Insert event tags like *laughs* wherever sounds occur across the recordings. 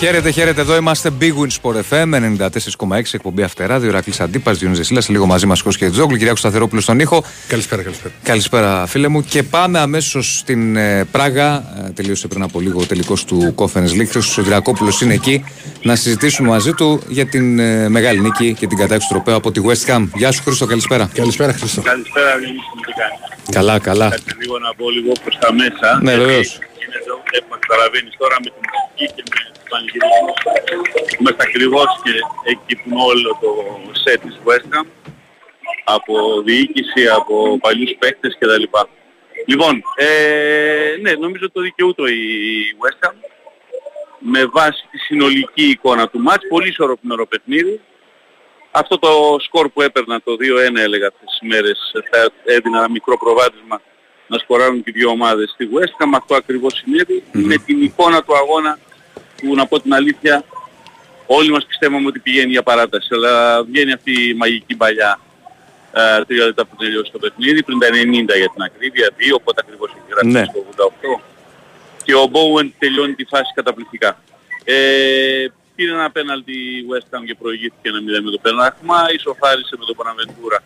Χαίρετε, χαίρετε. Εδώ είμαστε Big Win Sport FM 94,6 εκπομπή Αυτερά. Διοράκλη Αντίπας, Διονύζης Ζεσίλα. Λίγο μαζί μας και Τζόγλου. Κυριάκος Σταθερόπουλος στον ήχο. Καλησπέρα, καλησπέρα. Καλησπέρα, φίλε μου. Και πάμε αμέσως στην ε, Πράγα. Ε, τελείωσε πριν από λίγο ο τελικός του Conference League. Ο Σωτηρακόπουλο είναι εκεί να συζητήσουμε μαζί του για την ε, μεγάλη νίκη και την κατάξυση του τροπέου από τη West Ham. Γεια σου, Χρήστο, καλησπέρα. Καλησπέρα, Χρήστο. Καλησπέρα, Καλά, καλά. Θα λίγο να πω λίγο προς τα μέσα. Ναι, βεβαίως. Είναι εδώ, έχουμε καταλαβαίνεις τώρα με τη μουσική και με τους πανηγυρισμούς. Είμαστε ακριβώς και εκεί που είναι όλο το σετ της West Ham. Από διοίκηση, από παλιούς παίκτες κτλ. Λοιπόν, ε, ναι, νομίζω το δικαιούτο η West Ham με βάση τη συνολική εικόνα του μάτς, πολύ ισορροπημένο παιχνίδι. Αυτό το σκορ που έπαιρνα το 2-1 έλεγα αυτές τις μέρες θα έδινα ένα μικρό προβάδισμα να σκοράρουν και δύο ομάδες στη West Ham. Αυτό ακριβώς συνέβη. Με την εικόνα του αγώνα που να πω την αλήθεια όλοι μας πιστεύαμε ότι πηγαίνει για παράταση. Αλλά βγαίνει αυτή η μαγική παλιά ε, τρία λεπτά που τελειώσει το παιχνίδι, πριν τα 90 για την ακρίβεια, δύο, οπότε ακριβώς έχει γράψει Ναι. στο 88. Και ο Bowen τελειώνει τη φάση καταπληκτικά. Ε, πήρε ένα πέναλτι η West Ham και προηγήθηκε ένα 0 με το πέναλτι. Ισοφάρισε με το Παναβεντούρα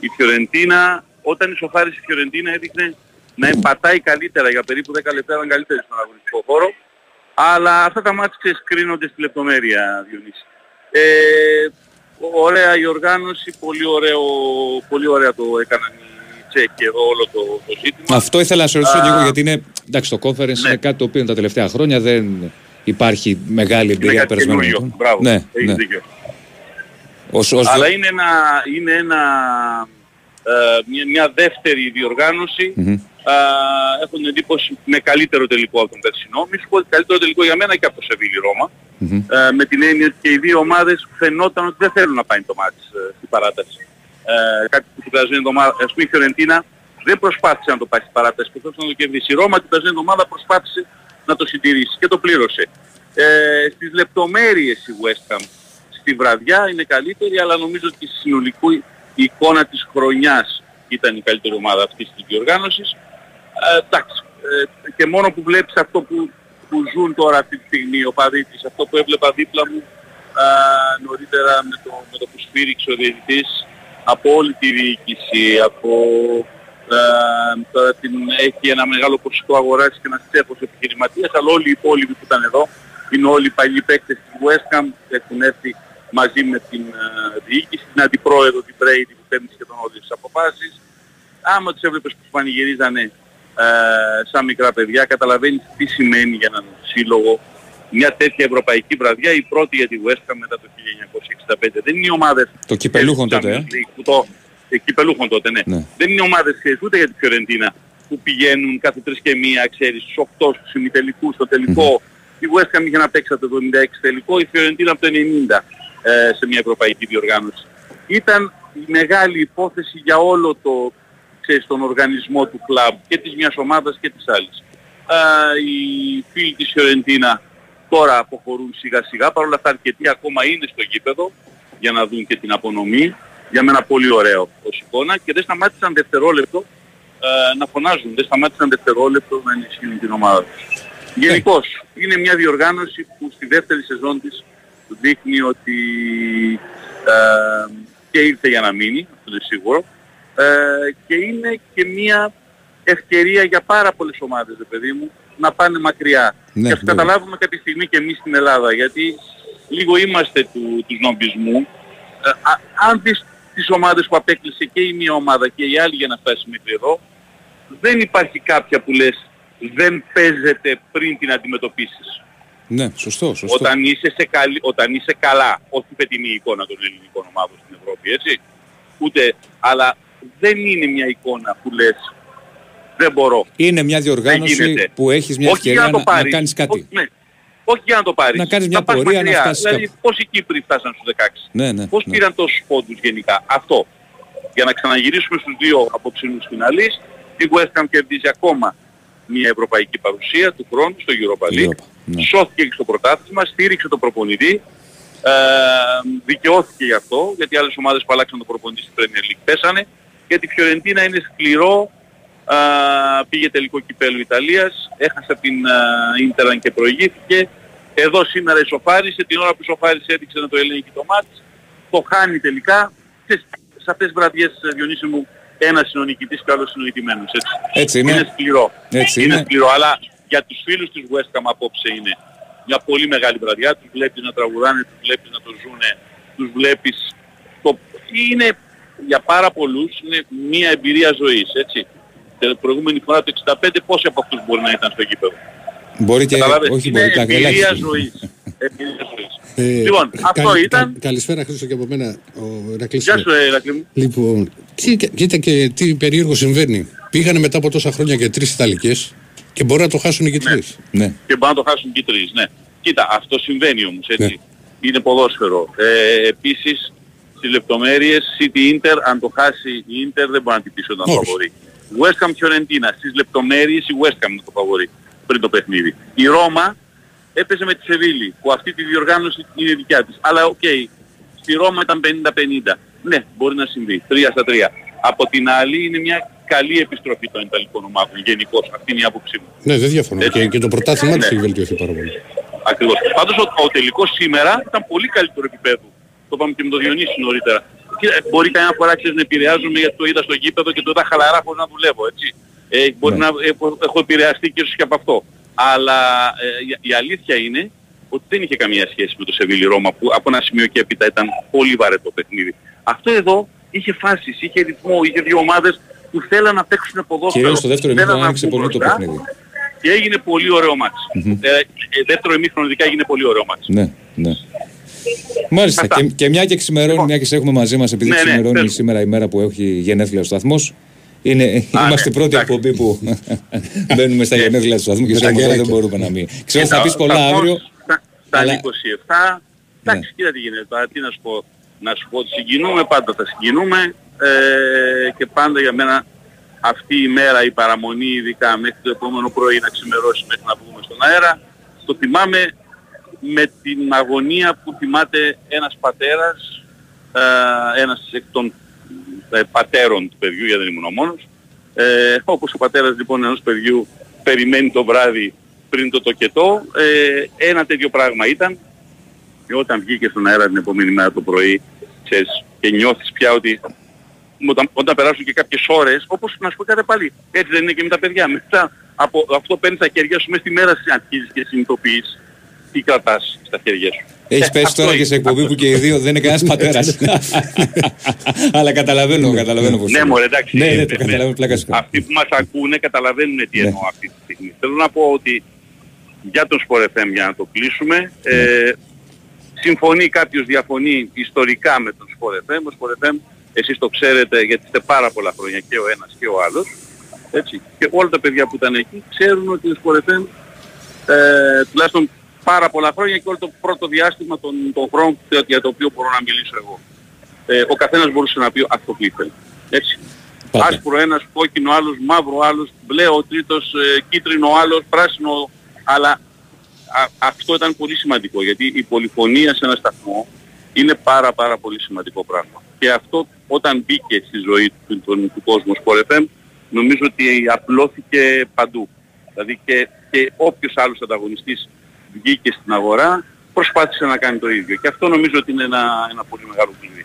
η Φιωρεντίνα. Όταν ισοφάρισε η Φιωρεντίνα έδειχνε να πατάει καλύτερα για περίπου 10 λεπτά ήταν καλύτερη στον αγωνιστικό χώρο. Αλλά αυτά τα μάτια ξέρεις κρίνονται στη λεπτομέρεια Διονύση. Ε, ωραία η οργάνωση, πολύ, ωραίο, πολύ ωραία το έκαναν οι Τσέκοι εδώ όλο το, το ζήτημα. Αυτό ήθελα να σε ρωτήσω Α, λίγο γιατί είναι. Εντάξει, το conference ναι. είναι κάτι το οποίο τα τελευταία χρόνια δεν υπάρχει μεγάλη Είναι εμπειρία κάτι περασμένων καινούριο. ετών. Μπράβο, Ναι, έχεις ναι. δίκιο. Ως, ως Αλλά είναι, ένα, είναι ένα, ε, μια, μια δεύτερη διοργάνωση. Μμμ. Α, έχω την εντύπωση με καλύτερο τελικό από τον περσινό. Μη σου πω ότι καλύτερο τελικό για μένα και από το Σεβίλη Ρώμα. Μμμ. Ε, με την έννοια ότι και οι δύο ομάδες φαινόταν ότι δεν θέλουν να πάει το μάτι ε, στην παράταση. Ε, κάτι που την περασμένη εβδομάδα, ας πούμε η Φιωρεντίνα δεν προσπάθησε να το πάει στην παράταση, προσπάθησε να το κερδίσει. Η Ρώμα την περασμένη εβδομάδα προσπάθησε να το συντηρήσει και το πλήρωσε. Ε, στις λεπτομέρειες η West Ham στη βραδιά είναι καλύτερη, αλλά νομίζω ότι η συνολική εικόνα της χρονιάς ήταν η καλύτερη ομάδα αυτής της διοργάνωσης. Ε, εντάξει, ε, και μόνο που βλέπεις αυτό που, που ζουν τώρα αυτή τη στιγμή ο Παδίτης, αυτό που έβλεπα δίπλα μου α, νωρίτερα με το, με το που σφύριξε ο διαιτητής από όλη τη διοίκηση, από α, τώρα την, έχει ένα μεγάλο ποσοστό αγοράς και ένας τσέφος επιχειρηματίας, αλλά όλοι οι υπόλοιποι που ήταν εδώ είναι όλοι οι παλιοί παίκτες της West Ham, έχουν έρθει μαζί με την α, διοίκηση, την αντιπρόεδρο, την Brady που παίρνει σχεδόν όλες τις αποφάσεις. Άμα τους έβλεπες που πανηγυρίζανε ε, σαν μικρά παιδιά, καταλαβαίνεις τι σημαίνει για έναν σύλλογο μια τέτοια ευρωπαϊκή βραδιά, η πρώτη για τη West Ham μετά το 1965. Δεν είναι οι ομάδες Το κυπελούχων του τότε, ε. Champions League που το, ε, κυπελούχων τότε, ναι. Ναι. Δεν είναι ομάδες ξέρεις, ούτε για τη Φιωρεντίνα που πηγαίνουν κάθε τρεις και μία, ξέρεις, στους 8, στους ημιτελικούς, στο τελικό. Η West Ham είχε να παίξει από το 76 τελικό, η Φιωρεντίνα από το 90 ε, σε μια ευρωπαϊκή διοργάνωση. Ήταν η μεγάλη υπόθεση για όλο το, ξέρεις, τον οργανισμό του κλαμπ και της μιας ομάδας και της άλλης. Α, οι φίλοι της Φιωρεντίνα τώρα αποχωρούν σιγά σιγά, παρόλα αυτά αρκετοί ακόμα είναι στο γήπεδο για να δουν και την απονομή. Για μένα πολύ ωραίο ως εικόνα και δεν σταμάτησαν δευτερόλεπτο ε, να φωνάζουν, δεν σταμάτησαν δευτερόλεπτο να ενισχύουν την ομάδα τους. Γενικώς είναι μια διοργάνωση που στη δεύτερη σεζόν της δείχνει ότι ε, και ήρθε για να μείνει, αυτό είναι σίγουρο, ε, και είναι και μια ευκαιρία για πάρα πολλές ομάδες, ρε παιδί μου, να πάνε μακριά. Ναι, και ας βέβαια. καταλάβουμε κάποια στιγμή και εμείς στην Ελλάδα, γιατί λίγο είμαστε του, τους νομπισμού. Ε, α- αν δεις τις ομάδες που απέκλεισε και η μία ομάδα και η άλλη για να φτάσει μέχρι εδώ, δεν υπάρχει κάποια που λες δεν παίζεται πριν την αντιμετωπίσεις. Ναι, σωστό, σωστό. Όταν είσαι, σε καλή, όταν είσαι καλά, όχι πετεινή εικόνα των ελληνικών ομάδων στην Ευρώπη, έτσι. Ούτε, αλλά δεν είναι μια εικόνα που λες δεν μπορώ. Είναι μια Δεν διοργάνωση γίνεται. που έχεις μια όχι για ευκαιρία να το να, να πάρεις. κάνεις κάτι. Όχι, ναι. όχι για να το πάρεις. Να κάνεις μια πας πορεία, να μακριά. φτάσεις Δηλαδή κάπου. πόσοι Κύπροι φτάσαν στους 16. Ναι, ναι, Πώς ναι. πήραν τόσους πόντους γενικά; Αυτό. Για να ξαναγυρίσουμε στους δύο απόψινους φιναλείς, η West Ham κερδίζει ακόμα μια ευρωπαϊκή παρουσία του χρόνου στο Europa League. Europa, ναι. Σώθηκε και στο πρωτάθλημα, στήριξε το προπονητή, ε, δικαιώθηκε γι' αυτό, γιατί άλλες ομάδες που αλλάξαν το προπονητή στην Premier League πέσανε. Γιατί η Φιωρεντίνα είναι σκληρό, α, πήγε τελικό κυπέλου Ιταλίας, έχασε από την Ίντεραν και προηγήθηκε, Εδώ σήμερα ισοφάρισε, την ώρα που ισοφάρισε έδειξε να το ελέγχει το μάτς, το χάνει τελικά και σε αυτές τις βραδιές Διονύση μου ένας είναι ο νικητής και ο άλλος είναι ο νικημένος. Έτσι. Έτσι είναι. είναι σκληρό. Έτσι είναι. είναι. σκληρό, αλλά για τους φίλους της West Ham απόψε είναι μια πολύ μεγάλη βραδιά. Τους βλέπεις να τραγουδάνε, τους βλέπεις να το ζούνε, τους βλέπεις... Το... Είναι για πάρα πολλούς είναι μια εμπειρία ζωής, έτσι. Την προηγούμενη φορά το 65 πόσοι από αυτούς μπορεί να ήταν στο γήπεδο; Μπορεί και Καταλάβες, όχι είναι μπορεί, τα εμπειρία ελάχιστα. ζωής. Εμπειρία ζωής. Ε, Λοιπόν, αυτό καλη- ήταν. κα- καλησπέρα Χρήστο και από μένα. Ο Ηρακλής Γεια είμαι. σου, Ερακλή μου. Λοιπόν, τι, κοίτα και τι περίεργο συμβαίνει. Πήγανε μετά από τόσα χρόνια και τρεις Ιταλικές και μπορεί να το χάσουν και τρεις. Ναι. και μπορεί να το χάσουν και οι τρεις. Ναι. Κοίτα, αυτό συμβαίνει όμως, έτσι. Είναι ποδόσφαιρο. Ε, επίσης, στις λεπτομέρειες, City Inter, αν το χάσει η Inter δεν μπορεί να την πείσει όταν Όχι. φαβορεί. West Ham Fiorentina, στις λεπτομέρειες η West Ham είναι το φαβορεί πριν το παιχνίδι. Η Ρώμα έπαιζε με τη Σεβίλη, που αυτή τη διοργάνωση είναι δικιά της. Αλλά οκ, στη Ρώμα ήταν 50-50. Ναι, μπορεί να συμβεί. 3 στα 3. Από την άλλη είναι μια καλή επιστροφή των Ιταλικών ομάδων γενικώς. Αυτή είναι η άποψή μου. Ναι, δεν διαφωνώ. Έτσι. Και, και το πρωτάθλημά τους Ναι. έχει βελτιωθεί πάρα πολύ. Ακριβώς. Πάντως ο, ο τελικός σήμερα ήταν πολύ καλύτερο επίπεδο. Το είπαμε και με τον Διονύση νωρίτερα. Κοίτα, μπορεί καμιά φορά ξέρεις, να επηρεάζομαι γιατί το είδα στο γήπεδο και το είδα χαλαρά χωρίς να δουλεύω, έτσι. Ε, μπορεί Ναι. να έχω, έχω επηρεαστεί και ίσως και από αυτό. Αλλά ε, η- η αλήθεια είναι ότι δεν είχε καμία σχέση με το Σεβίλη Ρώμα που από ένα σημείο και έπειτα ήταν πολύ βαρετό παιχνίδι. Αυτό εδώ είχε φάσεις, είχε ρυθμό, είχε δύο ομάδες που θέλαν να παίξουν ποδόσφαιρο. Κυρίως στο δεύτερο θέλαν ημίχρονο να άνοιξε βγουν πολύ το μπροστά παιχνίδι. και έγινε πολύ ωραίο μάτς. Ε, ε, δεύτερο ημίχρονο ειδικά έγινε πολύ ωραίο μάτς. Ναι, ναι. Μάλιστα. Αυτά. Και, και μια και ξημερώνει, Λοιπόν. μια και σε έχουμε μαζί μας, επειδή Ναι, ναι, ξημερώνει πες. σήμερα η μέρα που έχει γενέθλια ο σταθμός. Είναι, Α, είμαστε η ναι, πρώτη εντάξει. εκπομπή που *laughs* μπαίνουμε στα γενέθλια του σταθμού και Με τα ξέρουμε ότι δεν κεράκια. μπορούμε να μην. Ξέρω ότι θα Κοίτα, πεις πολλά σταθμός αύριο. Στα, στα αλλά- 27. Εντάξει, κοίτα τι γίνεται. Τώρα τι να σου πω. Να σου πω ότι συγκινούμε, πάντα θα συγκινούμε ε, και πάντα για μένα αυτή η μέρα, η παραμονή ειδικά μέχρι το επόμενο πρωί να ξημερώσει μέχρι να βγούμε στον αέρα, το θυμάμαι με την αγωνία που θυμάται ένας πατέρας, ε, ένας εκ των ε, πατέρων του παιδιού, γιατί δεν ήμουν ο μόνος, ε, όπως ο πατέρας λοιπόν ενός παιδιού περιμένει το βράδυ πριν το τοκετό, ε, ένα τέτοιο πράγμα ήταν. Και όταν βγήκε στον αέρα την επόμενη μέρα το πρωί, ξέρεις, και νιώθεις πια ότι όταν, όταν περάσουν και κάποιες ώρες, όπως να σου πω κάτι πάλι, έτσι δεν είναι και με τα παιδιά. Μετά από αυτό παίρνεις τα χέρια σου μέσα στη μέρα σου αρχίζεις και συνειδητοποιείς τι κρατάς στα χέρια σου. Έχεις Ε, πέσει αυτό τώρα και είναι. σε εκπομπή που και οι δύο δεν είναι κανένας πατέρας. *laughs* Αλλά καταλαβαίνω, καταλαβαίνω πώ. Ναι, μωρέ, εντάξει. Ναι, ναι, ε, το ε, καταλαβαίνω πλάκα σου. κάνω. Αυτοί που μας ακούνε καταλαβαίνουν τι Ναι. εννοώ αυτή τη στιγμή. Θέλω να πω ότι για τον Sport FM για να το κλείσουμε, ε, συμφωνεί κάποιος διαφωνεί ιστορικά με τον Sport FM. Ο Sport FM, εσείς το ξέρετε γιατί είστε πάρα πολλά χρόνια και ο ένας και ο άλλος. Έτσι. Και όλα τα παιδιά που ήταν εκεί ξέρουν ότι ο Sport FM ε, τουλάχιστον πάρα πολλά χρόνια και όλο το πρώτο διάστημα των, των χρόνων που- για το οποίο μπορώ να μιλήσω εγώ. Ε, ο καθένας μπορούσε να πει αυτό που ήθελε. Έτσι. Πάντα. Άσπρο ένας, κόκκινο άλλος, μαύρο άλλος, μπλε ο τρίτος, ε, κίτρινο άλλος, πράσινο. Αλλά α, αυτό ήταν πολύ σημαντικό γιατί η πολυφωνία σε ένα σταθμό είναι πάρα πάρα πολύ σημαντικό πράγμα. Και αυτό όταν μπήκε στη ζωή του, του, του κόσμου Sport FM νομίζω ότι απλώθηκε παντού. Δηλαδή και, και όποιος άλλος ανταγωνιστής βγήκε στην αγορά προσπάθησε να κάνει το ίδιο. Και αυτό νομίζω ότι είναι ένα, ένα πολύ μεγάλο κλειδί.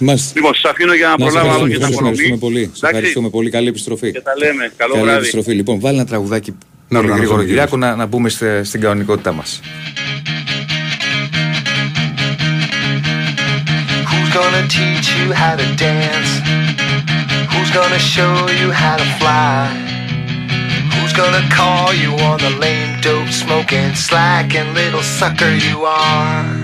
Μάλιστα. Λοιπόν, σας αφήνω για να Να σε προλάβω άλλο ευχαριστούμε, και σε την ευχαριστούμε απονομή. πολύ. Σε Εντάξει, ευχαριστούμε πολύ. Καλή επιστροφή. Και τα λέμε. Καλό Καλή βράδυ. επιστροφή. Λοιπόν, βάλει ένα τραγουδάκι πολύ οργανώσουμε, γρήγορο, κύριε. Κυριάκο, να, να μπούμε στε- στην κανονικότητά μας. Who's gonna teach you how to dance? Who's gonna show you how to fly? Who's gonna call you on the lame dope smoking slacking little sucker you are?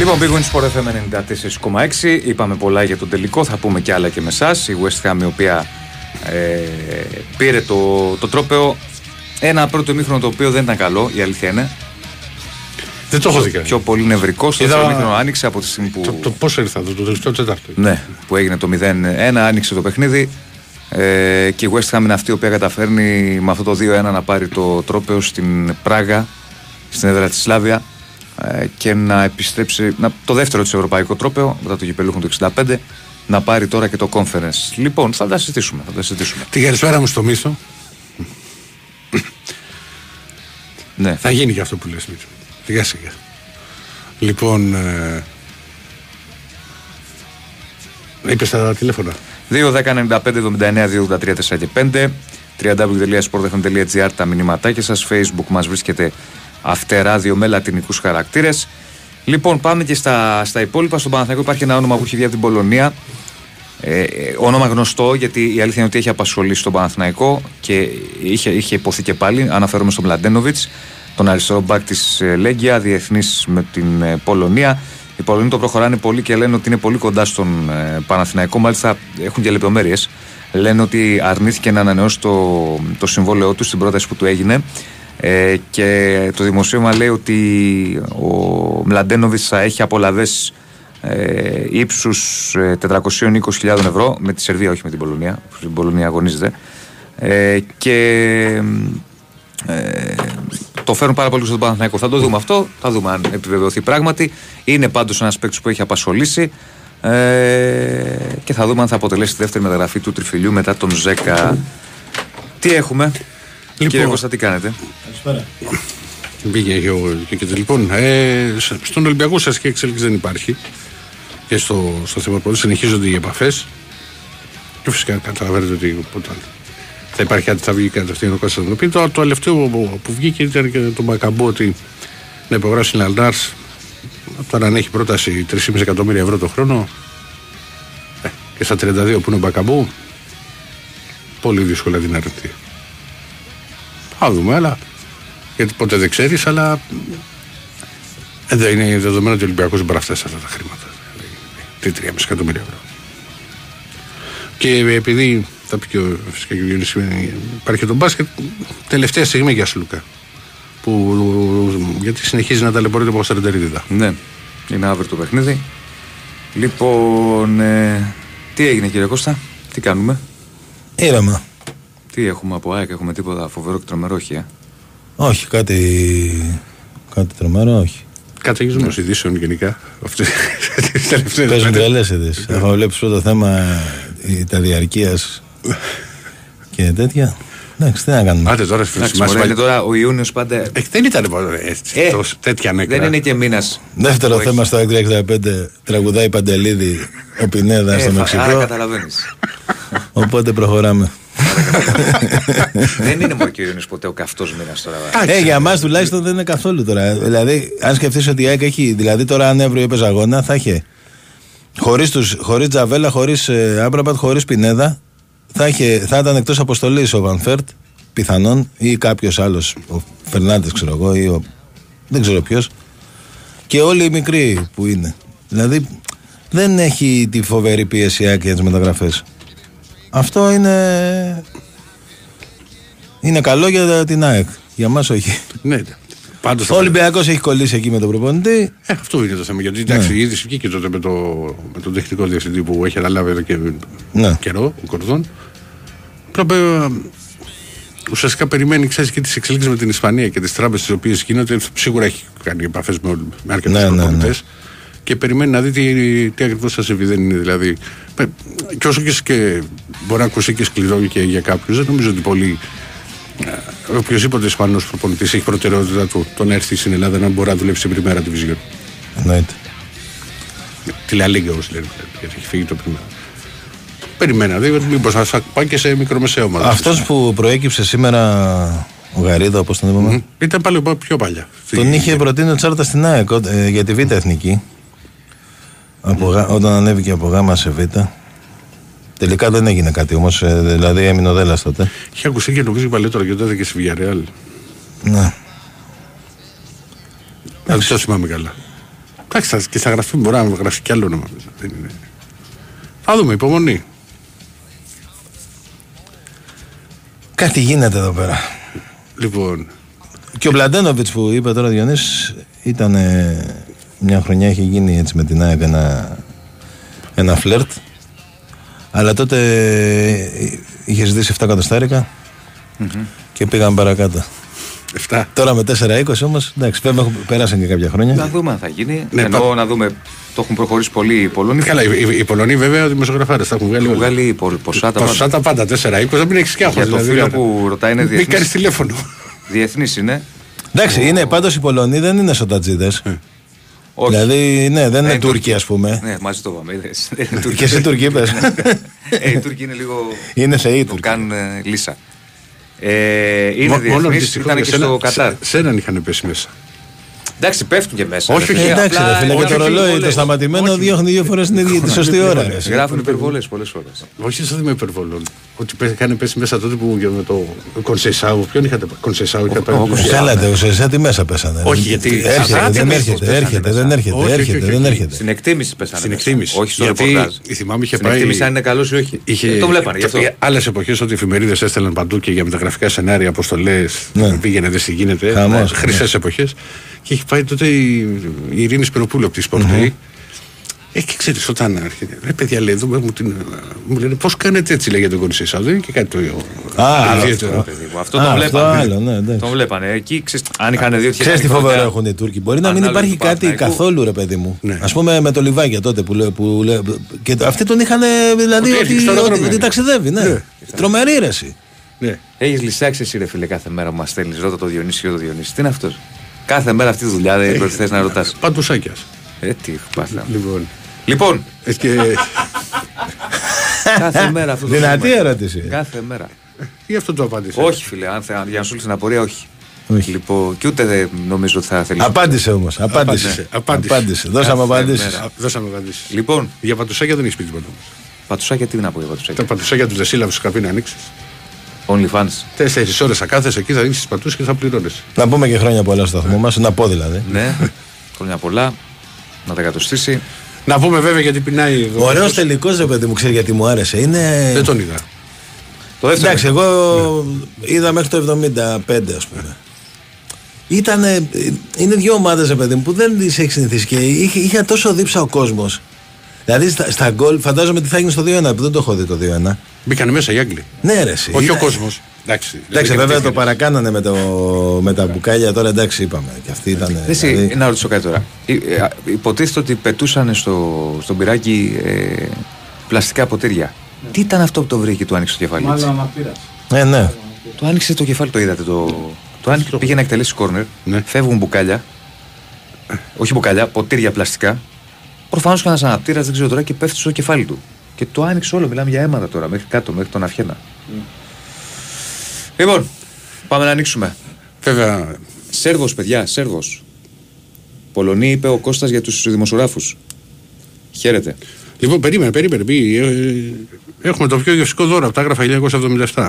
Λοιπόν, Big Win Sport FM 94,6. Είπαμε πολλά για τον τελικό. Θα πούμε και άλλα και με εσάς. Η West Ham η οποία ε, πήρε το, το τρόπεο. Ένα πρώτο ημίχρονο το οποίο δεν ήταν καλό, η αλήθεια είναι. Δεν το έχω δει κανένα. Πιο πολύ νευρικό. Στο Είδα- δεύτερο ημίχρονο άνοιξε από τη στιγμή που. Το, το πώς ήρθα, το, το τελευταίο τέταρτο. Ναι, που έγινε το 0-1, άνοιξε το παιχνίδι. Ε, και η West Ham είναι αυτή η οποία καταφέρνει με αυτό το 2-1 να πάρει το τρόπαιο στην Πράγα, στην έδρα της Σλάβια ε, και να επιστρέψει να, το δεύτερο της ευρωπαϊκό τρόπαιο μετά το γηπελούχο του 65 να πάρει τώρα και το conference. Λοιπόν, θα τα συζητήσουμε. Θα τα συζητήσουμε. Τη καλησπέρα μου στο μίσο. Ναι. Θα γίνει και αυτό που λες Μίτσο. Σιγά σιγά. Λοιπόν, ε, είπες τα τηλέφωνα. 2, 10, 95, 79, 2, 83, 4 και 5 www.sportfm.gr τα μηνύματάκια σας Facebook μας βρίσκεται αυτεράδιο με λατινικούς χαρακτήρες Λοιπόν πάμε και στα, στα υπόλοιπα Στον Παναθηναϊκό υπάρχει ένα όνομα που έχει βγει από την Πολωνία ε, ε, όνομα γνωστό γιατί η αλήθεια είναι ότι έχει απασχολήσει τον Παναθηναϊκό και είχε, είχε υποθεί και πάλι αναφέρομαι στον Μλαντένοβιτς τον αριστερό μπακ της ε, Λέγκια διεθνής με την ε, Πολωνία οι Πολωνοί το προχωράνε πολύ και λένε ότι είναι πολύ κοντά στον ε, Παναθηναϊκό. Μάλιστα έχουν και λεπτομέρειες. Λένε ότι αρνήθηκε να ανανεώσει το, το συμβόλαιό του στην πρόταση που του έγινε. Ε, και το δημοσίευμα λέει ότι ο Μλαντένοβιτ θα έχει απολαυέ ε, ύψους 420.000 ευρώ με τη Σερβία, όχι με την Πολωνία. που Στην Πολωνία αγωνίζεται. Ε, και ε, το φέρουν πάρα πολύ στον Παναθηναϊκό. Θα το δούμε αυτό, θα δούμε αν επιβεβαιωθεί πράγματι. Είναι πάντως ένας παίκτης που έχει απασχολήσει ε, και θα δούμε αν θα αποτελέσει τη δεύτερη μεταγραφή του τριφυλιού μετά τον Ζέκα. Τι έχουμε, κύριε Κώστα, τι κάνετε; Πήγε και, ο- και, και λοιπόν, ε, σ- στον Ολυμπιακό σας και εξέλιξη δεν υπάρχει. Και στο, στο θέμα πολύ συνεχίζονται οι επαφές. Και φυσικά καταλαβαίνετε ότι όταν θα υπάρχει κάτι, θα βγει κατευθείαν ο Κώστας να το πει. Το, το τελευταίο που, που βγήκε ήταν και το Μακαμπό ότι να υπογράψει Λαλντάρ. Τώρα αν έχει πρόταση 3,5 εκατομμύρια ευρώ το χρόνο ε, και στα 32 που είναι ο Μπακαμπού, πολύ δύσκολα την αρνηθεί. Θα δούμε, αλλά γιατί ποτέ δεν ξέρεις, αλλά ε, δεν είναι δεδομένο ότι ο Ολυμπιακός δεν μπορεί να φτάσει σε αυτά τα χρήματα. Τι 3,5 εκατομμύρια ευρώ. Και επειδή θα πει και ο, φυσικά και ο Γιώργος, ε, υπάρχει και το μπάσκετ, τελευταία στιγμή για Σλούκα. Που, γιατί συνεχίζει να ταλαιπωρείται από Σαρεντερίδηδα. Ναι, είναι αύριο το παιχνίδι. Λοιπόν, ε, τι έγινε κύριε Κώστα, τι κάνουμε, Ήρεμα. Τι έχουμε από ΑΕΚ, έχουμε τίποτα φοβερό και τρομερό, όχι, ε; Όχι, κάτι. Κάτι τρομερό, όχι. Καταιγισμό ειδήσεων γενικά; Αυτές τις τελευταίες Παίζουν τρελές ειδήσεις. Έχω βλέπεις πρώτο θέμα ε, τα διαρκεία και τέτοια. Εντάξει, τι να κάνουμε. Άντε τώρα, φίλε, Εντάξει, θυμάσαι μωρέ, είναι πάλι- τώρα ο Ιούνιος πάντα. Ε, δεν ήταν μόνο έτσι, Ε, τόσο- τέτοια νέκρα. Δεν είναι και μήνας. Δεύτερο θέμα στο 665 τραγουδάει Παντελίδη ο Πινέδας στο Ε, άρα Μεξικό. καταλαβαίνεις. Οπότε προχωράμε. *laughs* δεν είναι μόνο και ο Ιούνιο ποτέ ο καυτός μήνα τώρα. Ε, για εμά τουλάχιστον δεν είναι καθόλου τώρα. Δηλαδή, αν σκεφτείς ότι η ΑΕΚ έχει. Δηλαδή, τώρα αν έβρει έπαιζε αγώνα, θα είχε. Χωρίς χωρίς Τζαβέλα, χωρίς ε, Άμπραμπατ, χωρίς Πινέδα, θα, είχε, θα ήταν εκτός αποστολής ο Βανφέρτ, πιθανόν, ή κάποιος άλλος. Ο Φερνάντες, ξέρω εγώ, ή ο, δεν ξέρω ποιος. Και όλοι οι μικροί που είναι. Δηλαδή, δεν έχει τη φοβερή πίεση η ΑΕΚ για τις μεταγραφές. Αυτό είναι. Είναι καλό για την ΑΕΚ. Για μας όχι. Ναι, ναι. Πάντως Ο Ολυμπιακός έχει κολλήσει εκεί με τον προπονητή. Ε, αυτό είναι το θέμα. Γιατί εντάξει, Ναι. η είδηση βγήκε τότε με, το, με τον τεχνικό διευθυντή που έχει αναλάβει εδώ και Ναι. καιρό, ο Κορδόν. Πρέπει, ε, ουσιαστικά περιμένει ξέρεις, και τις εξελίξεις με την Ισπανία και τις τράπεζες τι οποίες γίνονται. Σίγουρα έχει κάνει επαφές με, όλ- με αρκετούς Ναι, ναι, προπονητές. ναι. Και περιμένει να δει τι, τι ακριβώς θα συμβεί. Δεν είναι δηλαδή. Ε, Και όσο και, και μπορεί να ακούσει και σκληρό και για κάποιους, δεν νομίζω ότι πολλοί ε, οποιοδήποτε Ισπανός προπονητής έχει προτεραιότητα του το να έρθει στην Ελλάδα να μπορεί να δουλέψει στην πριμέρα division. Εννοείται. Τη La Liga όπως λένε, γιατί έχει φύγει το πριμέρα. Περιμένα, δηλαδή μήπως θα θα πάει και σε μικρομεσαίο ομάδα. Αυτός που προέκυψε σήμερα, ο Γαρίδα, όπως τον είπαμε, Μμμ. Ήταν πάλι πιο παλιά. τον Στη- είχε προτείνει ο Τσάρτας στην ΑΕΚ ε, για τη Β' Εθνική. Από, γα- όταν ανέβηκε από Γ σε Β. Τελικά δεν έγινε κάτι όμως, δηλαδή έμεινε ο Δέλλα τότε. Είχε ακουστεί και νομίζω παλιότερα και τότε και στη Villarreal. Ναι. Δεν το θυμάμαι καλά. Εντάξει, θα- και θα γραφεί, μπορεί να γραφεί κι άλλο όνομα. Δεν είναι. Θα δούμε, υπομονή. Κάτι γίνεται εδώ πέρα. Λοιπόν, Και ο Μπλαντένοβιτς που είπε τώρα ο Διονύσης ήταν ε, μια χρονιά είχε γίνει έτσι με την ΑΕΚ ένα, ένα φλερτ. Αλλά τότε ε, είχε ζητήσει 7 εκατοστάρικα και πήγαμε παρακάτω. 7. Τώρα με 4-20 όμως, εντάξει, βέβαια έχουν- πέρασαν και κάποια χρόνια. Να δούμε αν θα γίνει. Ναι, Ενώ πα- να δούμε. Το έχουν προχωρήσει πολύ οι Πολωνοί. Καλά, οι, οι, οι Πολωνοί βέβαια δημοσιογραφάρες τα έχουν βγάλει Έχουν όλα. βγάλει πο- ποσά τα Ποσά πάντα. τα πάντα, 4-20, δεν μην έχει σκιάχο. Για το φίλο που ρωτάει είναι Μην κάνεις διεθνής. τηλέφωνο. Διεθνής είναι. Εντάξει, είναι πάντως οι Πολωνοί δεν είναι σοτατζίδε. Όχι. Δηλαδή, ναι, δεν είναι Ε, Τούρκοι, ας πούμε. Ναι, μαζί το πάμε. είδες. Δεν είναι Τούρκοι. Και εσύ Τουρκοί είπες. Ε, οι Τούρκοι είναι λίγο. Είναι θεοί Το Τούρκοι. κάνουν ε, λύσα. Ε, είναι Μο- Μόνο διεθνής, δυστυχώς ήταν για και σένα- στο Κατάρ. σε- Σε έναν είχαν πέσει μέσα. Εντάξει, πέφτουν και μέσα. Όχι, ρε όχι, φίλε, Ε, εντάξει, απλά ρε φίλε, και το γράφουν ρολόι το υπερβολές. σταματημένο διώχνει δύο φορές την ίδια τη σωστή ώρα. ρε. Γράφουν υπερβολές πολλές φορές. Όχι σαν με υπερβολών. Ότι πέ- είχαν πέσει μέσα τότε που για με το Κονσεϊσάου. Ποιον είχατε πάει. Κονσεϊσάου είχατε πάει. ο- Καλά, τε, σε σε τι μέσα πέσανε. Όχι, γιατί- Έρχεται, Α, δεν τι έρχεται, μέσα έρχεται, πέσανε δεν μέσα. έρχεται, Όχι, όχι, έρχεται, όχι, δεν όχι. έρχεται. Στην εκτίμηση πέσανε. Στην μέσα. εκτίμηση. Όχι στο Γιατί ρεπορτάζ. θυμάμαι είχε Στην πάει- εκτίμηση αν είναι καλός ή όχι. Ε, Το βλέπανε γι' αυτό. Άλλες εποχές ότι οι εφημερίδες έστελναν παντού και για μεταγραφικά σενάρια, αποστολές. Ναι. Πήγαινε, δεν τι γίνεται. Χαμός, Χρυσές εποχές. Και έχει πάει τότε η, η Ειρήνη Σπυροπούλου από τη Σπορτέη. Ε, και ξέρεις, όταν έρχεται. Ρε παιδιά, λέει, δούμε, μου, την, μου λένε πώς κάνετε έτσι, λέει για τον Κονσέισαου. Δεν είναι και κάτι το Α, άλλο ιδιαίτερο. αυτό. παιδί μου. Αυτό Α, τον αυτό βλέπανε. άλλο, ναι, εντάξει. Τον βλέπανε. Εκεί ξέρεις, αν είχαν δύο Ξέρεις τι φοβερό έχουν οι Τούρκοι. Μπορεί να μην Ανάλογη υπάρχει του κάτι Παναθηναϊκού. καθόλου, ρε παιδί μου. Ναι. Α πούμε με το Λιβάκια τότε που λέει. Που λέει και το- αυτοί τον είχαν δηλαδή Ότι ότι, έρχεται στο ότι, αεροδρόμιο. ότι ταξιδεύει. Ναι. Ναι. Τρομερή ρεση. Ναι. Έχεις λησάξει εσύ, ρε φίλε, κάθε μέρα που μας στέλνεις. Ρώτα το Διονύσιο, το Διονύσιο. Τι είναι αυτός; Κάθε μέρα αυτή τη δουλειά δεν θες να ρωτάς. Παντουσάκιας. Ε, τι πάθαμε. Λοιπόν. Λοιπόν, Ε, και κάθε μέρα αυτό το Δυνατή θέμα. ερώτηση. Κάθε μέρα. γι' αυτό το απάντησα. Όχι, φίλε, αν θε, για να σου λύσει την απορία, όχι. Όχι. Λοιπόν, και ούτε δεν νομίζω ότι θα θέλεις. Απάντησε όμως. Απάντησε. Απάντησε, απάντησε. Απάντησε. Δώσαμε Κάθε απαντήσεις. μέρα. Α, Δώσαμε απαντήσεις. Λοιπόν, Για παντουσάκια δεν έχεις πει τίποτα. όμως. πατουσάκια τι να πω για Τα πατουσάκια. παντουσάκια τους Δεσίλα που σου είχα πει να ανοίξεις. OnlyFans. Τέσσερις ώρες θα κάθεσαι εκεί, θα δίνει τις πατούσε και θα πληρώνεις. Να πούμε και χρόνια πολλά στο σταθμό μας. Να πω δηλαδή. Ναι, χρόνια πολλά. Να τα κατοστήσει. Να πούμε βέβαια γιατί πεινάει εδώ. Ωραίος τελικός, ρε παιδί μου, ξέρει γιατί μου άρεσε. Είναι. Δεν τον είδα. Το δεύτερο. Εντάξει, εγώ είδα μέχρι το 75, ας πούμε. Ήτανε, είναι δύο ομάδες, ρε παιδί μου, που δεν τις έχει συνηθίσει και είχε, είχε τόσο δίψα ο κόσμος. Δηλαδή στα, στα γκολ, φαντάζομαι τι θα γίνει στο 2-1, που δεν το έχω δει το 2-1. Μπήκαν μέσα οι Άγγλοι. Ναι, ρε, εσύ. Όχι ο Ήταν- κόσμος. Εντάξει, Εντάξει, δεν βέβαια το είναι παρακάνανε με, το, με τα μπουκάλια τώρα, εντάξει, είπαμε. Και αυτή ήταν. Εσύ, δηλαδή- να ρωτήσω κάτι τώρα. Ε, ε, υποτίθεται ότι πετούσαν στο, στον πυράκι ε, πλαστικά ποτήρια. Τι ήταν αυτό που το βρήκε και του άνοιξε το κεφάλι. έτσι; Ε, ναι. Το άνοιξε το κεφάλι, το είδατε. Το, το άνοιξε, πήγε να εκτελέσει κόρνερ. Ναι. Φεύγουν μπουκάλια. Όχι μπουκάλια, ποτήρια πλαστικά. Προφανώς κανένας αναπτήρας, δεν ξέρω τώρα και πέφτει στο κεφάλι του. Και το άνοιξε όλο. Μιλάμε για αίματα τώρα, μέχρι κάτω, μέχρι τον αυχένα. Λοιπόν, πάμε να ανοίξουμε. Βέβαια, Σέρβος, παιδιά, Σέρβος. Πολωνοί είπε ο Κώστας για τους δημοσιογράφους. Χαίρετε. Λοιπόν, περίμενε, περίμενε. Πει, ε, ε, έχουμε το πιο γευστικό δώρο από τα Άγραφα 1977.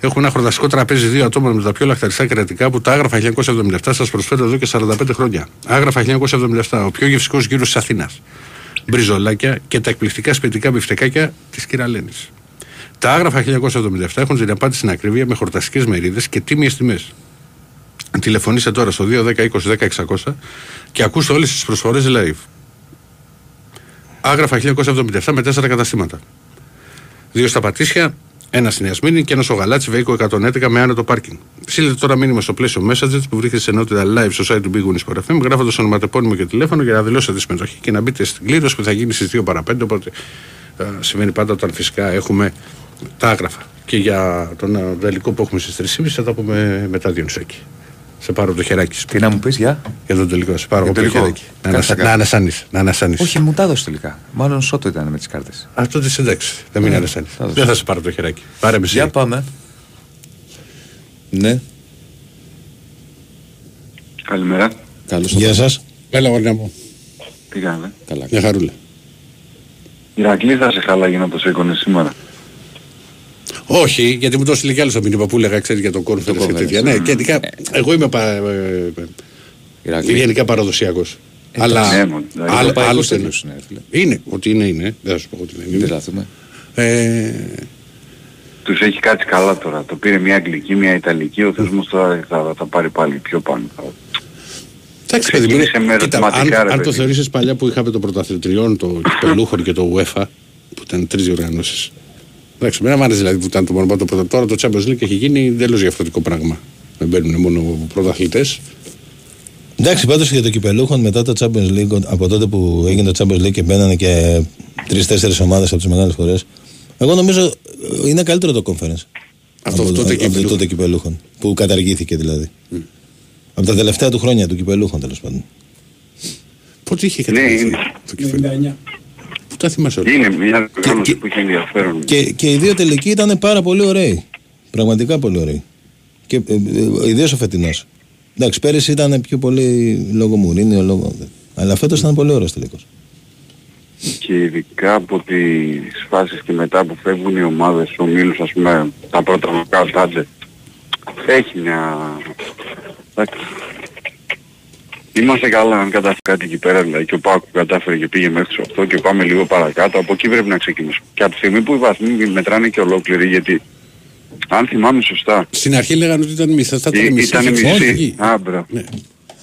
Έχουμε ένα χορταστικό τραπέζι δύο ατόμων με τα πιο λαχταριστά κρεατικά που τα Άγραφα 1977 σας προσφέρουν εδώ και 45 χρόνια. Άγραφα 1977, ο πιο γευστικός γύρος της Αθήνας. Μπριζολάκια και τα εκπληκτικά σπιτικά μπιφτεκάκια της κυρα-Λένης. Τα άγραφα 1977 έχουν την απάντηση στην ακρίβεια με χορταστικές μερίδες και τίμιες τιμές. Τηλεφωνήστε τώρα στο 210 20 10 600 και ακούστε όλες τις προσφορές live. Άγραφα 1977 με τέσσερα καταστήματα. Δύο στα Πατήσια, ένας στην Ιασμίνη και ένας στο Γαλάτσι Βέικο 111 με άνετο πάρκινγκ. Στείλτε τώρα μήνυμα στο πλαίσιο Messages που βρίσκεται σε ενότητα live στο site του Big Wings FM γράφοντας ονοματεπώνυμο και τηλέφωνο για να δηλώσετε τη συμμετοχή και να μπείτε στην κλήρωση που θα γίνει στις 2 παρα 5. Οπότε ε, σημαίνει πάντα όταν φυσικά έχουμε τα άγραφα. Και για τον ε, τελικό που έχουμε στις 3.30 θα τα πούμε μετά Διονυσάκη. Σε πάρω το χεράκι σου. Τι να μου πεις, για; Για τον τελικό, σε πάρω Για από τον το τελικό. χεράκι. Να, Κάτσε, ανασα- κάτσε. να ανασάνεις, να ανασάνεις. Όχι, μου τα έδωσε τελικά. Μάλλον σώτο ήταν με τις κάρτες. Αυτό τη εντάξει. Δεν μην ανασάνεις. θα δώσω. Δεν θα σε πάρω το χεράκι. Πάρε με εσύ. Για πάμε. Ναι. Καλημέρα. Καλώς Γεια σας. Έλα, γορνιά μου. Τι κάνετε; Καλά. Μια χαρούλα. Ηρακλή θα σε χαλάγει να το σήκωνε σήμερα. Όχι, γιατί μου το έστειλε κι άλλο το μήνυμα που έλεγα, ξέρεις για τον κόρφερ και Conference. τέτοια. Ναι, και ειδικά εγώ είμαι πα, ε, ε, Ηρακλή. γενικά παραδοσιακός. Αλλά ναι, μόνο, δηλαδή, άλλο- Ευρωπαϊκός άλλος είναι. τέλος είναι, ρε φίλε. Είναι, ότι είναι, είναι. Δεν θα σου πω ότι δεν Δεν είναι. τράθουμε. Ε, Τους έχει κάτσει καλά τώρα. Το πήρε μια Αγγλική, μια Ιταλική. Ο θεσμός τώρα θα τα πάρει πάλι πιο πάνω. Εντάξει, παιδί μου. Ξεκίνησε με Κοίτα, αν, ερωτηματικά, ρε αν το παιδί. θεωρήσεις παλιά που είχαμε το πρωταθλητριών, το *laughs* κυπελούχων και το UEFA, που ήταν τρεις διοργανώσεις. Εντάξει, μένα μου άρεσε δηλαδή που ήταν το μόνο το πρώτο. Τώρα το Champions League έχει γίνει εντελώς διαφορετικό πράγμα. Δεν μπαίνουν μόνο πρωταθλητές. Εντάξει, πάντως για το κυπελούχον μετά το Champions League, από τότε που έγινε το Champions League και μπαίνανε και τρει-τέσσερι ομάδες από τις μεγάλες φορέ. Εγώ νομίζω ε, είναι καλύτερο το conference. Αυτό από, τότε από το κυπελούχον. τότε κυπελούχον. Που καταργήθηκε δηλαδή. Από τα τελευταία του χρόνια του κυπελούχον τέλος πάντων. Πότε είχε Ναι, κατευθυνθεί είναι. το κεφάλι. Πού τα θυμάσαι όλα. Είναι μια οργάνωση και- που έχει ενδιαφέρον. Και, και οι δύο τελικοί ήταν πάρα πολύ ωραίοι. Πραγματικά πολύ ωραίοι. Και ε, ε, ιδίως ο φετινό. Εντάξει, πέρυσι ήταν πιο πολύ λόγω Μουρίνιο, λόγω. Αλλά φέτος ήταν πολύ ωραίος τελικός. και ειδικά από τις φάσεις και μετά που φεύγουν οι ομάδες ο Μίλους ας πούμε τα πρώτα νοκάουτ άντε έχει μια εντάξει. Είμαστε καλά αν κατάφερε κάτι εκεί πέρα δηλαδή και ο Πάκου κατάφερε και πήγε μέχρι τις 8 και πάμε λίγο παρακάτω από εκεί πρέπει να ξεκινήσουμε και από τη στιγμή που οι βαθμοί μετράνε και ολόκληροι γιατί αν θυμάμαι σωστά Στην αρχή λέγανε ότι ήταν μισή. Θα ήταν ή- μισή. ήταν θα μισή φύγει. Α, μπράβο. Ναι.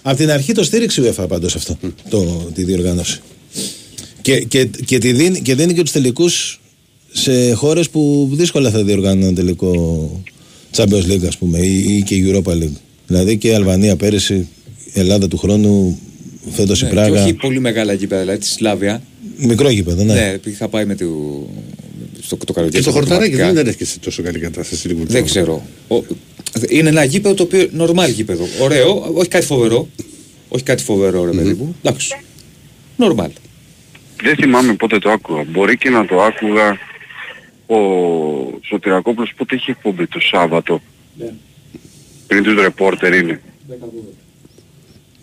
Από την αρχή το στήριξε η UEFA πάντως αυτό, το, τη διοργάνωση. Και, και, και, τη δίνει, και δίνει και τους τελικούς σε χώρες που δύσκολα θα διοργάνουν ένα τελικό Champions League ας πούμε ή, ή και Europa League. Δηλαδή και η Αλβανία πέρυσι, η Ελλάδα του χρόνου, φέτος Ναι, η και Πράγα. όχι πολύ μεγάλα γήπεδα, δηλαδή τη Σλάβια. Μικρό γήπεδο, ναι. Ναι, επειδή είχα πάει με το, στο, το καλοκαίρι. Και το στα χορταράκι προγραμματικά. δεν ήταν και σε τόσο καλή κατάσταση. λίγο Δεν το- ξέρω. Ο- είναι ένα γήπεδο το οποίο νορμάλ γήπεδο. Ωραίο, όχι κάτι φοβερό. Όχι κάτι φοβερό, ρε παιδί μου. Εντάξει. Νορμάλ. Δεν θυμάμαι πότε το άκουγα. Μπορεί και να το άκουγα ο Σωτηρακόπουλος πότε είχε εκπομπή το Σάββατο. Πριν τους ρεπόρτερ είναι.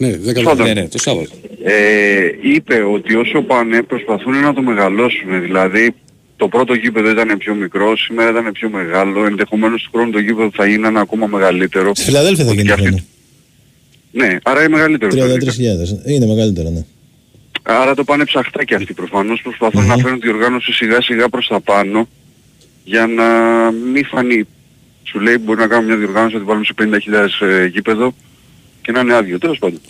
Ναι, δεν Σπάντα. καταλαβαίνω. Ναι, ναι, το Σάββατο. Ε, είπε ότι όσο πάνε προσπαθούν να το μεγαλώσουν. Δηλαδή το πρώτο γήπεδο ήταν πιο μικρό, σήμερα ήταν πιο μεγάλο. Ενδεχομένως του χρόνου το γήπεδο θα είναι ένα ακόμα μεγαλύτερο. Στη Φιλαδέλφια θα Ότι γίνει και αυτή- χρόνο. Ναι, άρα είναι μεγαλύτερο. το 33.000. Είναι μεγαλύτερο, ναι. Άρα το πάνε ψαχτά και αυτοί προφανώς προσπαθούν να φέρουν τη οργάνωση σιγά σιγά προς τα πάνω για να μην φανεί. Σου λέει μπορεί να κάνουμε μια διοργάνωση να την βάλουμε σε 50.000 ε, γήπεδο και να είναι άδειο. Τέλος πάντων.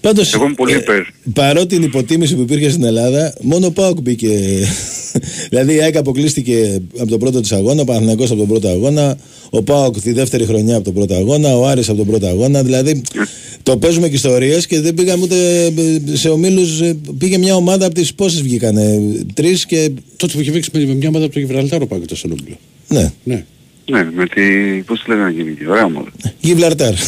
Πάντως, Εγώ είμαι πολύ ε, υπέρ. παρότι την υποτίμηση που υπήρχε στην Ελλάδα, μόνο ο Πάοκ μπήκε. *laughs* δηλαδή η ΑΕΚ αποκλείστηκε από τον πρώτο της αγώνα, ο Παναθηναϊκός από τον πρώτο αγώνα, ο Πάοκ τη δεύτερη χρονιά από τον πρώτο αγώνα, ο Άρης από τον πρώτο αγώνα. Δηλαδή το παίζουμε και ιστορίες και δεν πήγαμε ούτε ε, σε ομίλους. ε, Πήγε μια ομάδα από τις πόσες βγήκανε, τρεις και. Τότε που είχε παίξει με μια ομάδα από το Γιβραλτάρο πάει το στον Όμπλο. Ναι, Ναι. Ναι, με τη... πώς τη λέγανε γίνει Ωραία ομάδα. Γιβλαρτάρ. *laughs*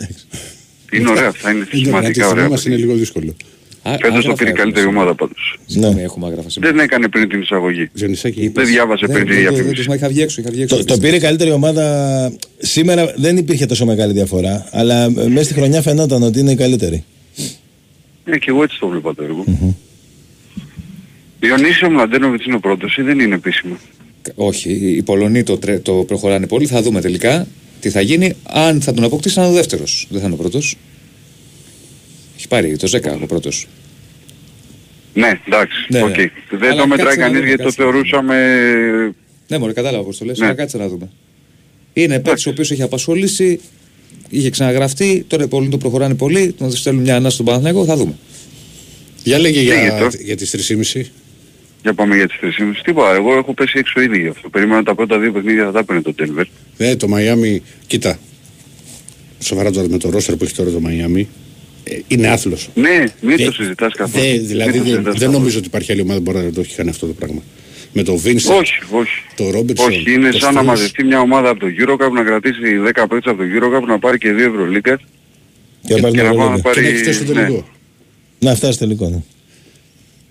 *laughs* Εντάξει. Είναι ωραία, θα είναι Ε, ναι, σημαντικά ωραία. μας είναι λίγο δύσκολο. Α- Φέτος το άγραφα πήρε η έχουμε καλύτερη σήμερα. ομάδα πάντως. Συγγνώμη, Ναι. έχουμε άγραφα σήμερα. Δεν έκανε πριν την εισαγωγή. Ζωνισάκη. Δεν διάβασε Δεν- πριν τη δεν- δεν- διαφήμιση. δεν- Είχα βγει έξω, είχα βγει έξω. Το, το πήρε η καλύτερη ομάδα. Σήμερα δεν υπήρχε τόσο μεγάλη διαφορά, αλλά ε, μέσα στη χρονιά φαινόταν ότι είναι η καλύτερη. Ναι, και εγώ έτσι το βλέπα το έργο. Διονύσιο Μλαντένοβιτς είναι ο πρώτος ή δεν είναι επίσημο; Όχι, οι Πολωνοί το, τρε- το προχωράνε πολύ. Θα δούμε τελικά τι θα γίνει. Αν θα τον αποκτήσει, θα είναι ο δεύτερος. Δεν θα είναι ο πρώτος. Έχει πάρει το 10 ο πρώτος. Ναι, εντάξει, Ναι, οκ. ναι. Δεν Αλλά το μετράει κάτσε να κανείς δούμε, γιατί το κάτσε να δούμε. θεωρούσαμε... Ναι, μωρέ, κατάλαβα πώς το λες. Ναι. Αλλά κάτσε να δούμε. Είναι παίκτης ο οποίος έχει απασχολήσει, είχε ξαναγραφτεί. Τώρα οι Πολωνοί το προχωράνε πολύ. Τον στέλνουν μια ανάσα στον Παναθηναϊκό. Θα δούμε. Για λέγε Λέγε για, το. για τις 3,5. Για πάμε για τις 3,5. Τίποτα, εγώ έχω πέσει έξω ήδη γι' αυτό. Περίμενα τα πρώτα δύο παιχνίδια θα τα έπαιρνε το Denver. Ναι, το Μαϊάμι, κοίτα. Σοβαρά τώρα με το ρόστερ που έχει τώρα το Μαϊάμι. ε, είναι άθλος. Ναι, μην Ε, το συζητάς καθόλου. δε- Μην δηλαδή το δεν, συζητάς δεν καθόλου. νομίζω ότι υπάρχει άλλη ομάδα που μπορεί να το έχει κάνει αυτό το πράγμα. Με το Βίνσεντ, Όχι, όχι. το Ρόμπερτσον. Όχι, είναι το σαν να Stones. μαζευτεί μια ομάδα από το Eurocup, να κρατήσει 10 παίκτες από το Eurocup, να πάρει και δύο Ευρωλίγκας Και να πάρει και την να πάει να Ευρωλίγκα. Και να πάρει... έχει φτάσει στο ναι. τελικό. Να φτάσει τελικό, ναι.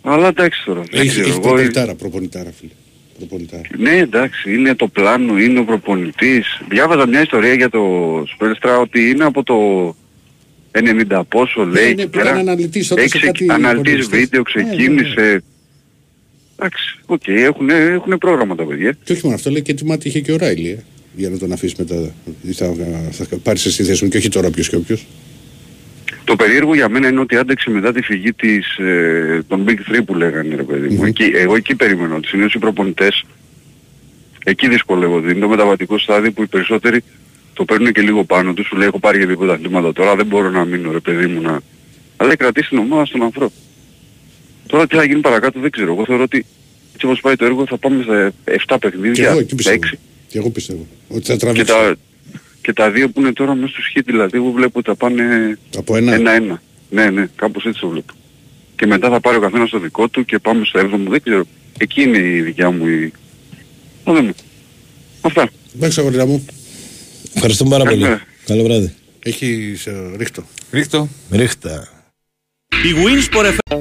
Αλλά εντάξει τώρα. δεν Έχει, ξέρω, έχεις εγώ- προπονητάρα, προπονητάρα, φίλε. Προπονητάρα. Ναι, εντάξει, είναι το πλάνο, είναι ο προπονητής. Διάβαζα μια ιστορία για το Σποέλστρα ότι είναι από το 90 πόσο λέει. ναι, εκεί που πέρα. ήταν αναλυτής τότε Έχει σε κάτι αναλυτής υπολογιστές. βίντεο, Ναι, ναι, ναι. ξεκίνησε. Εντάξει, οκ, έχουν, έχουν πρόγραμμα τα παιδιά. Και όχι μόνο αυτό, λέει και τι μάτι είχε και ο Ράιλι. Ε, για να τον αφήσει μετά. Θα, θα πάρεις στη θέση μου και όχι τώρα ποιος και όποιος. Το περίεργο για μένα είναι ότι άντεξε μετά τη φυγή της, ε, των Big 3 που λέγανε ρε παιδί μου. Μμμ. Εκεί, εγώ εκεί περιμένω. ότι Συνήθως οι προπονητές εκεί δυσκολεύονται. Είναι το μεταβατικό στάδιο που οι περισσότεροι το παίρνουν και λίγο πάνω τους. Σου λέει έχω πάρει για δύο πρωταθλήματα τώρα, δεν μπορώ να μείνω ρε παιδί μου να... Αλλά κρατήσει την ομάδα στον ανθρώπο. Τώρα τι θα γίνει παρακάτω δεν ξέρω. Εγώ θεωρώ ότι έτσι όπως πάει το έργο θα πάμε στα 7 Και παιχνίδια, εγώ εκεί στα 6. πιστεύω. Και εγώ πιστεύω. Ότι θα Και τραβήξει. τα, και τα δύο που είναι τώρα μέσα στο σχήτη, δηλαδή εγώ βλέπω ότι θα πάνε Από ένα. ένα-ένα. Ναι, ναι, κάπως έτσι το βλέπω. Και μετά θα πάρει ο καθένας το δικό του και πάμε στο 7ο, δεν ξέρω. Εκεί είναι η δικιά μου η... Θα δούμε. Αυτά. Εντάξει, αγόρια μου. Ευχαριστούμε πάρα πολύ. Καλημέρα. Καλό βράδυ. Έχει ε, ρίχτο. Ρίχτω. Ρίχτα. Η Winsport FM.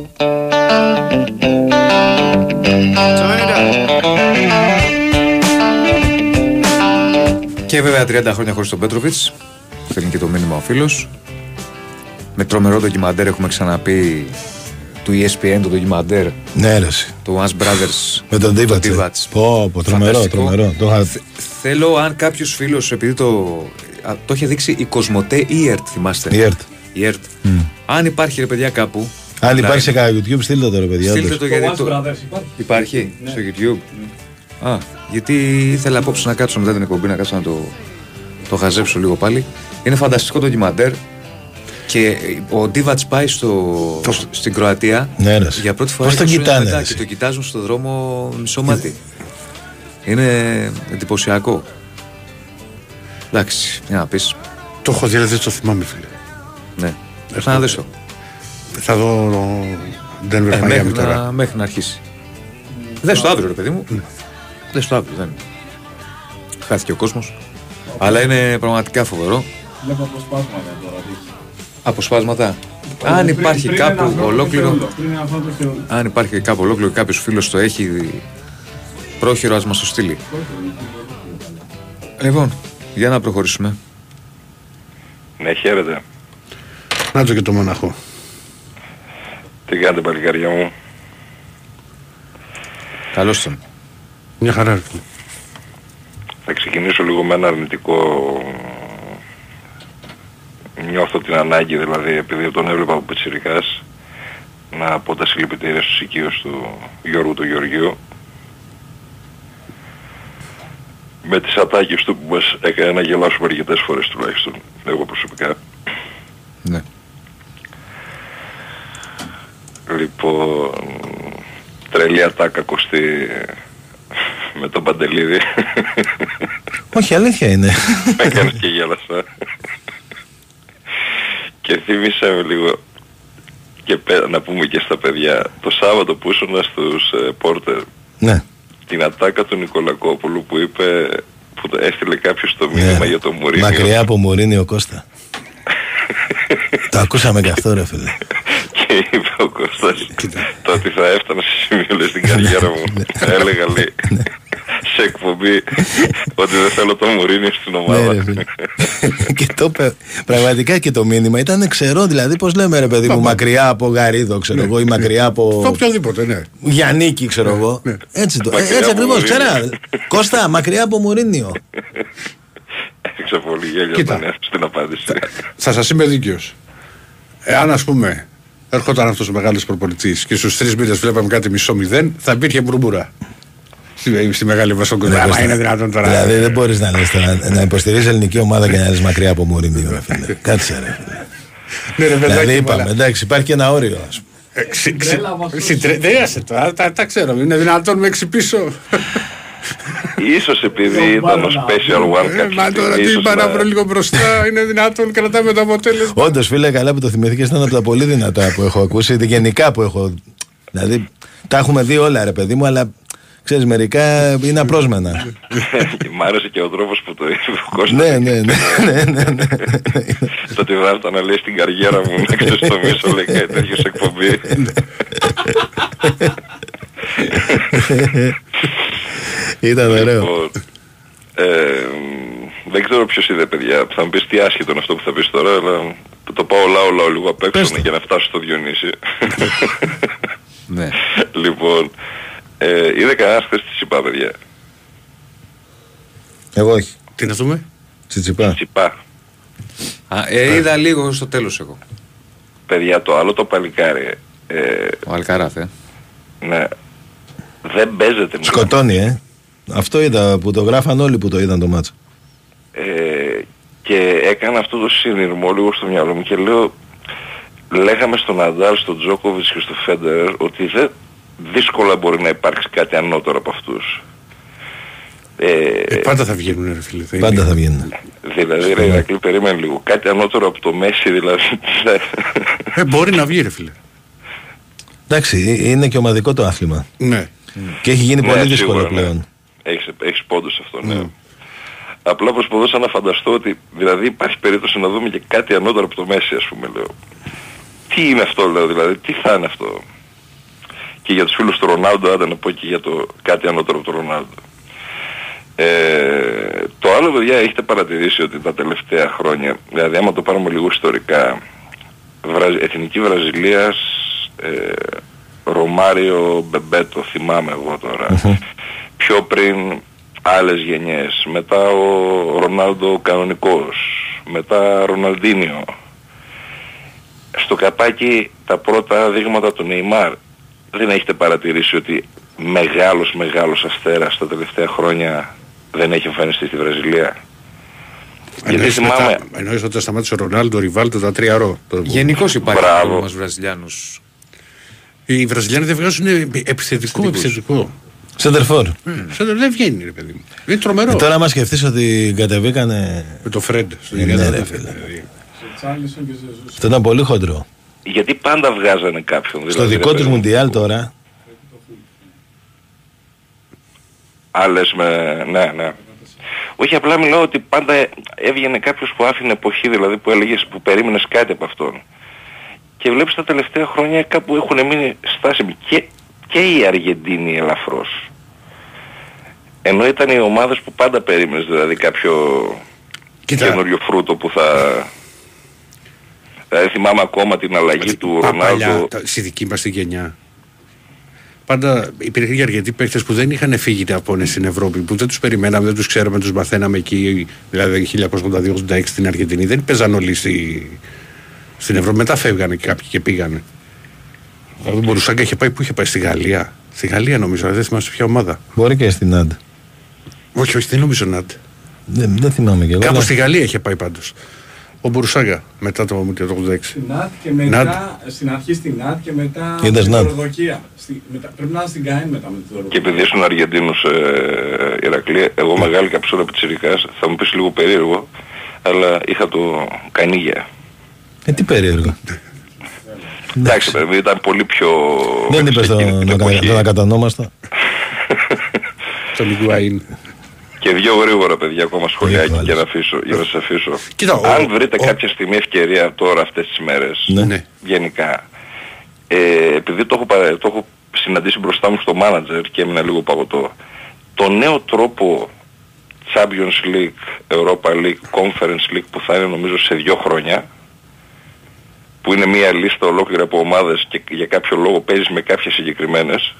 Και βέβαια 30 χρόνια χωρίς τον Πέτροβιτς. Θέλει και το μήνυμα ο φίλος. Με τρομερό ντοκιμαντέρ έχουμε ξαναπεί του E ESPN το ντοκιμαντέρ. Ναι, ρε. εσύ. Το Once Brothers. Με τον Τίβατς. ε. Divac. Πω, πω, τρομερό, Φανταστικό. τρομερό. Το είχα... Θέλω αν κάποιος φίλος, επειδή το, α, το είχε δείξει η Κοσμοτέ ή η ΕΡΤ, θυμάστε. Η ΕΡΤ. Η ΕΡΤ. Αν υπάρχει ρε παιδιά κάπου. Αν online, υπάρχει σε κανένα YouTube, στείλτε το τώρα, παιδιά. Στείλτε όντως. το γιατί. Το... Υπάρχει στο YouTube. Α, γιατί ήθελα απόψε να κάτσω μετά την εκπομπή να κάτσω να το, το χαζέψω λίγο πάλι. Είναι φανταστικό ντοκιμαντέρ. Και ο Ντίβατς πάει στο, στην Κροατία Ναι, ρε, εσύ. για πρώτη φορά. Πώς τον 20 κοιτάνε, μετά ρε, και εσύ. το κοιτάζουν στο δρόμο μισό μάτι. Είναι εντυπωσιακό. Εντάξει, για να πεις. Το έχω δει, αλλά δεν το θυμάμαι, φίλε. Ναι. Θα να δεις το. Θα δω Denver Ε, Miami μέχρι, τώρα. να, μέχρι να αρχίσει. Δες το αύριο, ρε παιδί μου. Δες το αύριο, δεν. Χάθηκε ο κόσμος. Αλλά είναι πραγματικά φοβερό. Βλέπω αποσπάσματα τώρα. Αποσπάσματα. Αν υπάρχει Πριν ένα κάπου χρόνο ολόκληρο. το Πριν ένα χρόνο το Θεό. Αν υπάρχει κάπου ολόκληρο και κάποιος φίλος το έχει πρόχειρο, ας μας το στείλει. Λοιπόν, για να προχωρήσουμε. Ναι, χαίρετε. Να το και το μοναχό. Τι κάνετε παλικάρια μου; Καλώς τον. Μια χαρά. ρε φίλε. Θα ξεκινήσω λίγο με ένα αρνητικό... Νιώθω την ανάγκη δηλαδή επειδή τον έβλεπα από Πετσιρικάς να πω τα συλληπιτήρια στους οικείους του Γιώργου του Γεωργίου με τις ατάκες του που μας έκανε να γελάσουμε αρκετές φορές τουλάχιστον εγώ προσωπικά. Ναι. Λοιπόν, τρελή ατάκα κοστί με τον Παντελίδη. Όχι, αλήθεια είναι. Με έκανες και γέλασα. και θύμισα με λίγο και πέ- να πούμε και στα παιδιά το Σάββατο που ήσουν στους ε, Πόρτερ ναι. την ατάκα του Νικολακόπουλου που είπε που το έστειλε κάποιος το μήνυμα ναι. για το Μουρίνιο Μακριά από Μουρίνι ο Κώστα. *laughs* το ακούσαμε και αυτό, ρε φίλε. Και είπε ο Κώστας το ότι θα έφτανα σε σημείο λέει, στην καριέρα μου έλεγα λέει σε εκπομπή ότι δεν θέλω το Μουρίνιο στην Ναι, ομάδα ρε φίλε. και το είπε, πραγματικά και το μήνυμα ήταν ξερό, δηλαδή πώς λέμε ρε παιδί μου, μακριά από Γαρίδο, ξέρω εγώ, ή μακριά Το από οποιοδήποτε, ναι. Γιαννίκη, ξέρω εγώ. Έτσι, το, ε, Μακριά έτσι από ακριβώς, Μουρίνιο. ξέρα. Κώστα, μακριά από Μουρίνιο. Έριξα πολύ γέλιο Κοίτα. όταν έφτασε την απάντηση Θα σας είμαι δίκαιος. Εάν ας πούμε έρχονταν αυτός ο μεγάλος προπονητής και στους τρεις μήνες βλέπαμε κάτι μισό μηδέν, θα υπήρχε μπουρμπούρα. Στη, στη μεγάλη Βασόγκο. Ναι, Άμα Κώστα. είναι δυνατόν τώρα. Δηλαδή δεν μπορείς να λες τώρα, να υποστηρίζει ελληνική ομάδα και να λες μακριά από Μουρίνιο, ρε φίλε. Κάτσε ρε φίλε. Ναι, ρε, παιδάκι, Δηλαδή είπαμε, αλλά- εντάξει, υπάρχει και ένα όριο, ας πούμε. Ε, ξυ- ξυ- συντρε- Δεν είσαι τώρα, τα, τα ξέρω. Είναι δυνατόν με έξι πίσω. Ίσως επειδή ήταν ο Special One Ε, κάποια Μα τώρα στιγμή, τι ίσως είπα να να- βρω λίγο μπροστά. Είναι δυνατόν, κρατάμε το αποτέλεσμα. Όντως, φίλε, καλά που το θυμηθήκες, ήταν από τα πολύ δυνατά που έχω ακούσει, είτε γενικά που έχω. Δηλαδή, τα έχουμε δει όλα, ρε παιδί μου, αλλά ξέρεις, μερικά είναι απρόσμενα. *laughs* Μ' άρεσε και ο τρόπος που το είπε ο Κώστας. ναι, ναι, ναι, ναι, ναι, ναι. Το ότι θα έρθω να λέει στην καριέρα μου να ξεστομίσω λέει κάτι τέτοιος σε εκπομπή. *laughs* Ήταν ωραίο. Λοιπόν, ε, δεν ξέρω ποιος είδε παιδιά. Θα μου πεις τι άσχετο είναι αυτό που θα πεις τώρα, αλλά το πάω λάω λάω λίγο απ' έξω για να φτάσω στο Διονύση. Ναι. *laughs* λοιπόν, ε, είδε κανένας χθες τη Τσιπά παιδιά. Εγώ όχι. Τι να δούμε; Τσιτσιπά. Τσιπά. Α, ε, είδα λίγο στο τέλος εγώ. Παιδιά το άλλο το παλικάρι. Ε, Ο Αλκαράθ, ε. ναι. Δεν παίζεται. μου Σκοτώνει, ε. Αυτό είδα που το γράφαν όλοι που το είδαν το μάτσο. Ε, και έκανα αυτό το συνειρμό λίγο στο μυαλό μου και λέω λέγαμε στον Αντάλ, στον Τζόκοβιτς και στο Φέντερ ότι δεν, δύσκολα μπορεί να υπάρξει κάτι ανώτερο από αυτούς. Ε, Ε, πάντα θα βγαίνουν ρε φίλε. θα Πάντα είναι. θα βγαίνουν. δηλαδή ρε Ηρακλή περίμενε λίγο. Κάτι ανώτερο από το Μέση δηλαδή. *laughs* Ε, μπορεί να βγει ρε φίλε. Εντάξει, ε, είναι και ομαδικό το άθλημα. Ναι. Και έχει γίνει Ναι, πολύ δύσκολο σίγουρα, ναι. πλέον. Έχεις, έχεις πόντους σε αυτό, ναι. Απλά προσπαθούσα να φανταστώ ότι δηλαδή υπάρχει περίπτωση να δούμε και κάτι ανώτερο από το Μέση ας πούμε λέω. Τι είναι αυτό λέω δηλαδή, τι θα είναι αυτό; Και για τους φίλους του Ρονάλντο, άντε να πω και για το κάτι ανώτερο από τον Ρονάλντο. Ε, το άλλο παιδιά έχετε παρατηρήσει ότι τα τελευταία χρόνια, δηλαδή άμα το πάρουμε λίγο ιστορικά, Βραζ- Εθνική Βραζιλίας, ε, Ρωμάριο Μπεμπέτο, θυμάμαι εγώ τώρα. Πιο πριν άλλες γενιές. Μετά ο Ρονάλντο ο κανονικός. Μετά Ροναλντίνιο. Στο καπάκι τα πρώτα δείγματα του Νεϊμάρ. Δεν έχετε παρατηρήσει ότι μεγάλος μεγάλος αστέρας τα τελευταία χρόνια δεν έχει εμφανιστεί στη Βραζιλία; Γιατί Εννοείς, θυμάμαι... μετά, εννοείς όταν σταμάτησε ο Ρονάλντο, ο Ριβάλτο, τα τρία ρο. Το- Γενικώς υπάρχει Μπράβο. πρόβλημα στους Βραζιλιάνους. Οι Βραζιλιάνοι δεν βγάζουν επιθετικό. επιθετικό. Σεντερφόρ. Σαν το δεν βγαίνει ρε παιδί μου. Είναι τρομερό. Ε, τώρα, άμα σκεφτείς ότι κατεβήκανε. Με το Φρεντ. στην Ε, ναι, Ινδιάνα. ρε, φίλε. Δηλαδή. Ριτσάρλισον και σε Ζεσούς. Αυτό ήταν πολύ χοντρό. Γιατί πάντα βγάζανε κάποιον. Στο δηλαδή, δικό ρε τους παιδί μου. Μουντιάλ τώρα. Άλλες με... Ναι, ναι. Όχι απλά μιλάω ότι πάντα έβγαινε κάποιος που άφηνε εποχή, δηλαδή που έλεγες που περίμενες κάτι από αυτόν. Και βλέπεις τα τελευταία χρόνια κάπου έχουν μείνει στάσιμοι και, και η Αργεντίνη ελαφρώς. Ενώ ήταν οι ομάδες που πάντα περίμενες δηλαδή κάποιο Κοίτα. καινούριο φρούτο που θα... Δηλαδή θυμάμαι ακόμα την αλλαγή του Πα- παλιά, Ρονάλντο. τα- στη δική μας τη γενιά. Πάντα υπήρχαν και αρκετοί παίκτες που δεν είχαν φύγει από είναι στην Ευρώπη, που δεν τους περιμέναμε, δεν τους ξέραμε, τους μαθαίναμε εκεί, δηλαδή 1982-86 στην Αργεντινή. Δεν παίζαν όλοι στη, στην Ευρώπη. Μετά φεύγανε και κάποιοι και πήγανε. Δηλαδή μπορούσαν και είχε πάει, πού είχε πάει, στη Γαλλία. Στη Γαλλία νομίζω, δεν θυμάσαι ποια ομάδα. Μπορεί και στην Αντ. Όχι, όχι, δεν νομίζω να. Δεν, δεν θυμάμαι κι εγώ. Κάπου αλλά- στη Γαλλία είχε πάει πάντως. Ο Μπουρουσάγκα μετά το, το 86. Στην ΝΑΤ και μετά, στην αρχή στην ΝΑΤ και μετά Είδες στην ΝΑΤ. δωροδοκία. Στη- μετά- Πρέπει να είναι στην ΚΑΕΝ μετά με τη Και δωροδοκία. επειδή ήσουν Αργεντίνος ε, Ηρακλή, εγώ μεγάλη καψούρα πιτσιρικάς, θα μου πεις λίγο περίεργο, αλλά είχα το κανίγια. Ε, τι περίεργο. Εντάξει, παιδί, ήταν πολύ πιο... Δεν είπες σε εκείνη την το εποχή. να κατανόμαστα. Το Λιγκουάιν. Και δύο γρήγορα παιδιά ακόμα σχολιάκι Έβαλες. για να, αφήσω, για να σας αφήσω. Κοίτα, ο- Αν βρείτε ο- κάποια στιγμή ευκαιρία τώρα αυτές τις μέρες, Ναι. Ναι. γενικά, ε, επειδή το έχω, παρα- το έχω συναντήσει μπροστά μου στο manager και έμεινα λίγο παγωτό, το νέο τρόπο Champions League, Europa League, Conference League που θα είναι νομίζω σε δύο χρόνια, που είναι μια λίστα ολόκληρη από ομάδες και για κάποιο λόγο παίζεις με κάποιες συγκεκριμένες,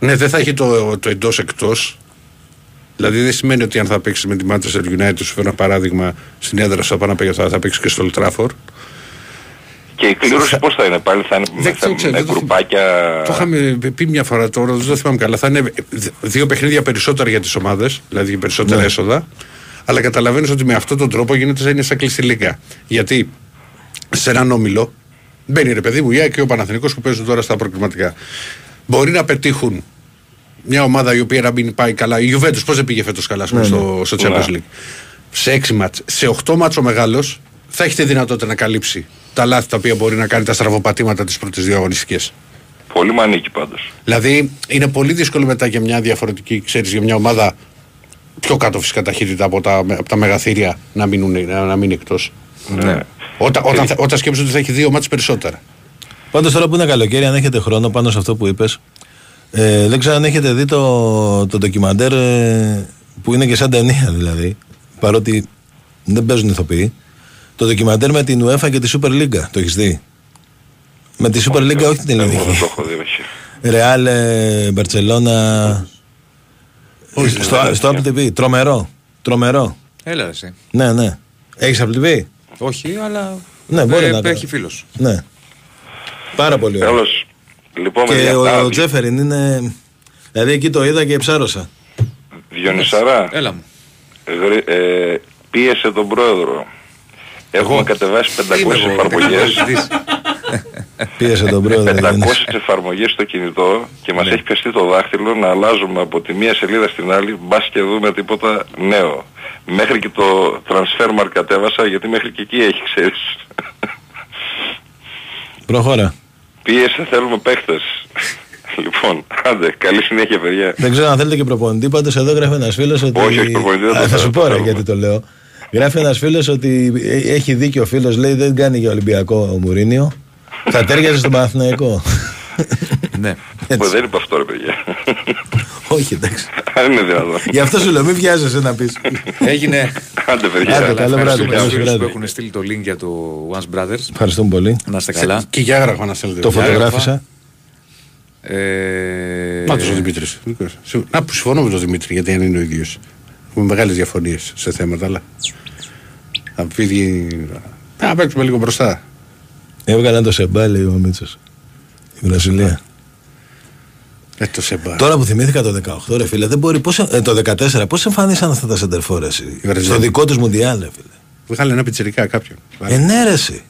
Ναι, δεν θα έχει το, το εντό εκτό. Δηλαδή δεν σημαίνει ότι αν θα παίξεις με τη Manchester United, σου φέρω ένα παράδειγμα, στην έδρα σου θα πάει να παίξεις, θα, θα παίξεις και στο Old Trafford. και η κλήρωση πώς θα είναι πάλι, θα είναι Δεν με, ξέρω, ξέρω, με δεν το γκρουπάκια... Το είχαμε πει μια φορά τώρα, δεν το θυμάμαι καλά. Θα είναι δύο παιχνίδια περισσότερα για τις ομάδες, δηλαδή περισσότερα Ναι. έσοδα. Αλλά καταλαβαίνεις ότι με αυτόν τον τρόπο γίνεται σαν είναι σαν κλειστή λίγα. Γιατί σε έναν όμιλο μπαίνει ρε παιδί μου η ΑΕΚ και ο Παναθηνικός που παίζουν τώρα στα προκριματικά. Μπορεί να πετύχουν μια ομάδα η οποία να μην πάει καλά. Η Juventus πώς δεν πήγε φέτος καλά ας πούμε, στο, στο Champions Ναι. League; Σε έξι μάτς. Σε οχτώ μάτς ο μεγάλος θα έχει τη δυνατότητα να καλύψει τα λάθη τα οποία μπορεί να κάνει τα στραβοπατήματα τη πρώτη δύο αγωνιστικές; Πολύ μανίκι πάντως. Δηλαδή είναι πολύ δύσκολο μετά για μια διαφορετική, ξέρεις, για μια ομάδα πιο κάτω φυσικά ταχύτητα από τα, από τα μεγαθύρια να, μείνουν, να, να μείνει εκτός. Ναι. Όταν, όταν, θα- όταν σκέψεις ότι θα έχει δύο μάτς περισσότερα. Πάντως τώρα που είναι καλοκαίρι, αν έχετε χρόνο πάνω σε αυτό που είπες, ε, δεν ξέρω αν έχετε δει το, το ντοκιμαντέρ ε, που είναι και σαν ταινία δηλαδή. Παρότι δεν παίζουν ηθοποιοί. Το ντοκιμαντέρ με την UEFA και τη Super League. Το έχεις δει; Με τη Super League, όχι την Εγώ δεν το ελληνική. έχω δει, όχι. Ρεάλ, ε, Μπαρσελόνα. Στο, στο Apple TV. Τρομερό. Τρομερό. Έλα εσύ. Ναι, ναι. Έχεις Apple TV. Όχι, αλλά Ναι, μπορεί ε, να το- έχει φίλος. Ναι. Πάρα πολύ ωραίο. Τέλος, λοιπόν, Και παιδιά, ο, α, ο Τζέφεριν είναι. Δηλαδή εκεί το είδα και ψάρωσα. Διονυσαρά, Έλα μου. γρη- ε, πίεσε τον πρόεδρο. Έχουμε Εγώ. κατεβάσει 500 Είμαι εγώ, εφαρμογές. δεν Πίεσε τον πρόεδρο. 500 Γιάννης. εφαρμογές στο κινητό και Ναι. μας έχει πιαστεί το δάχτυλο να αλλάζουμε από τη μία σελίδα στην άλλη μπας και δούμε τίποτα νέο. Μέχρι και το transfer mark κατέβασα γιατί μέχρι και εκεί έχει ξέρεις. Προχώρα. Πίεσε θέλουμε παίχτες. λοιπόν, άντε, καλή συνέχεια παιδιά. Δεν ξέρω αν θέλετε και προπονητή, πάντως εδώ γράφει ένας φίλος ότι... Όχι, όχι, προπονητή δεν το Α, θα θέλω, σου το πω ρε, θέλουμε. γιατί το λέω. Γράφει ένας φίλος ότι ε, έχει δίκιο ο φίλος, λέει δεν κάνει για Ολυμπιακό ο Μουρίνιο. θα τέριαζε στον Παναθηναϊκό. Ναι. Πω, δεν είπα αυτό ρε παιδιά. Όχι, εντάξει. Αν είναι δυνατόν. Γι' αυτό σου λέω, μην βιάζεσαι να πεις. Έγινε. Άντε παιδιά. Άντε, καλό βράδυ, Ευχαριστούμε καλό τους φίλους βράδυ. που έχουν στείλει το link για το Once Brothers. Ευχαριστούμε πολύ. Να είστε καλά. Και για άγραφα να στέλνετε. Το Για φωτογράφησα. Ε, Να τους ο Δημήτρης. Να που συμφωνώ με τον Δημήτρη γιατί αν είναι ο ίδιος. Έχουμε μεγάλες διαφωνίες σε θέματα, αλλά θα πει να παίξουμε λίγο μπροστά. Έβγαλαν το σεμπά, λέει ο Μίτσος. Η Βραζιλία. Ε, το σεμπά. Τώρα που θυμήθηκα το 18, ρε φίλε, δεν μπορεί. Πώς, ε, το 14, πώς εμφανίσαν αυτά τα σεντερφόρε. Βραζιλία. Στο δικό τους Μουντιάλ, ρε φίλε. Βγάλε ένα πιτσιρικά κάποιον. Ε, ναι, ρε, εσύ.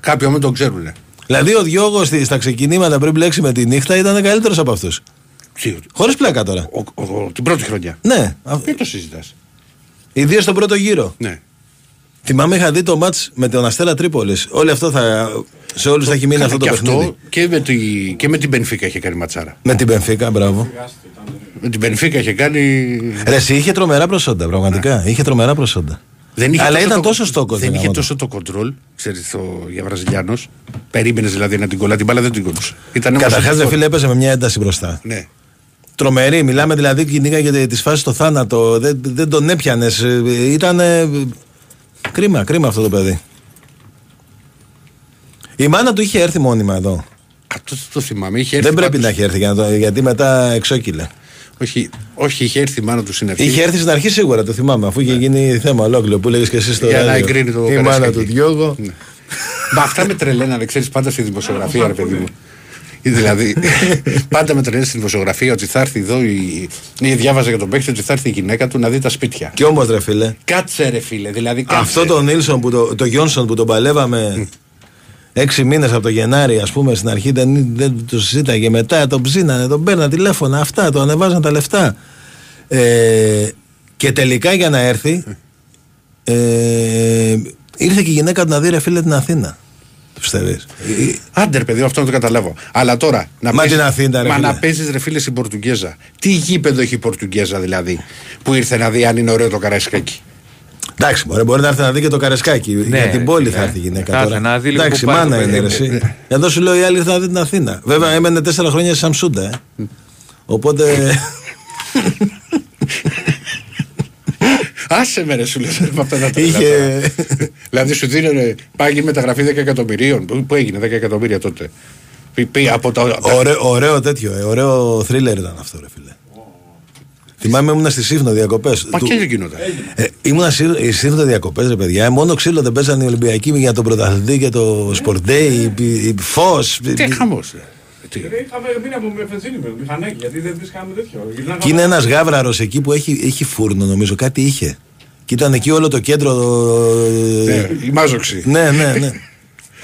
Κάποιον μην τον ξέρουν. Δηλαδή ο Διώγος στα ξεκινήματα πριν μπλέξει με τη νύχτα ήταν καλύτερος από αυτούς. Χωρίς πλάκα τώρα. Ο, ο, την πρώτη χρονιά. Ναι, Δεν το συζητάς. ιδίω στον πρώτο γύρο. Ναι. Θυμάμαι είχα δει το μάτς με τον Αστέρα Τρίπολης. Όλο αυτό θα. Σε όλους θα έχει μείνει αυτό το και παιχνίδι. αυτό και με, τη, και με την Πενφίκα είχε κάνει ματσάρα. Με την Πενφύκα, μπράβο. Με την Πενφίκα είχε κάνει. Ρε, εσύ είχε τρομερά προσόντα, πραγματικά. Είχε τρομερά προσόντα. Δεν είχε Αλλά τόσο ήταν το- τόσο στόκο. Δεν είχε τόσο το κοντρόλ, ξέρεις, το, για Βραζιλιάνος. Περίμενες δηλαδή να την κολλά την μπάλα, δεν την κολλούσε. Ήταν όμως Καταρχάς, αυτό. ρε φίλε, έπαιζε με μια ένταση μπροστά. Ναι. Τρομερή, μιλάμε δηλαδή κυνήγαγε τις φάσεις στο θάνατο. Δεν, δεν τον έπιανες. Ήταν. Κρίμα, κρίμα αυτό το παιδί. Η μάνα του είχε έρθει μόνιμα εδώ. Αυτό το θυμάμαι. Είχε έρθει Δεν πρέπει πάντως- να έχει έρθει για να το- γιατί μετά εξόκυλε. Όχι, όχι, είχε έρθει η μάνα του στην αρχή. Είχε έρθει στην αρχή σίγουρα, το θυμάμαι, αφού είχε γίνει θέμα ολόκληρο που λέγε και εσύ στο Για να ράδιο. εγκρίνει το Η μάνα Καραϊσκάκη. του Διώγω. Ναι. Μα αυτά με τρελαίνανε, ξέρεις πάντα στη δημοσιογραφία, ρε παιδί μου. Ή Δηλαδή, πάντα με τρελαίνει στη δημοσιογραφία ότι θα έρθει εδώ η. ή διάβαζα για τον παίκτη ότι θα έρθει η γυναίκα του να δει τα σπίτια. Και όμως, ρε φίλε, Κάτσε ρε φίλε, δηλαδή κάτσε. αυτό το Νίλσον, που το, το Γιόνσον που τον παλεύαμε έξι μήνες από το Γενάρη, ας πούμε, στην αρχή δεν, δεν το συζήταγε. Μετά τον ψήνανε, τον παίρναν τηλέφωνα, αυτά, το ανεβάζαν τα λεφτά. Ε, και τελικά για να έρθει, ε, ήρθε και η γυναίκα του να δει, ρε φίλε, την Αθήνα. Το πιστεύεις. Ε, Άντερ, παιδί, αυτό να το καταλάβω. Αλλά τώρα. Να Μα παίζεις- την Αθήνα, ρε Μα φίλε. να παίζεις ρε φίλε στην Πορτουγκέζα. Τι γήπεδο έχει η Πορτουγκέζα δηλαδή. Που ήρθε να δει αν είναι ωραίο το καραϊσκάκι; Εντάξει, μπορεί, μπορεί να έρθει να δει και το καρεσκάκι. για την πόλη ναι. θα έρθει η γυναίκα Θα έρθει τώρα. να δει λίγο Εντάξει, που πάει το μάνα παιδί. είναι ρε, εσύ. Εδώ σου λέω η άλλη ήρθε να δει την Αθήνα. Βέβαια έμενε τέσσερα χρόνια σε Σαμσούντα, ε. Οπότε. *laughs* Άσε με ρε σου λες με αυτά τα Είχε- τρέλα τώρα. Δηλαδή σου δίνανε πάγει μεταγραφή 10 εκατομμυρίων. Πού- Πού έγινε 10 εκατομμύρια τότε; Πει, πει από τα. τα- ωραίο, ωραίο τέτοιο, ε, ωραίο θρίλερ ήταν αυτό, ρε φίλε. Θυμάμαι ήμουνα στη Σύφνο διακοπές. Μα και δεν γινόταν. Ε, ήμουνα στη στη Σύφνο διακοπές, ρε παιδιά. Ε, Μόνο ξύλο δεν παίζανε οι Ολυμπιακοί για τον πρωταθλητή και το Sport Day, φως. Τι χαμός. ρε. Τι- Είχαμε μείνει από με βενζίνη με μηχανάκι γιατί δεν βρίσκαμε τέτοιο. Γυρνάγαμε- Και είναι ένας γάβραρος εκεί που έχει, έχει φούρνο, νομίζω, κάτι είχε. Και ήταν εκεί όλο το κέντρο. Ναι, ε, Η μάζοξη. Ναι, ναι, ναι.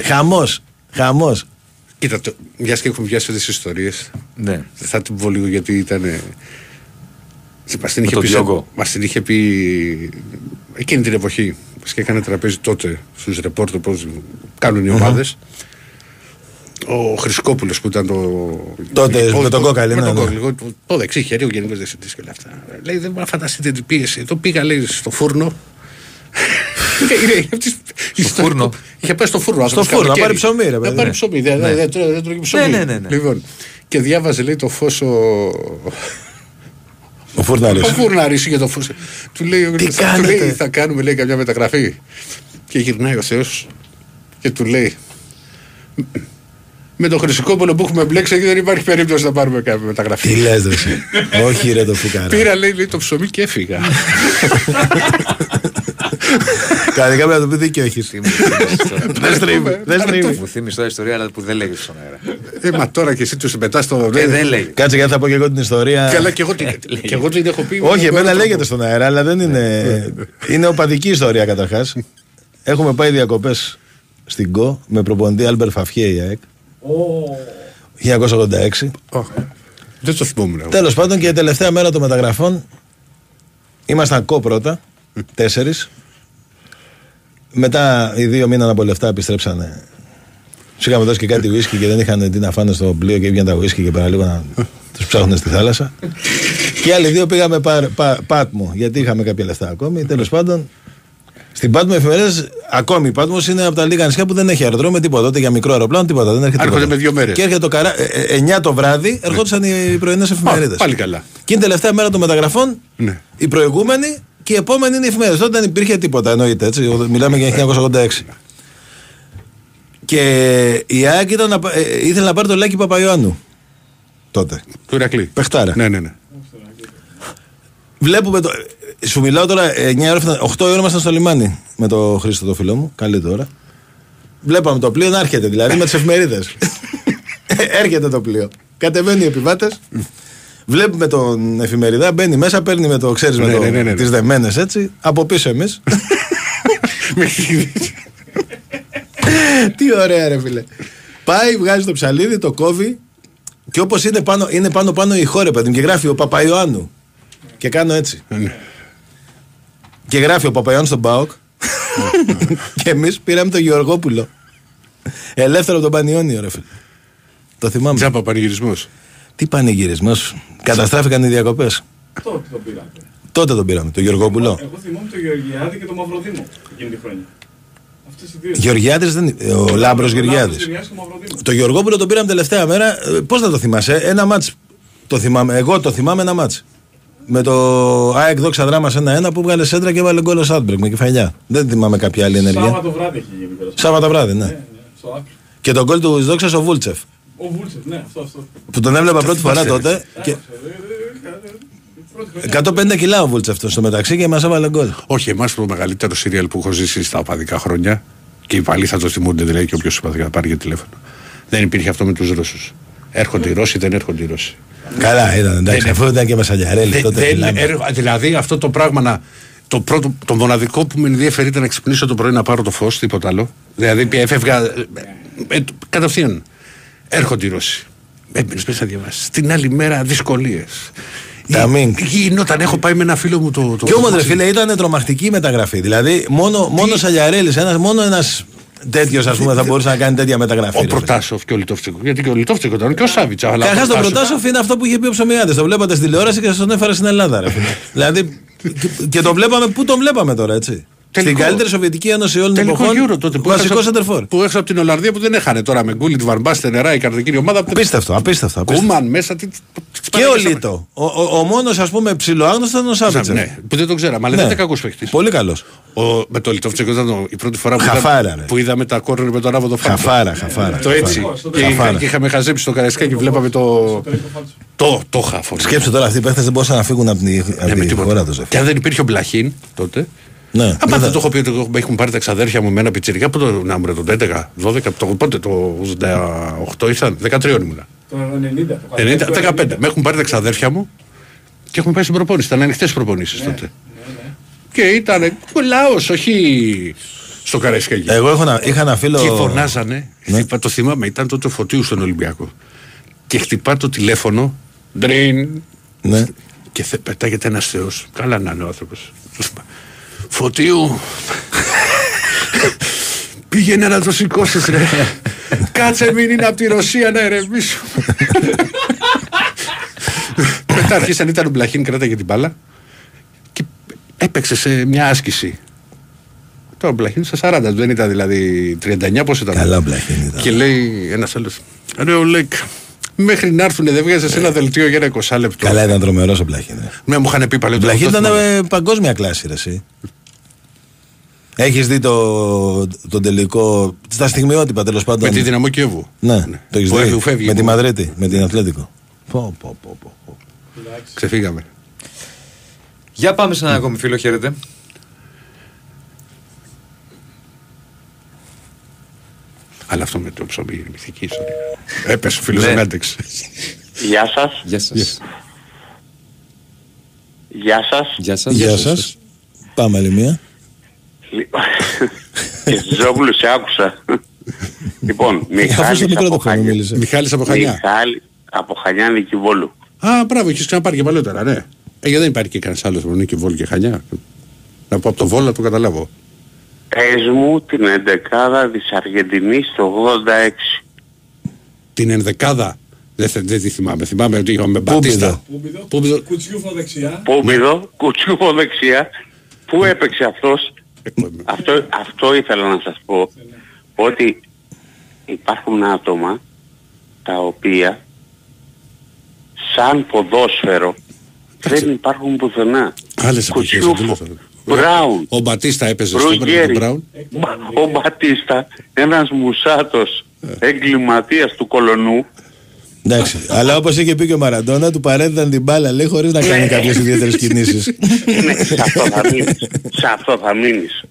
Χαμός. Χαμός. Κοίτα, το- μιας και έχουμε πιάσει τις ιστορίες. Ναι. Θα την πω λίγο γιατί ήταν. Μας την, είχε τον πει, Διόγκο. μας την είχε πει εκείνη την εποχή. Μας και έκανε τραπέζι τότε στους ρεπόρτερ πώς κάνουν οι ομάδες. Ο Χρυσκόπουλος που ήταν το. Τότε, γενικός- με τον Κόκαλη, με ναι, τον ναι. Κόκαλη, το- Το δεξί χέρι, ο γενικός διευθυντής και όλα αυτά. Λέει δεν μπορεί να φανταστείτε την πίεση. Το πήγα, λέει, στο φούρνο. *laughs* Είναι- είναι αυτής- ιστορία φούρνο. που- Είχε πάει στο φούρνο. Στο άνθρωπος φούρνο, να καλοκαίρι. πάρει ψωμί, ρε Να παιδί. πάρει ψωμί. Δεν δεν- δεν τρώγε- δεν τρώγε ψωμί. Ναι, ναι, ναι, ναι. Λοιπόν, και διάβαζε, λέει, το φως ο. Ο Φούρναρη. Ο φούρναρης για το φως. Του λέει, ο- Τι του κάνετε; λέει, θα κάνουμε λέει καμιά μεταγραφή. Και γυρνάει ο Θεός και του λέει με το Χρυσικόπουλο που έχουμε μπλέξει δεν υπάρχει περίπτωση να πάρουμε κάποια Τι μεταγραφή. λες, ρε. εσύ. *laughs* Όχι, ρε το φουκάρα. Πήρα λέει, λέει, το ψωμί και έφυγα. *laughs* Κάτι πρέπει να το πει δίκιο έχει. Δεν στρίβει. Δεν στρίβει. Μου θύμισε τώρα ιστορία αλλά που δεν λέγεται στον αέρα. ε, μα τώρα και εσύ του μετά στο. Ε, δεν λέγεται. Κάτσε γιατί θα πω και εγώ την ιστορία. Καλά και εγώ, την- και εγώ την έχω πει. Όχι, με εμένα τον λέγεται στον αέρα, αλλά δεν είναι. Είναι οπαδική ιστορία καταρχάς. Έχουμε πάει διακοπές στην Κω με προπονητή Άλμπερ Φαφιέ η ΑΕΚ. 1986. Δεν το θυμόμουν. εγώ. Τέλος πάντων και η τελευταία μέρα των μεταγραφών ήμασταν Κω πρώτα, τέσσερις. Μετά οι δύο μήναν από λεφτά επιστρέψανε. Του είχαμε δώσει και κάτι ουίσκι και δεν είχαν τι να φάνε στο πλοίο και έβγαιναν τα ουίσκι και πέρα λίγο να τους ψάχνουν στη θάλασσα. και οι άλλοι δύο πήγαμε πα, πα- πάτμο γιατί είχαμε κάποια λεφτά ακόμη. Τέλος πάντων, στην Πάτμο εφημερίδες, ακόμη η Πάτμος είναι από τα λίγα νησιά που δεν έχει αεροδρόμιο τίποτα. Ούτε για μικρό αεροπλάνο τίποτα. Δεν έρχεται Έρχονται τίποτα. με δύο μέρες. Και έρχεται το καρά... 9 το βράδυ ερχόντουσαν οι πρωινές εφημερίδες. πάλι καλά. Και είναι η τελευταία μέρα των μεταγραφών, Ναι. η προηγούμενη και η επόμενη είναι οι εφημερίδε. Τότε δεν υπήρχε τίποτα, εννοείται έτσι. Μιλάμε για 1986. Και η ΑΕΚ ήταν να πα- ε, ήθελε να πάρει το Λάκη Παπαϊωάννου. Τότε. Του Ηρακλή. Πεχτάρα. Ναι, ναι, ναι. Βλέπουμε το. Σου μιλάω τώρα 9 ώρα, φτα- 8 ώρα ήμασταν στο λιμάνι με το Χρήστο το φίλο μου. Καλή τώρα. Βλέπαμε το πλοίο να έρχεται δηλαδή με τις εφημερίδες. *laughs* έρχεται το πλοίο. Κατεβαίνουν οι επιβάτες. Βλέπουμε τον εφημερίδα, μπαίνει μέσα, παίρνει με το, ξέρεις, με Ναι, το, ναι, ναι, ναι. τις δεμένες έτσι, από πίσω εμείς. *laughs* Τι ωραία ρε φίλε. Πάει, βγάζει το ψαλίδι, το κόβει και όπως είναι πάνω, είναι πάνω πάνω η χώρα παιδί μου και γράφει ο Παπαϊωάννου. Και κάνω έτσι. και γράφει ο Παπαϊωάννου στον ΠΑΟΚ *laughs* και εμείς πήραμε τον Γεωργόπουλο. Ελεύθερο από τον Πανιόνιο ρε φίλε. Το θυμάμαι. Τζάμπα πανηγυρισμό. Τι πανηγυρισμός. Καταστράφηκαν οι διακοπές. Τότε το πήρατε. Τότε τον πήραμε, τον Γεωργόπουλο. Εγώ θυμόμαι τον Γεωργιάδη και τον Μαυροδήμο εκείνη τη χρονιά. Αυτές οι δύο. Γεωργιάδης δεν είναι. Ο Λάμπρος Γεωργιάδη. Λάμπρος Γεωργιάδης και ο Μαυροδήμος. Το Γεωργόπουλο τον πήραμε τελευταία μέρα. Πώς θα το θυμάσαι, ένα μάτς. Το θυμάμαι. Εγώ το θυμάμαι ένα μάτς. Με το ΑΕΚ δόξα δράμα σε ένα-ένα που βγάλε σέντρα και έβαλε γκολ ο Σάντμπρεκ με κεφαλιά. Δεν θυμάμαι κάποια άλλη ενέργεια. Σάββατο βράδυ έχει γίνει πέρα. Σάββατο βράδυ, ναι. Ναι, ναι, στο άκρο. Και τον γκολ του δόξας ο Βούλτσεφ. Ο Βούλτσεφ, ναι, αυτό, αυτό. Που τον έβλεπα πρώτη φορά τότε. Και Πρώτη χρονιά. 150 κιλά ο Βούλτσεφ αυτός στο μεταξύ και μα έβαλε γκολ. Όχι, εμάς το μεγαλύτερο σύριαλ που έχω ζήσει στα οπαδικά χρόνια και οι παλιοί θα το θυμούνται δηλαδή και όποιος οπαδικά πάρει για τηλέφωνο. Δεν υπήρχε αυτό με τους Ρώσους. Έρχονται οι Ρώσοι, δεν έρχονται οι Ρώσοι. Καλά ήταν, εντάξει, Δεν- αφού ήταν και Βασιλιαρέλη Δεν- τότε. δεν- μιλάμε. έρχο- δηλαδή αυτό το πράγμα να. Το, πρώτο, το μοναδικό που με ενδιαφέρει ήταν να ξυπνήσω το πρωί να πάρω το φως, τίποτα άλλο. Δηλαδή πια έφευγα. ε, ε, κατευθείαν. Έρχονται οι Ρώσοι. Έμπαινε μέσα να διαβάσεις. Την άλλη μέρα δυσκολίες. Τα μίνκ. Γινόταν, έχω πάει με ένα φίλο μου το. το Και όμω, το- ρε φίλε, ήταν τρομακτική η μεταγραφή. Δηλαδή, μόνο, μόνος Σαλιαρέλη, ένας, μόνο ένας τέτοιος, ας πούμε, θα μπορούσε να κάνει τέτοια μεταγραφή. Ο ρε φίλε. Προτάσοφ και ο Λιτόφτσικο. Γιατί και ο Λιτόφτσικο ήταν και ο Σάβιτσα. αλλά ο Καταρχάς, τον Προτάσοφ- Προτάσοφ είναι αυτό που είχε πει ο Ψωμιάδη. Το βλέπατε στην τηλεόραση και σας τον έφερε στην Ελλάδα, ρε φίλε. *laughs* δηλαδή, και, και τον βλέπαμε, πού τον βλέπαμε τώρα, έτσι; Τελικό. Στην καλύτερη Σοβιετική Ένωση όλων των Τελικό εποχών. Euro τότε που Βασικός έχασα- σεντερφόρ. Που έχασα από την Ολλανδία που δεν έχανε τώρα με γκούλιτ, βαρμπάστε νερά, η καρδική ομάδα. που δεν- Απίστευτο, απίστευτο. απίστευτο. Κούμαν μέσα. Τι, τι- τι- Και ο παραγγέσαμε. Λίτο. Ο, ο, ο μόνος, ας πούμε, ψιλοάγνωστος ήταν ο Σάβιτσα. Ναι, που δεν το ξέραμε, αλλά δεν ήταν κακός παίχτη. Πολύ καλός. Με το Λιτόφτσικο ήταν το- η πρώτη φορά που, Χαφάρα, είδαμε, ρε. που είδαμε τα κόρνερ με τον Άβο το Φάμπο. Χαφάρα, χαφάρα. Το έτσι. Και, Χαφάρα. και είχαμε χαζέψει στο Καραϊσκάκι και βλέπαμε το. Το, το χάφο. Σκέψτε τώρα αυτοί οι παίχτε δεν μπορούσαν να φύγουν από τη, από Ναι, με τη τίποτα. χώρα του. Και αν δεν υπήρχε ο Μπλαχίν τότε. Ναι, Αν δεν δεν θα- το έχω πει ότι έχω- έχουν πάρει τα ξαδέρφια μου με ένα πιτσιρικά από το να μου ρε, το 11, 12, το, πότε το 88 ήρθαν, 13 ήμουνα. Το 90. το 90, καλοκαίρι του 15. Με έχουν πάρει τα ξαδέρφια μου και έχουμε πάει στην προπόνηση. Ήταν ανοιχτές προπονήσεις τότε. Και ήταν λαό, όχι στο Καραϊσκάκι. Εγώ έχω ένα- είχα ένα φίλο. Και φωνάζανε, Ναι. χτυπά- το θυμάμαι, ήταν τότε ο Φωτίου στον Ολυμπιακό. Και χτυπά το τηλέφωνο, ντριν, Ναι. και θε, πετάγεται ένας Θεός. Καλά να είναι ο άνθρωπος. Φωτίου. Πήγαινε να το σηκώσεις, ρε. Κάτσε μην είναι από τη Ρωσία να ερευνήσω. Μετά αρχίσαν, ήταν ο Μπλαχίν, κράταγε την μπάλα και έπαιξε σε μια άσκηση. Τώρα ο Μπλαχίν στα 40, δεν ήταν δηλαδή 39, πώς ήταν. Καλά, ο Μπλαχίν ήταν. Και λέει ένας άλλος, ρε ο Λέκ, μέχρι να έρθουν δεν βγάζεις ένα δελτίο για ένα 20 λεπτό. Καλά, ήταν τρομερός ο Μπλαχίν. ρε. Ναι, μου είχαν πει πάλι Ο ότι Μπλαχίν αυτό ήταν θυμάμαι. ε, παγκόσμια κλάση, ρε, εσύ. Έχεις δει το, το τελικό. Στα στιγμιότυπα τέλος πάντων. Με τη δυναμό Κιέβου. Ναι, το έχεις Που δει. έφυγε- φεύγει με τη που- Μαδρίτη, με την Αθλέτικο. Πω, πω, πω, πω, πω. Ξεφύγαμε. Για πάμε σε ένα ακόμη φίλο, χαίρετε. Αλλά αυτό με το ψωμί είναι μυθική ιστορία. Έπεσε ο φίλος Ναι. δεν άντεξε. Γεια σας. Γεια σας. Γεια σας. Γεια σας. Γεια σας. Πάμε άλλη μία. Λοιπόν, Και Ζόγλου σε άκουσα. λοιπόν, Αφού στο Μιχάλης μικρό από το χρόνο Χανιά. μίλησες. Μιχάλης από Χανιά. Μιχάλη από Χανιά Νικηβόλου. Α, μπράβο, έχεις ξαναπάρει και παλαιότερα, ναι. Ε, γιατί δεν υπάρχει και κανένας άλλος που είναι και Βόλ και Χανιά. Να πω από το Βόλ να το καταλάβω. Πες μου την εντεκάδα της Αργεντινής το 86. Την ενδεκάδα; Δεν, θε- δεν τη θυμάμαι. Θυμάμαι ότι είχαμε Πούμπιδο. Μπατίστα. Πούμπιδο, Πούμπιδο. Κουτσιούφο δεξιά. Πούμπιδο, κουτσούβο δεξιά. Πού έπαιξε αυτός; Αυτό, αυτό ήθελα να σας πω. Ότι υπάρχουν άτομα τα οποία σαν ποδόσφαιρο δεν υπάρχουν πουθενά. Άλλες εποχές. Κουτσιούφο, αντίληψα. Μπράουν, Ο Μπατίστα έπαιζε στο Μπρουγκέρι. τον Μπράουν. Μπα- ο Μπατίστα, ένας μουσάτος εγκληματίας του κολονού, Εντάξει. Αλλά όπως είχε πει και ο Μαραντόνα, του παρέδιδαν την μπάλα λέει χωρίς να κάνει κάποιες ιδιαίτερες κινήσεις. ναι, σε αυτό θα μείνεις. Σε αυτό θα μείνεις.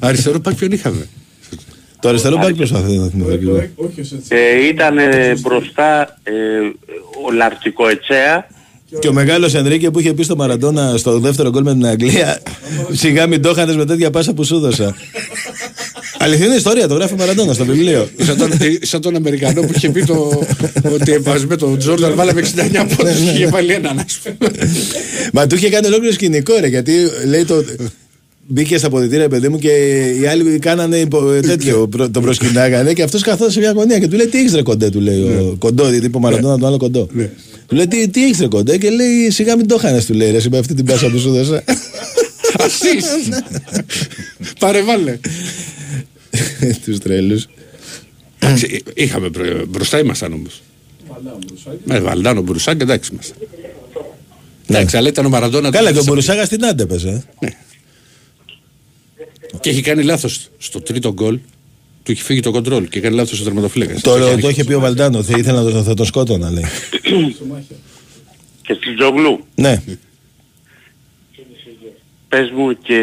Αριστερό πακ ποιον είχαμε; Το αριστερό μπακ προσπαθεί να θυμηθώ κι εγώ. Όχι ως έτσι. Ε, ήταν ε, μπροστά ε, ο Λαρτικό Ετσέα, Και ο μεγάλος Ενρίκε που είχε πει στο Μαραντόνα στο δεύτερο γκολ με την Αγγλία, σιγά μην το είχανε με τέτοια πάσα που σου δώσα. Αληθινή ιστορία, το γράφει ο Μαραντόνα στο βιβλίο. σαν, τον, ε, σαν τον Αμερικανό που είχε πει το, ότι βάζει με τον Τζόρνταν βάλαμε 69 πόντους και είχε βάλει έναν ας πούμε. Μα του είχε κάνει ολόκληρο σκηνικό, ρε, γιατί λέει το. Μπήκε στα ποδητήρια, παιδί μου, και οι άλλοι κάνανε υπο- τέτοιο, προ- τον προσκυνάγανε και αυτός καθόταν σε μια γωνία και του λέει: Τι έχεις ρε κοντέ, του λέει. Ο κοντό, γιατί είπε ο Μαραντόνα τον άλλο κοντό. Του λέει: Τι, τι έχεις ρε κοντέ, και λέει: Σιγά μην το χάνες, του λέει. Ρε, εσύ με αυτή την πάσα που σου δώσα. Ασίστ. Πάρε βάλε. *laughs* Τους τρέλους. Εντάξει, Είχαμε μπρο- μπροστά ήμασταν όμως. Με Βαλντάνο Μπουρουτσάγκα εντάξει ήμασταν. Εντάξει, αλλά ήταν ο Μαραντόνα. Καλά, και ο του- Μπουρουτσάγκα στην Άντε παίζε. ε. Και έχει κάνει λάθος στο τρίτο γκολ. Του έχει φύγει το κοντρόλ και κάνει λάθος ο τερματοφύλακας. Το, το είχε πει ο Βαλντάνο, θα ήθελα να το, θα το σκότωνα, λέει. και στη Τζογλού. ναι. Πες μου και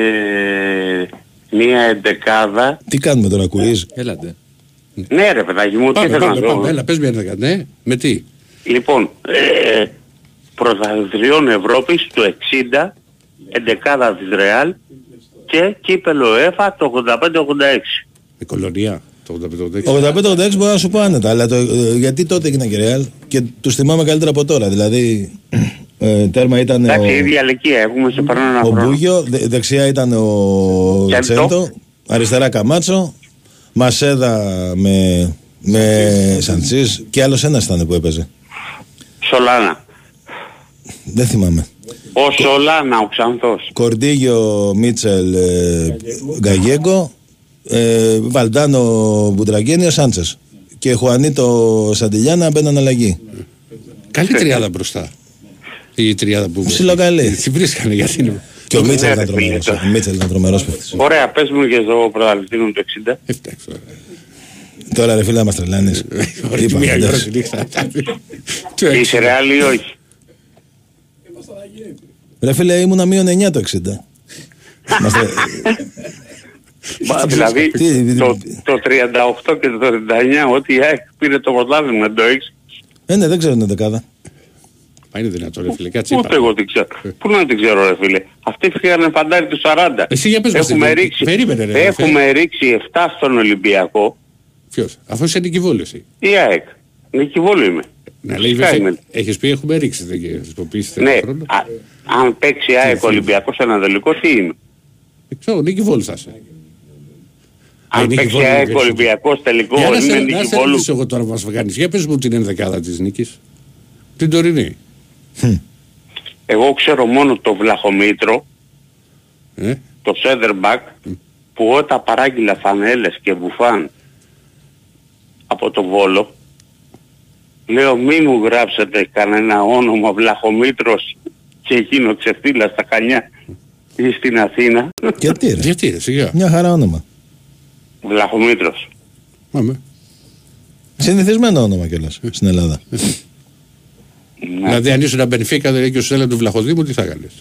μία εντεκάδα. Τι κάνουμε τώρα, κουίζ. Έλατε. Ναι ρε παιδάκι μου, τι Πάμε, θες να πάμε, δω; πάμε. Έλα, πες μια ενδεκά. Ναι, με τι; Λοιπόν, ε, πρωταθλητριών Ευρώπης το 60, εντεκάδα της Ρεάλ και κύπελο ΕΦΑ το 85-86. Η κολονία. Το 85-86. 85-86 μπορώ να σου πω άνετα, αλλά το, ε, γιατί τότε έγινε και Ρεάλ και τους θυμάμαι καλύτερα από τώρα. Δηλαδή, ε, τέρμα ήταν ο, Εντάξει, η ίδια ηλικία έχουμε σε παρόν ένα ο χρόνο. Μπούγιο, δε- δεξιά ήταν ο Τσέντο. Τσέντο, αριστερά Καμάτσο, Μασέδα με, με Σαντσίς και άλλος ένας ήταν που έπαιζε. Σολάνα. Δεν θυμάμαι. Ο Σολάνα, ο Ξανθός. Κορντίγιο Μίτσελ ε, Γκαγέγκο, ε, Βαλντάνο Μπουτραγένιο Σάντσες και Χουανίτο Σαντιλιάνα μπαίναν αλλαγή. Καλή τριάδα μπροστά. Η τριάδα που. Ψιλοκαλή. Τι βρίσκανε γιατί είναι. Και ο Μίτσελ Ναι, ήταν ρε, φίλε, τρομερός. τώρα. Ο Μίτσελ ήταν τρομερός παίκτης. Ωραία, πες μου και στο πρωταθλητήριο του 60. Εντάξει. τώρα. Τώρα ρε φίλε να μας τρελάνεις. Ωραία, Είπαμε, Μία ώρα εντάξει. τη νύχτα. Τι έξι. Είσαι Ρεάλ ή όχι; Ρε φίλε ήμουνα μείον 9 το 60. Είμαστε- Μα, δηλαδή Τι- το, το 38 και το 39 ότι η ΑΕΚ πήρε το πρωτάθλημα το έχεις. Ε, ναι, δεν ξέρω την δεκάδα. Μα είναι δυνατό ρε φίλε, κάτσε Ούτε είπα. εγώ την ξέρω; Πού να την ξέρω ρε φίλε; Αυτοί φύγανε φαντάρι του 40. Εσύ για πες μας έχουμε την- ρίξει, περίμενε, ρε, έχουμε ρίξει 7 στον Ολυμπιακό. Ποιος, αφού είσαι νικηβόλιος εσύ. Η ΑΕΚ. Νικηβόλου είμαι. Να λέει Φυσικά βέβαια, είμαι. έχεις πει έχουμε ρίξει, δεν χρησιμοποιήσει Ναι, χρόνο. α, αν παίξει η ΑΕΚ Ολυμπιακός ένα τελικό τι είμαι. Δεν ξέρω, νικηβόλου θα είσαι. Αν παίξει η Νικηβόλου, ΑΕΚ Νικηβόλου. Ολυμπιακός τελικό Για να σε, είμαι να σε Νικηβόλου. ρωτήσω εγώ τώρα που μας κάνεις. Για πες μου την ενδεκάδα της νίκης. Την τωρινή. Εγώ ξέρω μόνο το Βλαχομήτρο, Ε; το center back, που όταν παράγγειλα φανέλες και μπουφάν από το Βόλο, λέω μη μου γράψετε κανένα όνομα Βλαχομήτρος και εκείνο ξεφτύλα στα Χανιά ή στην Αθήνα. Γιατί ρε; Γιατί ρε, σιγά. Μια χαρά όνομα. Βλαχομήτρος. Πάμε. Συνηθισμένο όνομα κιόλας στην Ελλάδα. Ναι. Δηλαδή αν ήσουν Μπενφίκα δεν και ο Σέλα του Βλαχοδήμου, τι θα έκανες;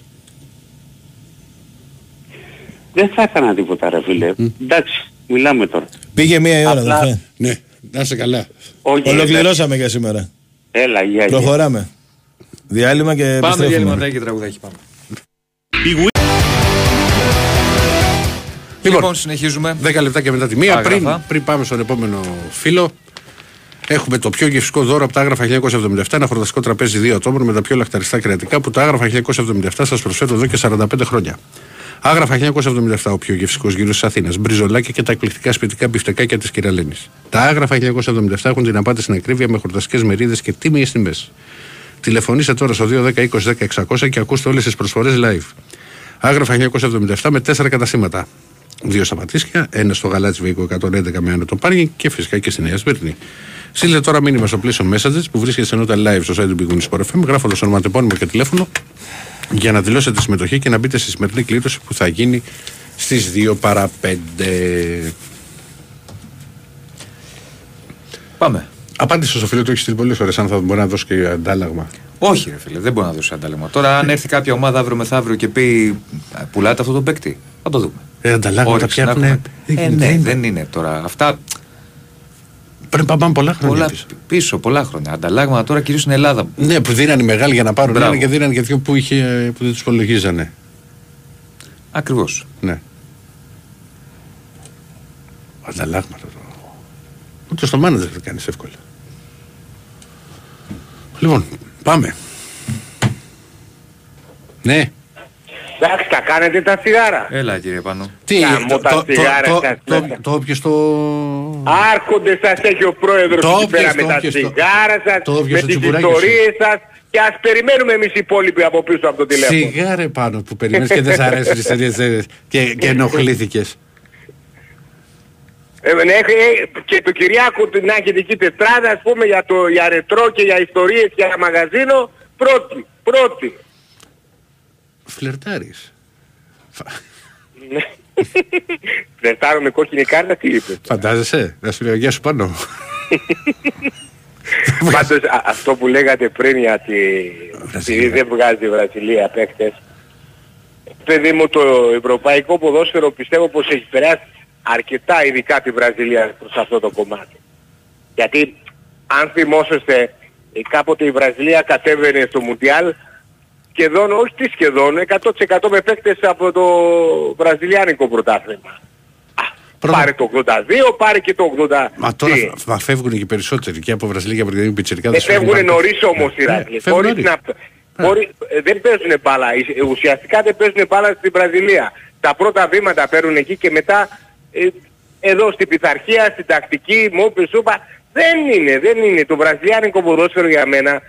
Δεν θα έκανα τίποτα ρε φίλε. Εντάξει, μιλάμε τώρα. Πήγε μία η ώρα, Απλά- αδερφέ. Ναι, να είσαι καλά. Όχι, Ολοκληρώσαμε για σήμερα. Έλα, γεια, γεια. Προχωράμε. Διάλειμμα και Πάμε επιστρέφουμε. διαλυματάκι και τραγουδάκι πάμε. Λοιπόν, συνεχίζουμε. 10 λεπτά και μετά τη μία. Άγραφα. Πριν, πριν πάμε στον επόμενο φίλο, έχουμε το πιο γευστικό δώρο από τα άγραφα 1977. Ένα χορταστικό τραπέζι 2 ατόμων με τα πιο λαχταριστά κρεατικά που τα άγραφα 1977 σας προσφέρουν εδώ και 45 χρόνια. Άγραφα 1977, ο πιο γευστικός γύρος της Αθήνας. Μπριζολάκια και τα εκπληκτικά σπιτικά μπιφτεκάκια της κυρα-Λένης. Τα Άγραφα 1977 έχουν την απάντηση στην ακρίβεια με χορταστικές μερίδες και τίμιες τιμές. Τηλεφωνήστε τώρα στο 210 20 10 600 και ακούστε όλες τις προσφορές live. Άγραφα 1977 με 4 καταστήματα. Δύο στα Πατήσια, ένα στο Γαλάτσι Βεΐκου 111 με άνετο πάρκινγκ και φυσικά και στη Νέα Σμύρνη. Στείλτε τώρα μήνυμα στο πλαίσιο Messages που βρίσκεται σε νότα live στο site του bwin Sport FM, γράφοντας ονοματεπώνυμο και τηλέφωνο για να δηλώσετε συμμετοχή και να μπείτε στη σημερινή κλήρωση που θα γίνει στις 2 παρα 5. Πάμε. Απάντησε στο φίλο του, έχεις στείλει πολλές φορέ αν θα μπορεί να δώσει και αντάλλαγμα. Όχι, ρε φίλε, δεν μπορεί να δώσει αντάλλαγμα. Τώρα, αν έρθει κάποια ομάδα αύριο μεθαύριο και πει «Α, πουλάτε αυτό το παίκτη, θα το δούμε. Ε, ανταλλάγματα Όρεξη πια να έχουν. έχουμε. Ε, ναι, δεν είναι τώρα. Αυτά Πρέπει να πάμε πολλά χρόνια. πολλά πίσω. πίσω, πολλά χρόνια. Ανταλλάγματα τώρα κυρίως στην Ελλάδα. Ναι, που δίνανε οι μεγάλοι για να πάρουν Μπράβο. ένα και δίνανε και δύο που, είχε, που δεν τους υπολογίζανε. Ακριβώς. Ναι. Ανταλλάγματα τώρα. Ούτε στο μάνατζερ δεν κάνεις εύκολα. Λοιπόν, πάμε. Ναι. Εντάξει, τα κάνετε τα τσιγάρα. Έλα κύριε Πάνο. Τι, Γαμώ τα τσιγάρα το, σας, το, μέσα. το όποιες το... Άρχονται σας έχει ο πρόεδρος Το εκεί πέρα όποιες, με το τα όποιες, το- τσιγάρα σας, το όποιες με το τις τσιμπουράκι σου. ιστορίες σας και ας περιμένουμε εμείς οι υπόλοιποι από πίσω από το τηλέφωνο. Σιγά ρε πάνω που περιμένεις και δεν σ' αρέσουν τις εταιρείες ε, και, και ενοχλήθηκες. Ε, ναι, ε, και το Κυριάκο του να έχει δική τετράδα ας πούμε για, το, για ρετρό και για ιστορίες και για μαγαζίνο πρώτη, πρώτη. Φλερτάρεις. Ναι. Φλερτάρω με κόκκινη κάρτα τι είπες. Φαντάζεσαι, να σου λέω γεια σου πάνω. Πάντως α- αυτό που λέγατε πριν γιατί επειδή δεν βγάζει η Βραζιλία παίκτες παιδί μου το ευρωπαϊκό ποδόσφαιρο πιστεύω πως έχει περάσει αρκετά ειδικά τη Βραζιλία προς αυτό το κομμάτι. Γιατί αν θυμόσαστε ε, κάποτε η Βραζιλία κατέβαινε στο Μουντιάλ σχεδόν, όχι τι σχεδόν, 100% με παίκτες από το βραζιλιάνικο πρωτάθλημα. Α, Πρώτα- Πάρε το 82, πάρε και το 80. Μα τώρα Τι; θα, θα φεύγουν και οι περισσότεροι και από Βραζιλία και από την Πιτσερικά. Ε, φεύγουν νωρίς όμως οι Ράγκλες. φεύγουν Χωρίς νωρίς. να... Μπορεί, ε, δεν παίζουν μπάλα. Ε, Ουσιαστικά δεν παίζουν μπάλα στην Βραζιλία. Τα πρώτα βήματα παίρνουν εκεί και μετά ε, εδώ στην πειθαρχία, στην τακτική, μόπε σούπα. Δεν είναι, δεν είναι. Το βραζιλιάνικο ποδόσφαιρο για μένα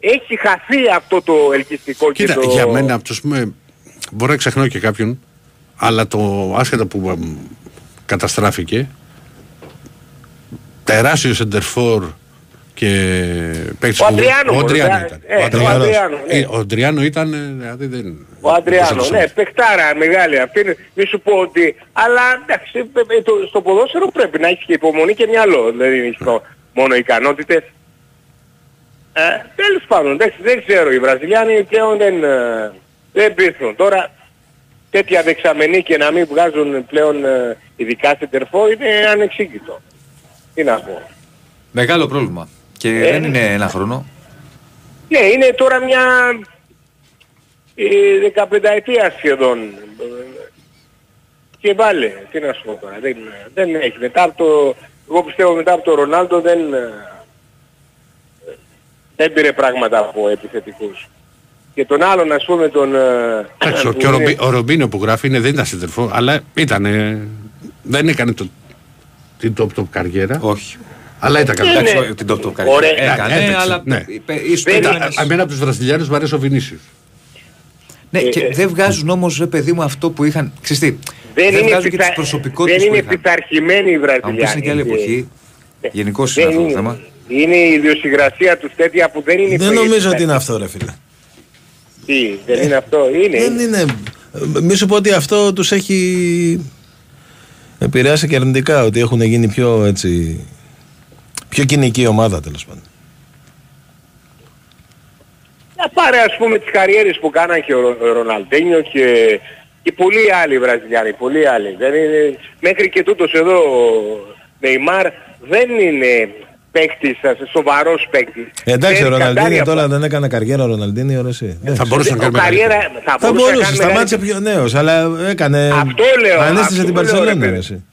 έχει χαθεί αυτό το ελκυστικό Κοίτα, και το... για μένα από τους πούμε, μπορώ να ξεχνάω και κάποιον, αλλά το άσχετα που εμ, καταστράφηκε, τεράστιος σεντερφόρ και παίκτης Ο που- Αντριάνο, Ο μωρέ, Αντριάνο ε, ήταν. ε, ο Αντριάνος. Αντριάνο, ναι. Ε, Ο Αντριάνο ήταν, ε, δηλαδή δεν... Ο Αντριάνο, δεν ναι, παιχτάρα μεγάλη αυτή είναι. Μη σου πω ότι... Αλλά εντάξει, ε, ε, το- στο ποδόσφαιρο πρέπει να έχεις και υπομονή και μυαλό. Δεν είναι στο- μόνο ικανότητες. Ε, τέλος πάντων, εντάξει, δεν ξέρω. Οι Βραζιλιάνοι πλέον δεν, ε, δεν πείθουν. Τώρα τέτοια δεξαμενή και να μην βγάζουν πλέον ε, ειδικά στην τερφό είναι ανεξήγητο. Τι να πω. Μεγάλο πρόβλημα. Και Ε. δεν είναι ένα χρόνο. Ναι, είναι τώρα μια ε, δεκαπενταετία σχεδόν. Και βάλε, τι να σου πω τώρα, δεν, δεν έχει. Μετά από το, εγώ πιστεύω μετά από το Ρονάλντο δεν, ε, δεν πήρε πράγματα από επιθετικούς. Και τον άλλον ας πούμε τον... ε, Εντάξει, ο- που και ο, είναι- Ρομπι- ο Ρομπίνο που γράφει είναι, δεν ήταν σεντερφόρ, αλλά ήταν, ε, δεν έκανε το, την top top καριέρα. Όχι. Αλλά ήταν καλό. Ναι, ναι. Εντάξει, την top top καριέρα. Ωραία. Έκανε, Έπαιξε, αλλά ναι. είπε- ίσως Δεν ήταν είναι- ένας- Εμένα από τους Βραζιλιάνους μου αρέσει ο Βινίσιος. Ναι, και ε, δεν βγάζουν όμως, ρε παιδί μου, αυτό που είχαν. Ξέρεις τι, δεν, είναι, βγάζουν και πιθα- τις προσωπικότητες δεν που είναι είχαν. πειθαρχημένοι οι Αν μου πεις είναι και άλλη Βραζιλιάνοι. εποχή. Ε, Γενικώ είναι δεν αυτό το είναι. θέμα. Είναι η ιδιοσυγκρασία τους τέτοια που δεν είναι Δεν υπογενή- νομίζω ότι είναι αυτό, ρε φίλε. Τι, δεν είναι αυτό, είναι. Δεν είναι. Μη σου πω ότι αυτό τους έχει επηρεάσει και αρνητικά. Ότι έχουν γίνει πιο έτσι. πιο κοινική ομάδα τέλος πάντων. Να πάρε ας πούμε τις καριέρες που κάναν και ο Ρο- ο Ροναλντίνιο και, και πολλοί άλλοι Βραζιλιάνοι, πολλοί άλλοι. Δεν είναι, μέχρι και τούτος εδώ ο Νεϊμάρ δεν είναι παίκτης, ε, σοβαρός παίκτης. Εντάξει, ο Ξέρεις Ροναλντίνιο κατάρια τώρα δεν έκανε καριέρα ο Ροναλντίνιο, ρε εσύ. Θα μπορούσε να Ο κάνει καριέρα μεγαλύτερη. θα Θα μπορούσε να μπορούσε, κάνει σταμάτησε μεγαλύτερη. πιο νέος, αλλά έκανε... Αυτό λέω, Ανέστησε αυτό την λέω, ρε Παρσελόνα, παιδί. ρε εσύ.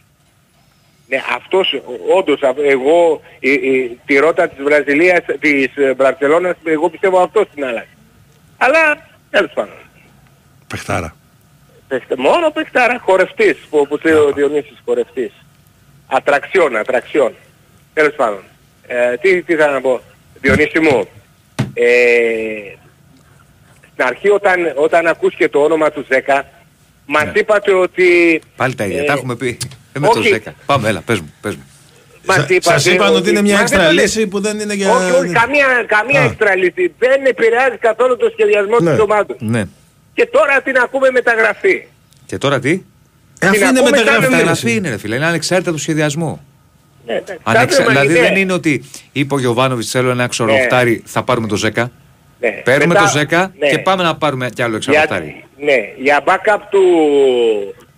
Ναι, αυτός όντως, α- εγώ η, η, τη ρότα της Βραζιλίας, της ε, Μπαρσελόνας, εγώ πιστεύω αυτός την άλλαξε. Αλλά, τέλος πάντων. Παιχτάρα. Παιχτε- Μόνο παιχτάρα, χορευτής, που, που λέει ο Διονύσης, χορευτής. Ατραξιόν, ατραξιόν. Τέλος πάντων. Ε, τι, τι θα να πω. Διονύση μου, ε, στην αρχή όταν, όταν ακούστηκε το όνομα του 10, μας είπατε ότι... Πάλι τα ίδια, ε, τα έχουμε πει. Ε, με το όχι. 10. Πάμε, έλα, πες μου, πες μου. Μας Σα- είπατε Σας είπαν ότι είναι μια Μα έξτρα δεν το λέ- λύση που δεν είναι για... Όχι, όχι, καμία, καμία Α. έξτρα λύση. Δεν επηρεάζει καθόλου το σχεδιασμό Ναι. της ομάδας. Ναι. Και τώρα την ακούμε μεταγραφή. Και τώρα τι; Ε, αφού την είναι ακούμε μεταγραφή. σαν ρε Μεταγραφή εσύ. είναι, ρε φίλε. Είναι ανεξάρτητα του σχεδιασμού. Ναι, εντάξει. Ανεξα... Σαν Δηλαδή ναι. δεν είναι ότι είπε ο Γιωβάνοβιτς θέλω ένα εξορροχτάρι, θα πάρουμε το 10. Ναι. Παίρνουμε Μετά- το 10 ναι. και πάμε να πάρουμε κι άλλο εξορροχτάρι. Για, ναι, για backup του,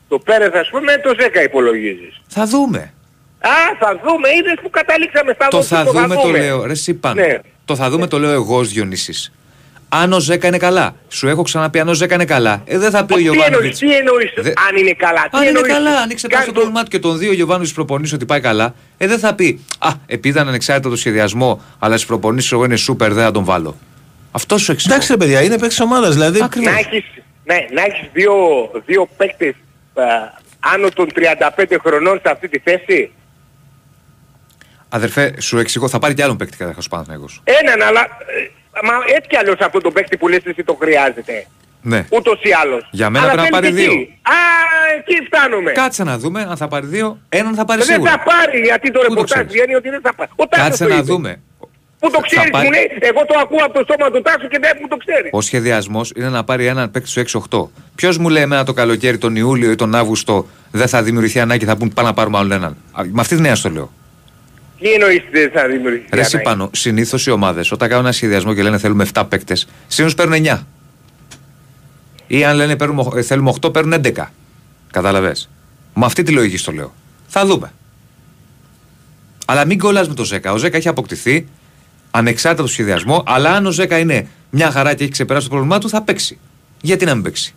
του Πέρεθ ας πούμε το 10 υπολογίζεις. Θα δούμε. Α, θα δούμε, είδες που καταλήξαμε στα Το δόσεις, θα δούμε το λέω. Ρε εσύ πάνω. Ναι. Το θα δούμε το λέω εγώ ως Διονύσης. Αν ο 10 είναι καλά. Σου έχω ξαναπεί αν ο 10 είναι καλά. Ε, δεν θα πει ο Τι εννοείς, Γιωβάνοβιτς. τι εννοείς, Δε- αν είναι καλά. Τι Αν είναι εννοείς, καλά, αν εξετάσει το Κάνε πρόβλημά του και τον δύο Γιωβάνοβιτς προπονήσει ότι πάει καλά, ε, δεν θα πει Α, επειδή ήταν ανεξάρτητο το σχεδιασμό, αλλά στι προπονήσεις εγώ είναι σούπερ, δεν θα τον βάλω. Αυτό σου εξηγώ. Εντάξει ρε παιδιά, είναι παίκτης ομάδας, δηλαδή... Ακριβώς. να έχεις, ναι, να έχεις δύο, δύο παίκτες α, άνω των 35 χρονών σε αυτή τη θέση. Αδερφέ, σου εξηγώ, θα πάρει κι άλλον παίκτη καταρχά ο Παναθηναϊκός. Έναν, αλλά ε, μα έτσι κι αλλιώς αυτό το παίκτη που λες εσύ το χρειάζεται. Ναι. Ούτως ή άλλως. Για μένα Αλλά πρέπει να θέλεις πάρει και δύο. εκεί. Α, εκεί φτάνουμε. Κάτσε να δούμε αν θα πάρει δύο. Έναν θα πάρει δεν σίγουρα. θα πάρει, γιατί το Πού το ρεπορτάζ ξέρεις; βγαίνει ότι δεν θα πάρει. Ο Τάσος Κάτσε το να είπε. δούμε. Πού το Θα ξέρεις, πάρει- μου λέει, εγώ το ακούω από το στόμα του Τάσου και δεν μου το ξέρεις. Ο σχεδιασμός είναι να πάρει έναν παίκτη στο 6-8. Ποιος μου λέει εμένα το καλοκαίρι, τον Ιούλιο ή τον Αύγουστο, δεν θα δημιουργηθεί ανάγκη, θα πούν πάμε να πάρουμε άλλον έναν. Α, Με αυτή την έννοια στο λέω. Τι εννοείς δεν θα δημιουργηθεί Ρε εσύ ανάγκη; πάνω, συνήθως οι ομάδες όταν κάνουν ένα σχεδιασμό και λένε θέλουμε 7 παίκτες, συνήθως παίρνουν 9. Ή αν λένε παίρνουμε, οχ- ε, θέλουμε 8, παίρνουν 11. Κατάλαβες; Με αυτή τη λογική στο λέω. Θα δούμε. Αλλά μην κολλάς με το 10. Ο 10 έχει αποκτηθεί ανεξάρτητα του σχεδιασμό, αλλά αν ο 10 είναι μια χαρά και έχει ξεπεράσει το πρόβλημά του, θα παίξει. Γιατί να μην παίξει;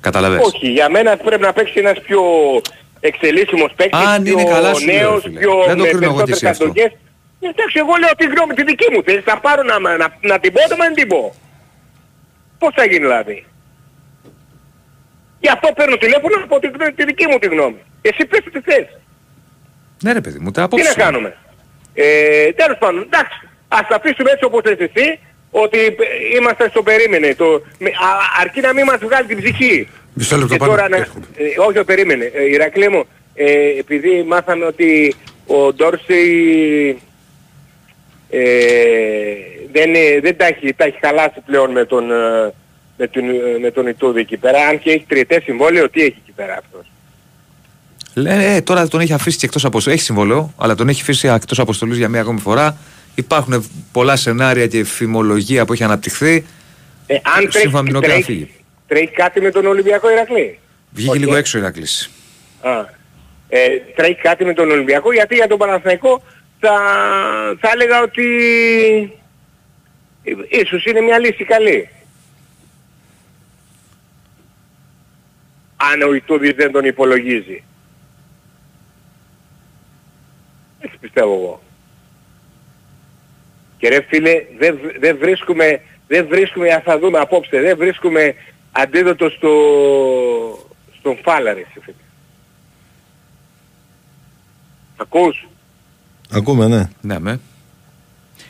Καταλαβες. Όχι, για μένα πρέπει να παίξει ένας πιο εξελίσσιμος παίκτης, Αν πιο είναι καλά σου λέω, νέος, φίλε. πιο Δεν το με κρίνω εγώ τι περισσότερες εσύ αυτό. κατοχές. Εντάξει, εγώ λέω τη γνώμη τη δική μου. Θέλεις να πάρω να, να, να την πω, να μην την πω. Πώς θα γίνει δηλαδή; Γι' αυτό παίρνω τηλέφωνο να πω τη, τη δική μου τη γνώμη. Εσύ πες τι θες. Ναι, ρε παιδί μου, τα Τι απόψεις. να κάνουμε; Ε, τέλος πάντων, εντάξει, ας τα αφήσουμε έτσι όπως θες εσύ, ότι ε, είμαστε στο περίμενε. Το, με, α, αρκεί να μην μας βγάλει την ψυχή. Μισό λεπτό Και πάνω. τώρα να, ε, όχι, όχι, περίμενε. Ε, Ηρακλή μου, ε, επειδή μάθαμε ότι ο Ντόρσεϊ ε, δεν, ε, δεν τα, έχει, τα έχει χαλάσει πλέον με τον, ε, με τον, ε, με τον Ιτούδη εκεί πέρα. Αν και έχει τριετές συμβόλαιο, τι έχει εκεί πέρα αυτός; Λένε, ε, τώρα τον έχει αφήσει και εκτός αποστολή. Έχει συμβολό, αλλά τον έχει αφήσει εκτός αποστολής για μία ακόμη φορά. Υπάρχουν πολλά σενάρια και φημολογία που έχει αναπτυχθεί. Ε, αν τρέχει, Σύμφωνα με την οποία θα τρέχει, φύγει. Τρέχει κάτι με τον Ολυμπιακό Ηρακλή; Βγήκε Όχι. λίγο έξω η Ηρακλής. Α, ε, τρέχει κάτι με τον Ολυμπιακό γιατί για τον Παναθηναϊκό θα, θα έλεγα ότι ε, ίσως είναι μια λύση καλή. Αν ο Ιτούδης δεν τον υπολογίζει. Έτσι πιστεύω εγώ. Και ρε φίλε, δεν, β- δεν βρίσκουμε, δεν βρίσκουμε, ας θα δούμε απόψε, δεν βρίσκουμε αντίδοτος στο, στον Φάλαρη. φίλε. Ακούς; Ακούμε, ναι. Ναι, με.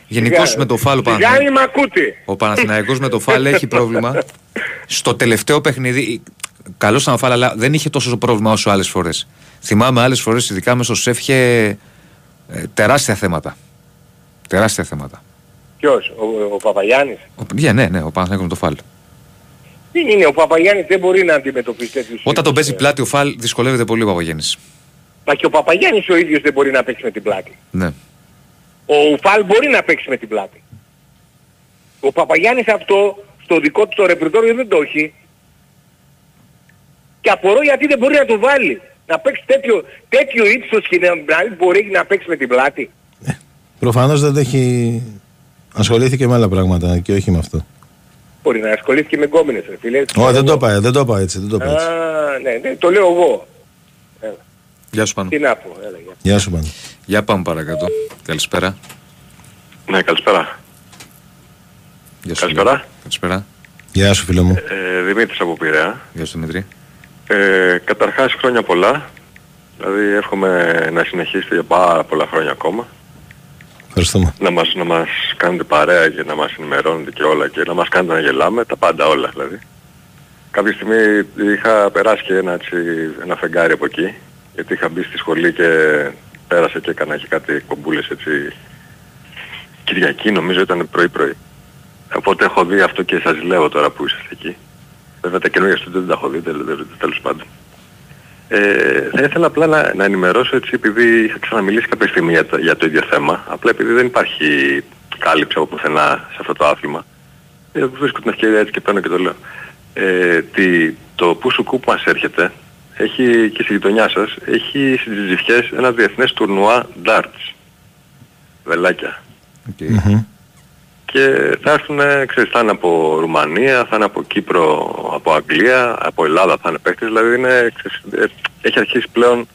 Γενικώς με το φάλο Σιγά Παναθηναϊκού. μ' ακούτε. Ο Παναθηναϊκός με το φάλ έχει πρόβλημα. Στο τελευταίο παιχνίδι, καλό ήταν ο φάλ, αλλά δεν είχε τόσο πρόβλημα όσο άλλες φορές. Θυμάμαι άλλες φορές, ειδικά με στο ΣΕΦ, είχε ε, τεράστια θέματα. Τεράστια θέματα. Ποιος, ο, ο Παπαγιάννης; Ο, yeah, ναι, ναι, ο Παναθηναϊκός με το φάλ. Τι είναι, ο Παπαγιάννης δεν μπορεί να αντιμετωπίσει τέτοιους... Όταν τον παίζει ε, πλάτη ο φάλ, δυσκολεύεται πολύ ο Παπαγέννης. Μα και ο Παπαγιάννης ο ίδιος δεν μπορεί να παίξει με την πλάτη. Ναι. Ο Ουφάλ μπορεί να παίξει με την πλάτη. Ο Παπαγιάννης αυτό στο δικό του το ρεπερτόριο δεν το έχει. Και απορώ γιατί δεν μπορεί να το βάλει. Να παίξει τέτοιο, τέτοιο ύψος και να, να μην μπορεί να παίξει με την πλάτη. Προφανώς δεν το έχει. Ασχολήθηκε με άλλα πράγματα και όχι με αυτό. Μπορεί να ασχολήθηκε με γκόμενες ρε φίλε. Όχι, δεν το είπα, δεν το είπα έτσι. Δεν το είπα έτσι. Α, ναι, ναι, το λέω εγώ. Έλα. Γεια σου πάνω. Τι να πω, έλα, γεια. Γεια σου, Πάνο. Για πάμε παρακάτω. Καλησπέρα. Ναι, καλησπέρα. Γεια σου. Καλησπέρα. φίλε. Καλησπέρα. Γεια σου, φίλο μου. Ε, Δημήτρης από Πειραιά. Γεια σου Δημήτρη. Ε, καταρχάς χρόνια πολλά. Δηλαδή εύχομαι να συνεχίσετε για πάρα πολλά χρόνια ακόμα. Ευχαριστούμε. Να μας, να μας κάνετε παρέα και να μας ενημερώνετε και όλα και να μας κάνετε να γελάμε, τα πάντα όλα δηλαδή. Κάποια στιγμή είχα περάσει και ένα, έτσι, ένα φεγγάρι από εκεί, γιατί είχα μπει στη σχολή και πέρασα και έκανα και κάτι κομπούλες έτσι. Κυριακή νομίζω ήταν πρωί πρωί. Οπότε έχω δει αυτό και σας λέω τώρα που είσαστε εκεί. Βέβαια τα καινούργια στούντιο δεν τα έχω δει τέλος, τέλος, τέλος πάντων. Ε, θα ήθελα απλά να, να ενημερώσω έτσι επειδή είχα ξαναμιλήσει κάποια στιγμή για το, για το ίδιο θέμα. Απλά επειδή δεν υπάρχει κάλυψη από πουθενά σε αυτό το άθλημα. Ε, βρίσκω την ευκαιρία έτσι και παίρνω και το λέω. Ε, τι, το Πουσουκού που μας έρχεται έχει και στη γειτονιά σας έχει στις Τζιφιές ένα διεθνές τουρνουά darts. Βελάκια. Okay. Και θα έρθουν, ξέρεις, θα είναι από Ρουμανία, θα είναι από Κύπρο, από Αγγλία, από Ελλάδα θα είναι παίχτες, δηλαδή είναι, ξέρεις, ε, έχει αρχίσει πλέον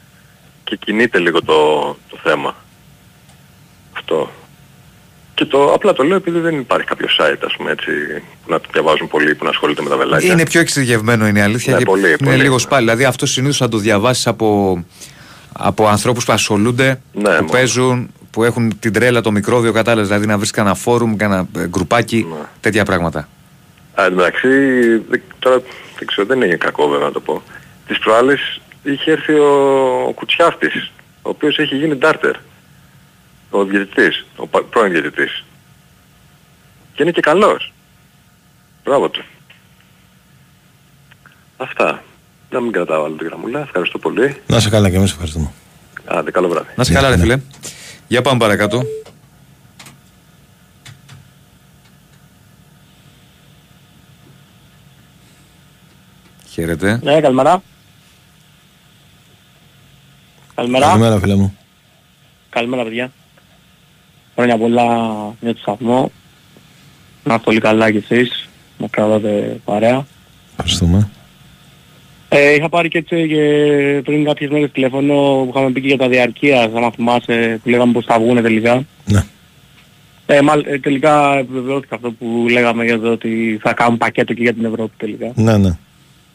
και κινείται λίγο το, το θέμα. Αυτό. Και το, απλά το λέω επειδή δεν υπάρχει κάποιο site, ας πούμε, έτσι, που να το διαβάζουν πολλοί που να ασχολούνται με τα βελάκια. Είναι πιο εξειδικευμένο είναι η αλήθεια. Ναι, και πολύ, είναι πολύ, λίγο ναι. σπάλι. Δηλαδή αυτός συνήθως θα το διαβάσεις από, από ανθρώπους που ασχολούνται, Ναι, που μόνο. παίζουν, που έχουν την τρέλα το μικρόβιο κατάλληλα. Δηλαδή να βρεις κανένα φόρουμ, κανένα ε, γκρουπάκι, Ναι. τέτοια πράγματα. Α, εν τω μεταξύ, δεν- τώρα δεν ξέρω, δεν είναι κακό βέβαια να το πω. Τις προάλλες είχε έρθει ο, ο Κουτσιάφτης, ο οποίος έχει γίνει ντάρτερ. Ο διαιτητής, ο πα- πρώην διαιτητής. Και είναι και καλός. Μπράβο του. Αυτά. Να μην κρατάω άλλο τη γραμμούλα. Ευχαριστώ πολύ. Να σε καλά και εμείς ευχαριστούμε. Άντε, καλό βράδυ. Να σε Ναι, καλά ρε ναι. φίλε. Για πάμε παρακάτω. Χαίρετε. Ναι, καλημέρα. Καλημέρα. Καλημέρα, φίλε μου. Καλημέρα, παιδιά. Χρόνια πολλά για το σταθμό. Να είστε όλοι καλά κι εσείς. Να κρατάτε παρέα. Ευχαριστούμε. Ε, είχα πάρει και έτσι και πριν κάποιες μέρες τηλέφωνο που είχαμε πει και για τα διαρκείας, άμα θυμάσαι, που λέγαμε πως θα βγούνε τελικά. Ναι. Ε, μάλ, ε, τελικά επιβεβαιώθηκε αυτό που λέγαμε για το ότι θα κάνουν πακέτο και για την Ευρώπη τελικά. Ναι, ναι.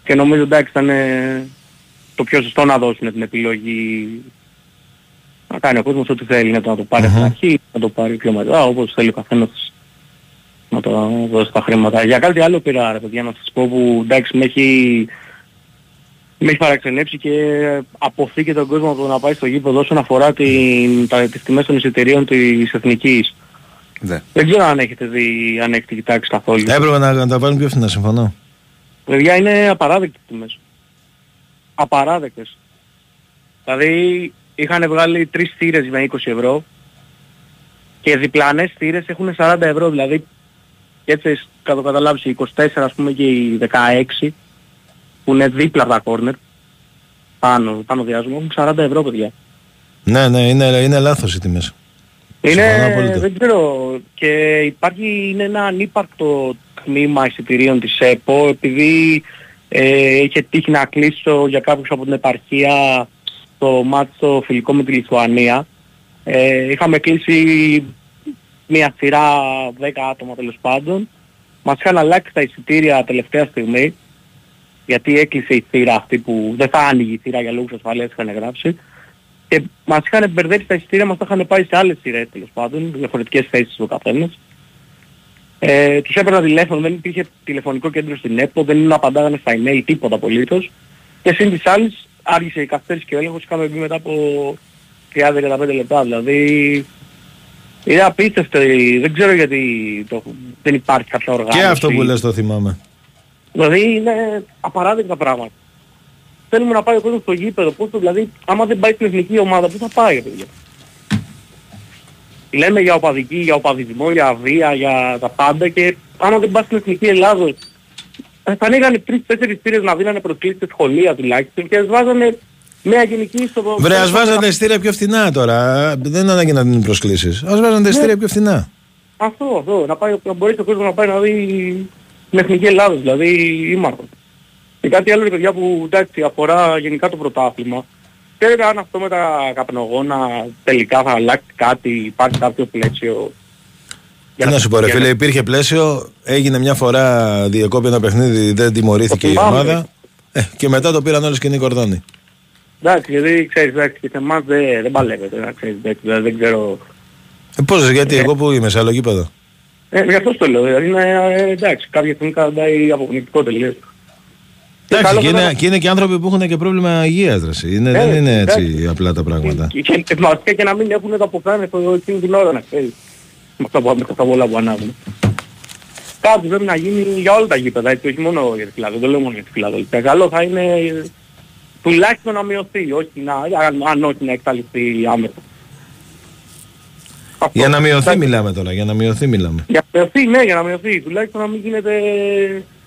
Και νομίζω εντάξει ήταν ε, το πιο σωστό να δώσουν την επιλογή να κάνει ο κόσμος ό,τι θέλει, να το, να το πάρει Μμμ. στην αρχή, να το πάρει πιο μετά, όπως θέλει ο καθένας να το δώσει τα χρήματα. Για κάτι άλλο πήρα ρε παιδιά να σας πω που εντάξει με έχει, με έχει παραξενέψει και αποθεί τον κόσμο από το να πάει στο γήπεδο όσον αφορά την, τα, τις τιμές των εισιτηρίων της εθνικής. Ναι. Δεν ξέρω αν έχετε δει, αν έχετε κοιτάξει καθόλου. Έπρεπε να, να τα βάλουν πιο φθηνά, συμφωνώ. Παιδιά είναι απαράδεκτες τιμές. Απαράδεκτες. Δηλαδή είχαν βγάλει τρεις θύρες με 20 ευρώ και διπλανές θύρες έχουν 40 ευρώ. Δηλαδή και έτσι θα το καταλάβεις οι 24 ας πούμε και οι 16 που είναι δίπλα από τα κόρνερ πάνω, πάνω διάζουμε έχουν 40 ευρώ παιδιά. Ναι, ναι, είναι, είναι λάθος οι τιμές. Συμφωνώ Είναι, απόλυτα. δεν ξέρω, και υπάρχει, είναι ένα ανύπαρκτο τμήμα εισιτηρίων της ΕΠΟ επειδή ε, είχε τύχει να κλείσω για κάποιους από την επαρχία το μάτι στο φιλικό με τη Λιθουανία. Ε, είχαμε κλείσει μια σειρά 10 άτομα τέλος πάντων. Μας είχαν αλλάξει τα εισιτήρια τελευταία στιγμή γιατί έκλεισε η θύρα αυτή που δεν θα άνοιγε η θύρα για λόγους ασφαλείας είχαν γράψει. Και μας είχαν μπερδέψει τα εισιτήρια, μας τα είχαν πάει σε άλλες σειρές τέλος πάντων, διαφορετικές θέσεις ο καθένας. Ε, τους έπαιρνα τηλέφωνο, δεν υπήρχε τηλεφωνικό κέντρο στην ΕΠΟ, δεν απαντάγανε στα email τίποτα απολύτως. Και σύν της άλλης άργησε η καθυστέρηση και ο έλεγχος, είχαμε μπει μετά από 30-15 λεπτά, δηλαδή είναι απίστευτο, η- δεν ξέρω γιατί το, δεν υπάρχει κάποια οργάνωση. Και αυτό που λες το θυμάμαι. Δηλαδή είναι απαράδεκτα πράγματα. Θέλουμε να πάει ο κόσμος στο γήπεδο, πώς το, δηλαδή άμα δεν πάει στην εθνική ομάδα, πού θα πάει ρε παιδιά; Λέμε για οπαδική, για οπαδισμό, για βία, για τα πάντα και άμα δεν πάει στην εθνική Ελλάδος ε, θα ανοίγανε τρεις-τέσσερις θύρες να δίνανε προσκλήσεις σε σχολεία τουλάχιστον και ας βάζανε Μια γενική στο... Βρε, ας βάζανε τα ειστήρια πιο φθηνά τώρα. Δεν είναι ανάγκη να δίνουν προσκλήσεις. Α βάζανε τα ειστήρια πιο φθηνά. Αυτό, αυτό. Να, πάει, να μπορείς ο κόσμος να πάει να δει την Εθνική Ελλάδα, δηλαδή ήμαρχος. Και κάτι άλλο, ρε παιδιά, που εντάξει, αφορά γενικά το πρωτάθλημα. Ξέρετε αν αυτό με τα καπνογόνα τελικά θα αλλάξει κάτι, υπάρχει κάποιο πλαίσιο. Τι να σου πω, ρε φίλε, υπήρχε πλαίσιο, έγινε μια φορά διεκόπη ένα παιχνίδι, δεν τιμωρήθηκε η θυμάμαι. ομάδα. Ε, και μετά το πήραν όλοι σκηνή κορδόνι. Εντάξει, γιατί ξέρεις, εντάξει, και σε εμάς δεν, δεν παλεύεται, να ξέρεις, εντάξει, δηλαδή, δεν ξέρω. Ε, πώς, γιατί εγώ που είμαι, σε άλλο γήπεδο. Ε, γι' αυτό στο λέω, δηλαδή είναι, ε, εντάξει, κάποια στιγμή κρατάει αποκνητικό τελείως. Εντάξει, καλό και βέβαια είναι, και είναι και άνθρωποι που έχουν και πρόβλημα υγείας, ρε, εσύ. είναι, Ε, δεν είναι έτσι εντάξει. απλά τα πράγματα. Και, και, και, βασικά και να μην έχουν τα που κάνουν στο εκείνη την ώρα, να ξέρεις. Με αυτά που, με αυτά όλα που ανάβουν. Κάτι πρέπει να γίνει για όλα τα γήπεδα, έτσι, όχι μόνο για τη Φιλαδέλφια, δεν λέω μόνο για τη Φιλαδέλφια. Καλό θα είναι ε, τουλάχιστον να μειωθεί, όχι να, αν, αν όχι να εκταλειφθεί άμεσα. Για να μειωθεί μιλάμε τώρα, για να μειωθεί μιλάμε. Για να μειωθεί, ναι, για να μειωθεί. Τουλάχιστον να μην γίνεται...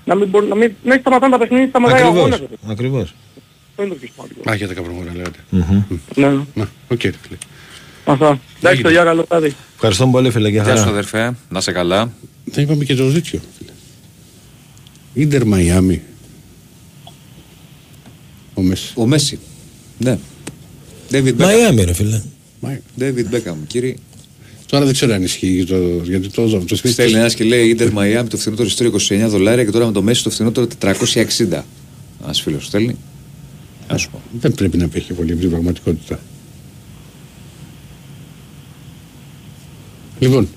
Να μην, μπορεί, να μην, να μην σταματάνε τα παιχνίδια, σταματάει ο Ακριβώς, αγώνας. ακριβώς. Αυτό είναι το πιο σημαντικό. Α, για τα καπνογόνα λέγατε. Μμμ. Ναι. Να, οκ, ρε φίλε. Αυτά. Εντάξει, το γεια καλό βράδυ. Ευχαριστώ πολύ φίλε, για Γεια σου χαρά. αδερφέ, να σε καλά. Δεν είπαμε και το ζήτιο. φίλε. Ίντερ Μαϊάμι. Ο Μέσι. Ο Μέσι. Ναι. David Beckham. Μαϊάμι ρε φίλε. David Beckham, κύριε. Τώρα δεν ξέρω αν ισχύει το, γιατί το, το, το Στέλνει ένας και λέει Ιντερ Μαϊάμι το φθηνότερο εισιτήριο 29 δολάρια και τώρα με το Μέση το φθηνότερο 460. Ένας φίλος στέλνει. Να σου πω. Δεν πρέπει να απέχει πολύ από την πραγματικότητα. Λοιπόν.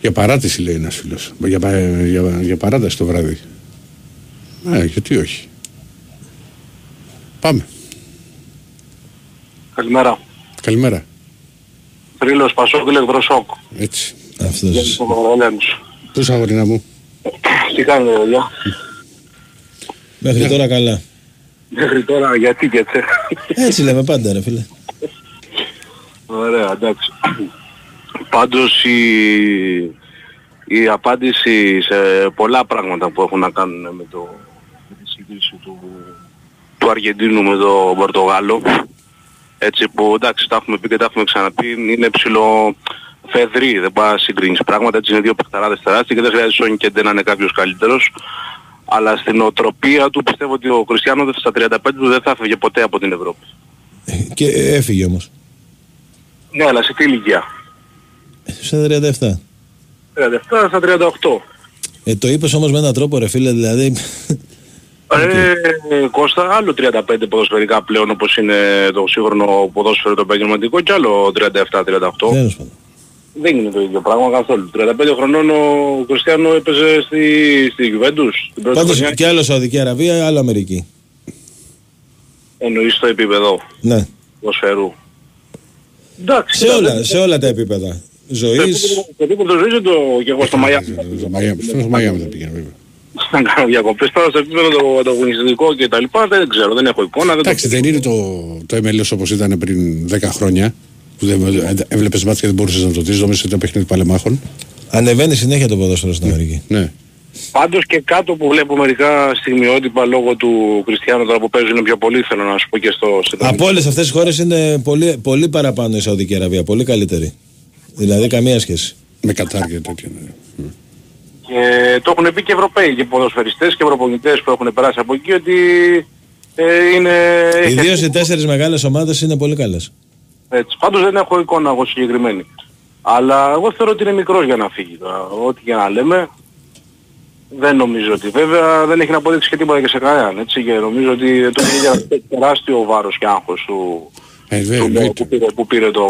Για παράτηση λέει ένας φίλος. Για, πα- για, για παράταση το βράδυ. Ε, γιατί όχι. Πάμε. Καλημέρα. Καλημέρα. Τρίλος Πασόκ, Λεκδροσόκ. Έτσι. Αυτός. Πώς αγορίνα μου; Τι κάνετε, παιδιά; Μέχρι τώρα καλά. Μέχρι τώρα γιατί και έτσι. Έτσι λέμε πάντα ρε φίλε. Ωραία, εντάξει. Πάντως η, η απάντηση σε πολλά πράγματα που έχουν να κάνουν με, το, με τη σύγκριση του, του Αργεντίνου με τον Πορτογάλο έτσι που εντάξει τα έχουμε πει και τα έχουμε ξαναπεί είναι ψηλό φεδρή, δεν πάει να συγκρίνεις πράγματα, έτσι είναι δύο παιχταράδες τεράστιοι και δεν χρειάζεται Σόνι και να είναι κάποιος καλύτερος αλλά στην οτροπία του πιστεύω ότι ο Κριστιανό στα 35 του δεν θα έφευγε ποτέ από την Ευρώπη. Και έφυγε όμως. Ναι, αλλά σε τι ηλικία; Στα 37. 37 στα 38. Ε, το είπες όμως με έναν τρόπο ρε φίλε, δηλαδή... Ε, Κώστα, άλλο 35 ποδοσφαιρικά πλέον όπως είναι το σύγχρονο ποδόσφαιρο το επαγγελματικό και άλλο 37-38. Τέλος πάντων. Δεν είναι το ίδιο πράγμα καθόλου. 35 χρονών ο Κριστιανό έπαιζε στη, στη Juventus. Την πρώτη Πάντως χρονιά. και άλλο Σαουδική Αραβία, άλλο Αμερική. Εννοείς στο επίπεδο Ναι. ποδοσφαιρού. Εντάξει. Σε όλα, σε όλα τα επίπεδα. Ζωής, Σε επίπεδο ζωής δεν το και εγώ στο Μαϊάμι. Στο Μαϊάμι, στο Μαϊάμι θα πήγαινε βέβαια. Να κάνω διακοπές τώρα στο επίπεδο το, το αγωνιστικό και τα λοιπά δεν ξέρω, δεν έχω εικόνα. Δεν το Εντάξει, δεν είναι το, το MLS όπως ήταν πριν 10 χρόνια που δεν, έβλεπες μάτς και δεν μπορούσες να το δεις, νόμιζες ότι το παιχνίδι παλεμάχων. ανεβαίνει συνέχεια το ποδόσφαιρο στην Αμερική. Ναι. Πάντως και κάτω που βλέπω μερικά στιγμιότυπα λόγω του Κριστιανού τώρα που παίζουν πιο πολύ θέλω να σου πω και στο... στο Από όλες αυτές τις χώρες είναι πολύ, πολύ παραπάνω η Σαουδική Αραβία, πολύ καλύτερη. Δηλαδή καμία σχέση. Με Κατάρ και τέτοια. Ναι. Και το έχουν πει και Ευρωπαίοι και ποδοσφαιριστές και Ευρωπονητές που έχουν περάσει από εκεί ότι ε, είναι... Ιδίω οι τέσσερις μεγάλες ομάδες είναι πολύ καλές. Έτσι. Πάντως δεν έχω εικόνα εγώ συγκεκριμένη. Αλλά εγώ θεωρώ ότι είναι μικρός για να φύγει τώρα. Ό,τι και να λέμε. Δεν νομίζω ότι βέβαια δεν έχει να αποδείξει και τίποτα και σε κανέναν. Έτσι και νομίζω ότι το είναι για τεράστιο βάρος και άγχος του, Ε, βέβαια, του εννοείται. που, πήρε, που πήρε το,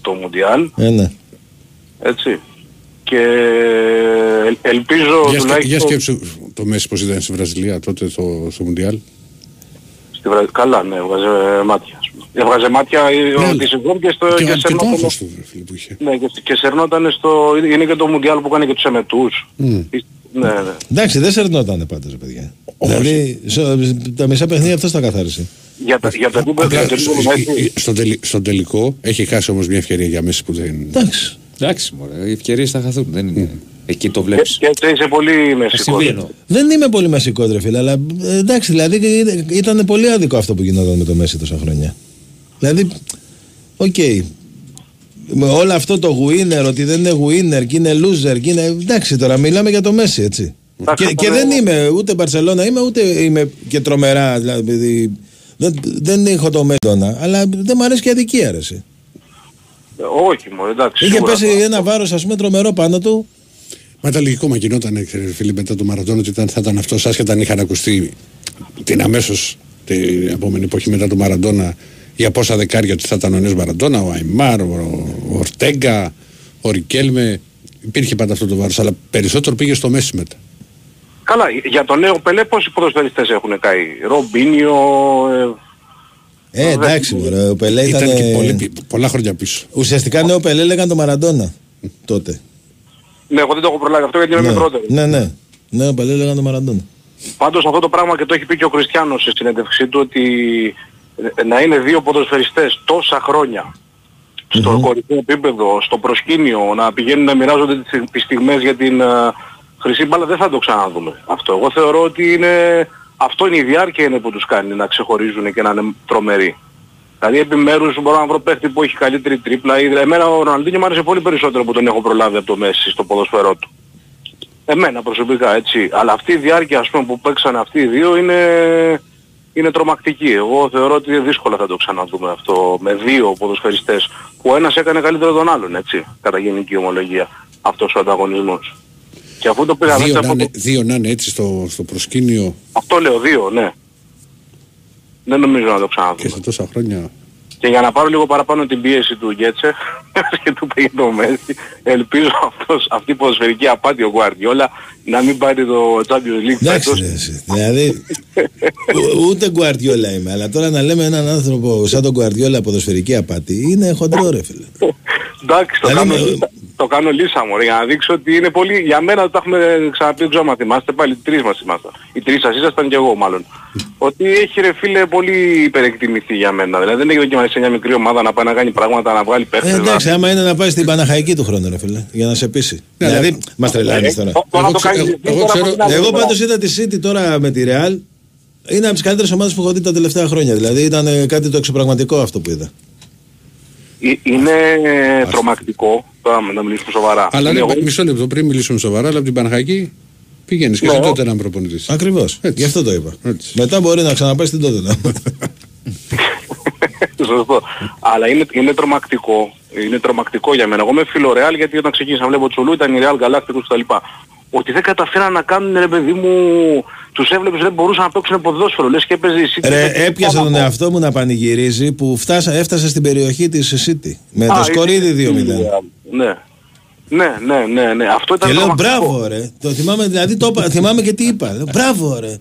το Μουντιάλ. Ε, ναι. Έτσι. Και ελ- ελπίζω Για, σκε, τουλάχιστον... για σκέψου το Μέση πως ήταν στη Βραζιλία τότε στο, στο Μουντιάλ. Στη Βραζ- Καλά, ναι, έβγαζε μάτια. ας πούμε. Έβγαζε μάτια ε, Ναι, ότι συγγνώμη και, στο, και, και, και το σερνόταν- άγχος του ρε φίλε, που είχε. Ναι, και, και σερνόταν στο... Είναι και το Μουντιάλ που κάνει και τους εμετούς. Μμ. Ναι, ναι. Εντάξει, δεν σερνότανε πάντα, ρε παιδιά. Δηλαδή, σε- τα μισά παιχνίδια αυτό τα καθάρισε. Για, τα- για το επίπεδο Απλά, για το επίπεδο στο- Μέσι, στον, τελει, στον τελικό έχει χάσει όμως μια ευκαιρία για Μέσι που δεν... Εντάξει. Εντάξει, μωρέ, οι ευκαιρίες θα χαθούν. Δεν είναι. Εκεί το βλέπεις. Και έτσι είσαι πολύ μεσικός. συμβεί εννοώ. Δεν είμαι πολύ μεσικό ρε φίλε, αλλά ε, εντάξει, δηλαδή ε, ήταν πολύ άδικο αυτό που γινόταν με το Μέσι τόσα χρόνια. Δηλαδή, οκ. Με όλο αυτό το winner, ότι δεν είναι winner και είναι loser και είναι. Εντάξει, τώρα μιλάμε για το Μέσι, έτσι. Εντάξει, Και, και αυτό δεν είναι- είμαι ούτε Μπαρσελόνα, είμαι ούτε είμαι και τρομερά. Δηλαδή, δεν, δεν έχω το Μέση, αλλά δεν μου αρέσει και η αδικία, ρε, εσύ. Ε, Όχι μου, εντάξει. Είχε σίγουρα. πέσει ένα βάρος, ας πούμε, τρομερό πάνω του. Μα ήταν λογικό, μα γινόταν ξέρε, φίλε μετά το Μαραντόνα ότι ήταν, θα ήταν αυτός άσχετα αν είχαν ακουστεί την αμέσως την επόμενη εποχή μετά το Μαραντόνα για πόσα δεκάρια ότι θα ήταν ο νέος Μαραντόνα, ο Αϊμάρ, ο, ο Ορτέγκα, ο Ρικέλμε. Υπήρχε πάντα αυτό το βάρος, αλλά περισσότερο πήγε στο Μέση μετά. Καλά, για τον νέο Πελέ πόσοι ποδοσφαιριστές έχουν καεί; Ρομπίνιο, ε, Ε, εντάξει, μωρέ, ο Πελέ ήταν. Ήταν και πολύ, πι- πολλά χρόνια πίσω. Ουσιαστικά ναι, ο Πελέ λέγαν το Μαραντόνα τότε. ναι, εγώ δεν το έχω προλάβει αυτό γιατί είμαι ναι. μικρότερο. ναι, ναι. Ναι, ο Πελέ λέγαν το Μαραντόνα. Πάντως αυτό το πράγμα και το έχει πει και ο Κριστιανός στη συνέντευξή του ότι ε, να είναι δύο ποδοσφαιριστές τόσα χρόνια στο κορυφαίο επίπεδο, στο προσκήνιο, να πηγαίνουν να μοιράζονται τις, τις στιγμές για την ε, χρυσή μπάλα δεν θα το ξαναδούμε αυτό. Εγώ θεωρώ ότι είναι, αυτό είναι η διάρκεια είναι που τους κάνει να ξεχωρίζουν και να είναι τρομεροί. Δηλαδή επιμέρους μπορώ να βρω παίχτη που έχει καλύτερη τρίπλα. ή- Εμένα ο Ροναλντίνιο μου άρεσε πολύ περισσότερο που τον έχω προλάβει από το Μέση στο ποδοσφαιρό του. Εμένα προσωπικά έτσι. Αλλά αυτή η διάρκεια ας πούμε που παίξαν αυτοί οι δύο είναι, είναι τρομακτική. Εγώ θεωρώ ότι δύσκολα θα το ξαναδούμε αυτό με δύο ποδοσφαιριστές που ο ένας έκανε καλύτερο τον άλλον έτσι κατά γενική ομολογία αυτός ο ανταγωνισμός. Και αφού το πήγα Δύο μέσα να, από είναι, δύο να είναι έτσι στο, στο προσκήνιο αυτό λέω δύο ναι. Δεν νομίζω να το και ξαναδούμε. σε τόσα χρόνια. Και για να πάρω λίγο παραπάνω την πίεση του Γκέτσε *laughs* και του πήγε το Μέση, ελπίζω αυτός, αυτή η ποδοσφαιρική απάτη ο Γκουαρδιόλα να μην πάρει το Champions League Εντάξει, φέτος. ρε, εσύ. Δηλαδή, ου- ούτε Γκουαρδιόλα είμαι, αλλά τώρα να λέμε έναν άνθρωπο σαν τον Γκουαρδιόλα ποδοσφαιρική απάτη είναι χοντρό, ρε φίλε. Εντάξει, το, Δηλαδή, κάνω, με- λύσα- το κάνω λύσα μου, ρε, για να δείξω ότι είναι πολύ... Για μένα το έχουμε ξαναπεί, δεν ξέρω αν θυμάστε, πάλι τρεις μας ήμασταν. Οι τρεις σας ήσασταν και εγώ μάλλον. Ότι έχει ρε φίλε πολύ υπερεκτιμηθεί για μένα. Δηλαδή δεν έχει δοκιμάσει σε μια μικρή ομάδα να πάει να κάνει πράγματα, να βγάλει Ε, παίχτες. να- εντάξει, άμα είναι να πάει στην Παναχαϊκή του χρόνου, ρε φίλε, για να σε πείσει. Ναι, δηλαδή, αλλά- μας τρελάνεις τώρα. Ε, Τώρα Εγώ το ξέρω- κάνεις εγώ- εσύ, εγώ τώρα ξέρω- από την άλλη Εγώ πλευρά. πάντως είδα τη City τώρα με τη Real. Είναι από τις καλύτερες ομάδες που έχω δει τα τελευταία χρόνια. Δηλαδή ήταν ε, κάτι το εξωπραγματικό αυτό που είδα. Ε, Είναι τρομακτικό, τώρα να μιλήσουμε σοβαρά. Αλλά Είναι ναι, εγώ- μισό λεπτό πριν μιλήσουμε σοβαρά, αλλά από την Παναχαϊκή πηγαίνεις και Ναι. σε τότε έναν προπονητής. Ακριβώς. Έτσι. Γι' αυτό το είπα. Έτσι. Μετά μπορεί να ξαναπάει στην τότε. *laughs* Σωστό. Αλλά είναι, είναι τρομακτικό. Είναι τρομακτικό για μένα. Εγώ είμαι φίλο Real γιατί όταν ξεκίνησα να βλέπω Τσουλού ήταν η Real Galacticos κτλ. Ότι δεν καταφέραν να κάνουν ρε παιδί μου, τους έβλεπες δεν μπορούσαν να παίξουν ποδόσφαιρο. Λες και έπαιζε η City. Ρε, έπαιζε έπιασα πάνω τον από- εαυτό μου να πανηγυρίζει που φτάσα, έφτασε στην περιοχή της City. Με Α, το σκορ είναι- ήδη 2-0. Ναι. Ναι, ναι, ναι, ναι. Αυτό ήταν Και λέω τρομακτικό. μπράβο ρε. Το θυμάμαι, δηλαδή το, είπα- θυμάμαι και τι είπα. Λέω, μπράβο ρε.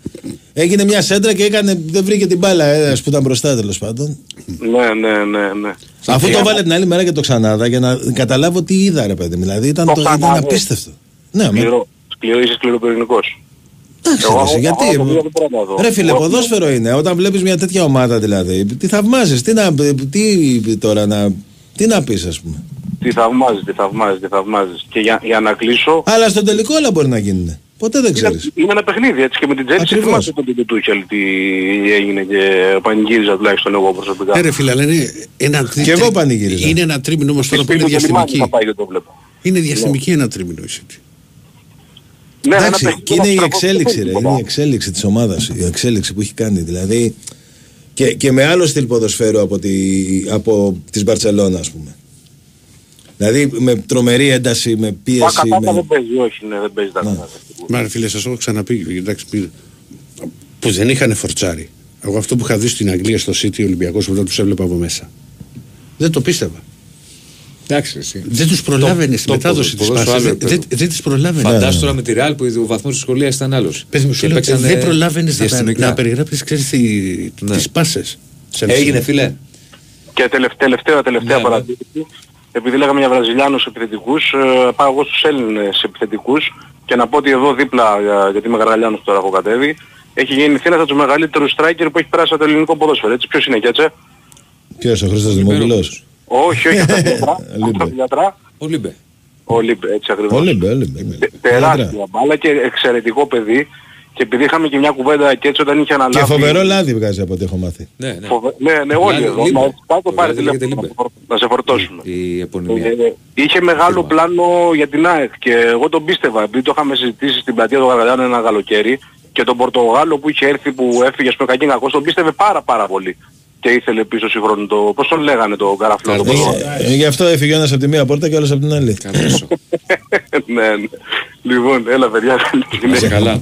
Έγινε μια σέντρα και έκανε, δεν βρήκε την μπάλα ένα που ήταν μπροστά τέλος πάντων. Ναι, ναι, ναι, ναι. Αφού Ε, το βάλε την άλλη μέρα και το ξανάδα για να καταλάβω τι είδα ρε παιδί. μου. Δηλαδή ήταν, Το το, ήταν ξανάδες. απίστευτο. Ναι, με, Σκληρό. Σκληρό, είσαι σκληροπυρηνικός. εντάξει Εγώ- ρε, εσύ, εγώ- γιατί. εγώ το δύο δεν μπορώ να δω. Ρε φίλε, Εγώ- ποδόσφαιρο είναι. Όταν βλέπεις μια τέτοια ομάδα δηλαδή, τι θαυμάζεις, τι, να, τι τώρα να. Τι να πεις, ας πούμε. Τι θαυμάζεις, τι θαυμάζεις, τι θαυμάζεις. Και για, για να κλείσω, Αλλά στον τελικό όλα μπορεί να γίνουν. Ποτέ δεν ξέρεις. Είναι, είναι ένα παιχνίδι έτσι και με την Τσέλσι Ακριβώς. θυμάσαι τον του Τούχελ τι έγινε και πανηγύριζα τουλάχιστον εγώ προσωπικά. Ε, ρε φίλε, αλλά είναι ένα, Και εγώ πανηγύριζα. είναι ένα τρίμηνο όμως τώρα που είναι Σπίτι του λιμάνι διαστημική. θα πάει και το βλέπω. Είναι διαστημική ένα τρίμηνο η City. Ναι, ένα Εντάξει, παιχνίδι και είναι η να εξέλιξη, ρε. στραφώ- Είναι η εξέλιξη της ομάδας. Η εξέλιξη που έχει κάνει. Δηλαδή. Και, και με άλλο στυλ ποδοσφαίρου από, τη, από της Μπαρτσελώνα, ας πούμε. Δηλαδή με τρομερή ένταση, με Τα πίεση. κατάκα Με... δεν παίζει, όχι, ναι, δεν παίζει τα κατάκα. Μα ρε φίλε, σας έχω ξαναπεί, εντάξει, πει- που δεν είχαν φορτσάρει. Εγώ αυτό που είχα δει στην Αγγλία στο City Ολυμπιακός όταν τους έβλεπα από μέσα. Δεν το πίστευα. Εντάξει, εσύ. Δεν τους προλάβαινε στη το μετάδοση της ποδόσφαιρο πάσης. άλλο Δεν, δεν, επίπεδο. δεν τις προλάβαινε. Φαντάσου τώρα με τη Real που ο βαθμός της σχολείας ήταν άλλος. Πες μου, σου λέω, δεν προλάβαινες να, να περιγράψεις, ξέρεις, τι, Ναι. τις πάσες. Σε Έγινε, φίλε. Και τελευταία, τελευταία, τελευταία Ναι, ναι. παρατήρηση. Επειδή λέγαμε για Βραζιλιάνους επιθετικούς, ε, πάω εγώ στους Έλληνες επιθετικούς και να πω ότι εδώ δίπλα, ε, γιατί είμαι Γαραλιάνος τώρα έχω κατέβει, έχει γεννηθεί ένας από τους μεγαλύτερους striker που έχει περάσει από το ελληνικό ποδόσφαιρο. Έτσι, ποιος είναι και έτσι. Ποιος ο Χρήστος Δημόπουλος; Όχι, όχι, από τα *laughs* Φιλιατρά. Λίμπε. από τα Φιλιατρά. Ο Λίμπε. Ολύμπ, έτσι ακριβώς. Ολύμπε, Ολύμπε. Τε- Τεράστια μπάλα και εξαιρετικό παιδί. Και επειδή είχαμε και μια κουβέντα και έτσι όταν είχε αναλάβει... Και φοβερό λάδι βγάζει από ό,τι έχω μάθει. Ναι, ναι. Φοβε- Ναι, ναι, όλοι Λάδι, εδώ. Λίμπε. Να πάει το πάρει Λάδι λέγεται τηλέφωνο Λίμπε. να σε φορ- να σε φορτώσουμε. Η επωνυμία. Ε, είχε μεγάλο πλάνο για την ΑΕΚ και εγώ τον πίστευα επειδή το είχαμε συζητήσει στην πλατεία του Γαργαλιάνου ένα καλοκαίρι και τον Πορτογάλο που είχε έρθει που έφυγε στο κακή κακός τον πίστευε πάρα πάρα πολύ και ήθελε πίσω σύγχρονο το... Πώς τον λέγανε το καραφλό το Πορτογάλο. Ε, Γι' αυτό έφυγε ο ένας από τη μία πόρτα και ο άλλος από την άλλη. Καρδόσο. *laughs* ναι, ναι. Λοιπόν, έλα παιδιά. καλή Να είσαι συνέχεια. καλά.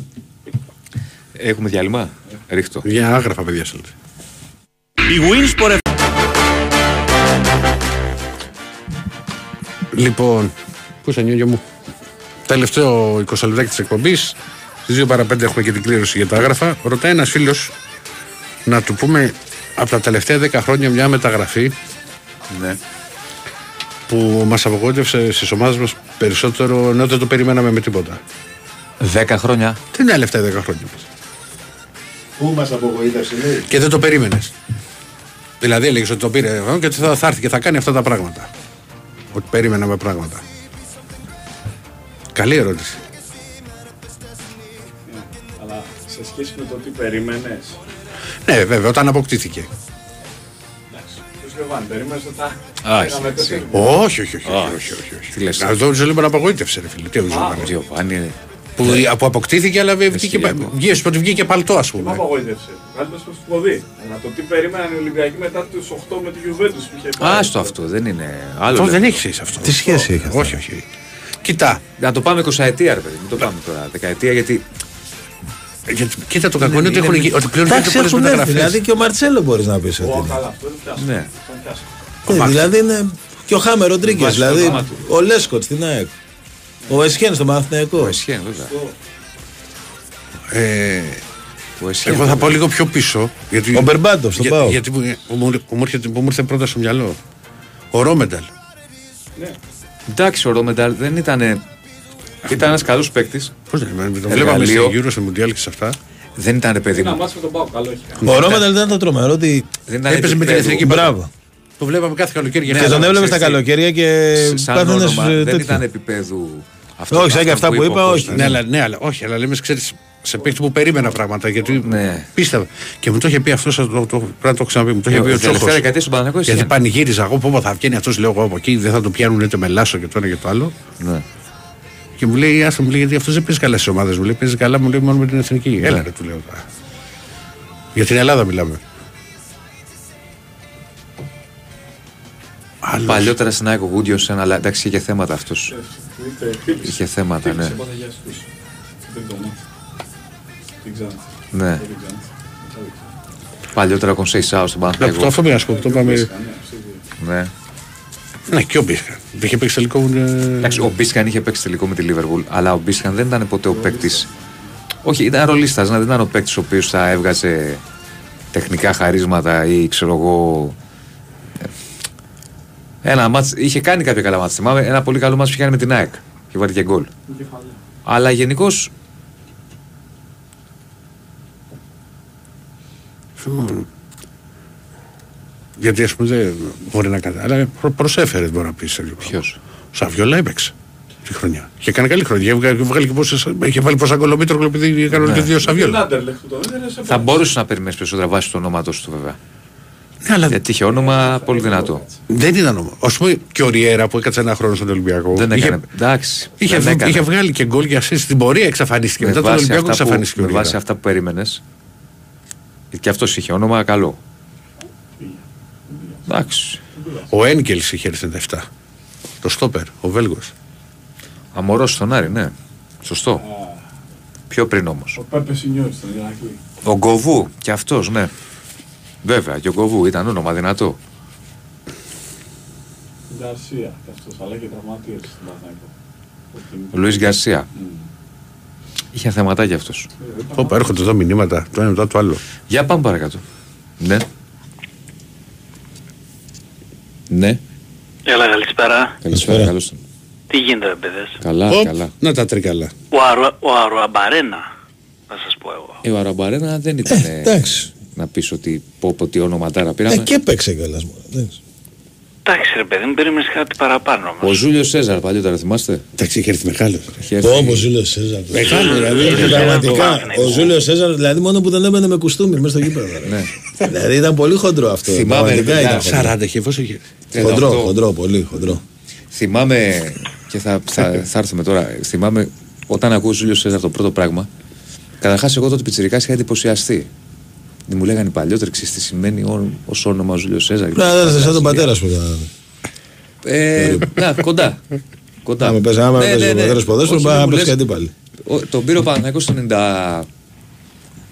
Έχουμε διάλειμμα; Ρίχτω. Για άγραφα, παιδιά, θέλετε. Η Winsport FM. Λοιπόν, πού είσαι νιόγιο μου; Τελευταίο 20 λεπτάκι της εκπομπής. Στις 2 παρα 5 έχουμε και την κλήρωση για τα άγραφα. Ρωτάει ένας φίλος να του πούμε από τα τελευταία 10 χρόνια μια μεταγραφή Ναι. που μας απογοήτευσε στις ομάδες μας περισσότερο ενώ δεν το περιμέναμε με τίποτα. Δέκα χρόνια. Τι είναι τελευταία 10 χρόνια μας; Πού μας απογοήτευσε, λέει; Και δεν το περίμενες. Δηλαδή έλεγες ότι το πήρε ε, και θα, θα έρθει και θα κάνει αυτά τα πράγματα. Ότι περίμεναμε πράγματα. Καλή ερώτηση. Αλλά σε σχέση με το τι περίμενες. Ναι, βέβαια, όταν αποκτήθηκε. Εντάξει, ποιος Γιωβάνι, περίμενες ότι θα Α, λέγαμε εσύ, τέσσερα. Όχι, όχι, όχι. όχι, όχι, όχι. Τι λες; Αυτό το λέμε να απογοήτευσε, ρε φίλε. Τι ο Ο Ζωβάνης. Γιωβάνι. Που, που αποκτήθηκε, αλλά βγήκε, Χριστιανό. βγήκε, ότι βγήκε παλτό, ας Τι με πούμε. απογοήτευσε. Κάτι πες στο ποδί. Αλλά το τι περίμεναν οι Ολυμπιακοί μετά τους 8 με τη Juventus που είχε πάει. Άστο αυτό, δεν είναι. Άλλο Αυτό λέμε. δεν έχεις σχέση αυτό. Τι σχέση έχει αυτό; Όχι, όχι. Κοιτά, Να το πάμε 20 ετία, ρε παιδί. Μην το πάμε τώρα. Δεκαετία γιατί. Γιατί, κοίτα το κακό είναι ότι, είναι- έχουν, γι- ότι πλέον Εντάξει, γίνονται πολλέ έχουν έρθει. μεταγραφές. Δηλαδή και ο Μαρτσέλο μπορείς να πεις ότι Ω, είναι. καλά, αυτό δεν πιάσαμε. Ναι. Τον πιάσαμε. Ε, Δηλαδή είναι και ο Χάμε Ροντρίγκες. Βάζει το Δηλαδή όνομα του. ο Λέσκοτ στην ΑΕΚ. Ο Εσχέν στο Ο Μαθηναϊκό. Εσχέν, βέβαια. Ε, Ο Εσχέν. εγώ θα πάω λίγο πιο πίσω. Γιατί, Ο Μπερμπάντοφ στον για- Πάο. Γιατί που, που, μου, που, μου έρχεται- που μου ήρθε πρώτα στο μυαλό. Ο Ρόμενταλ. Εντάξει, ο Ρόμενταλ δεν ήταν. Ήταν ένας καλός παίκτης. Πώς δεν είναι, το βλέπαμε Εργαλείο. στο γύρο, στο Μουντιάλ και σε αυτά. Δεν ήταν ρε παιδί Ένα μου. μάτς με τον Πάο, καλό έχει κάνει. Ο Ρόμανταλ ήταν το τρομερό ότι. Δεν ήταν Έπαιζε με την επίπεδου. εθνική Μπράβο. Το βλέπαμε κάθε καλοκαίρι. Ναι, για Και χαρά. τον έβλεπε στα ξέρεις τι, καλοκαίρια και Σαν πάθαινε όνομα, δεν τέτοιο. ήταν επίπεδου. Αυτό, Όχι, σαν και αυτά που είπε είπα, ο όχι. Κώστας. Ναι, αλλά, ναι, αλλά, όχι, αλλά λέμε, ξέρεις, σε παίκτη που περίμενα πράγματα. Γιατί Ναι. πίστευα. Και μου το είχε πει αυτός, το, το, πρέπει να το ξαναπεί. Μου το είχε Ε, πει ο τελευταία Τσόχος. δεκαετία στον Παναγιώτο Γιατί Εσχέν. πανηγύριζα εγώ, πω πω, θα βγαίνει αυτός, λέω εγώ από εκεί, δεν θα το πιάνουν ούτε με λάσο και το ένα και το άλλο. Ναι. Και μου λέει, Άστα μου λέει, γιατί αυτός δεν παίζει καλά στις ομάδες μου. Λέει, παίζει καλά, μου λέει μόνο με την εθνική. Έλα, ρε, του λέω τώρα. Για την Ελλάδα μιλάμε. Άλλος. Παλιότερα στην ΑΕΚ ο Γούντιος, αλλά εντάξει είχε θέματα αυτός. Είτε χτύπησε. Είχε θέματα, Χτύπησε ναι. πάντα για αυτούς. Δεν το μάθει. Δεν ξέρω. Ναι. Δεν ξέρω. Παλιότερα ο Κονσέι Σάου στον Να, το Παναγιώτο. αυτό πήγα να σου πω, το είπαμε. Ναι, αυτοί δύο. Ναι. Ναι, και ο Μπίσκα. Δεν είχε παίξει τελικό. ε, Εντάξει, ο Μπίσκαν είχε παίξει τελικό με τη Λίβερπουλ, αλλά ο Μπίσκαν δεν ήταν ποτέ ο παίκτης. Όχι, ήταν ρολίστας, δεν ήταν ο παίκτης ο οποίος θα έβγαζε τεχνικά χαρίσματα ή ξέρω εγώ. ε, Ένα μάτς, είχε κάνει κάποια καλά μάτς. Θυμάμαι ένα πολύ καλό μάτς που είχε κάνει με την ΑΕΚ. Και βάλει και γκολ. Κεφαλαία. Αλλά γενικώς Γιατί ας πούμε δεν μπορεί να κάνει. Αλλά προ- προσέφερες μπορεί να πεις σε λίγο. ποιος; Σαβιόλα έπαιξε τη χρονιά. Και έκανε καλή χρονιά. Είχε βγάλει, βγάλει και πόσες, είχε βάλει πόσα γκολομήτρο επειδή έκανε Ναι. και δύο Τον Σαβιόλα. Άντερλεχτ που τον έδερε σε Θα μπορούσε να περιμένεις περισσότερα βάσει του ονόματος του βέβαια. Ναι, αλλά Γιατί είχε όνομα πολύ δυνατό. δεν ήταν όμω. Α πούμε και ο Ριέρα που έκατσε ένα χρόνο στον Ολυμπιακό. Δεν είχε, έκανε. Εντάξει. είχε, δεν βγ- έκανε. είχε βγάλει και γκολ για assist. Στην πορεία εξαφανίστηκε. με Μετά τον βάση, Ολυμπιακό αυτά που, εξαφανίστηκε ο με βάση Ριέρα. αυτά που περίμενες. Και αυτός είχε όνομα καλό. Εντάξει. Ο Ένκελ είχε έρθει 7. Το στόπερ, ο Βέλγος. Αμορός στον Άρη, ναι. Σωστό. Πιο πριν όμως. Ο Πέπε Σινιόρη στον Ηρακλή. Ο Γκοβού και αυτός, ναι. Βέβαια, και ο Γκοβού ήταν όνομα δυνατό. Γκαρσία και αυτός, αλλά και τραυματίες στην Παναθηναϊκό. Ο Λουίς Γκαρσία. Είχε θεματάκια αυτός. Όπα, έρχονται εδώ μηνύματα το ένα μετά το άλλο. Για πάμε παρακάτω. Ναι. Ναι. Έλα, καλησπέρα. Καλησπέρα, καλώς ήρθατε. Τι γίνεται, ρε παιδες; Καλά, Οπ, καλά. Να τα τρίκαλα. Ο, Αρου, ο Αруαμπαρένα, θα σας πω εγώ. Ε, ο Αραμπαρένα δεν ήταν. Ε, εντάξει. να πεις ότι πω, πω τι ονοματάρα Ε, πήραμε. και έπαιξε κιόλας. Εντάξει ρε παιδί μου, περίμενες κάτι παραπάνω όμως. Ο Ζούλιο Σέζαρ παλιότερα θυμάστε; Εντάξει, είχε έρθει μεγάλος. Όπω ο Ζούλιο Σέζαρ. Μεγάλο, δηλαδή. Είχε Είχε Πραγματικά. Ο Ζούλιο Σέζαρ, δηλαδή μόνο που δεν έμπαινε με κουστούμι μέσα στο γήπεδο. Ναι. Δηλαδή ήταν πολύ χοντρό αυτό. Θυμάμαι, ρε Πραγματικά παιδιά, ήταν χοντρό. 40 είχε, πόσο είχε; Χοντρό, 38. χοντρό, πολύ χοντρό. Θυμάμαι και θα, θα, θα έρθουμε τώρα. Θυμάμαι όταν ακούω Ζούλιος Σέζαρ το πρώτο πράγμα. Καταρχάς, εγώ τότε πιτσυρικά είχα εντυπωσιαστεί. Δεν μου λέγανε οι παλιότεροι, ξέρεις τι σημαίνει ως όνομα ο Ζούλιο Σέζαρ. Να δείτε σαν τον πατέρα σου. θα- Ε, να, κοντά. κοντά. Άμα παίζει άμα παίζει ο πατέρας ποδόσφαιρο, Όχι, πάει μην να μου παίζει και λες, αντίπαλοι. ο- Τον πήρε ο Παναθηναϊκός το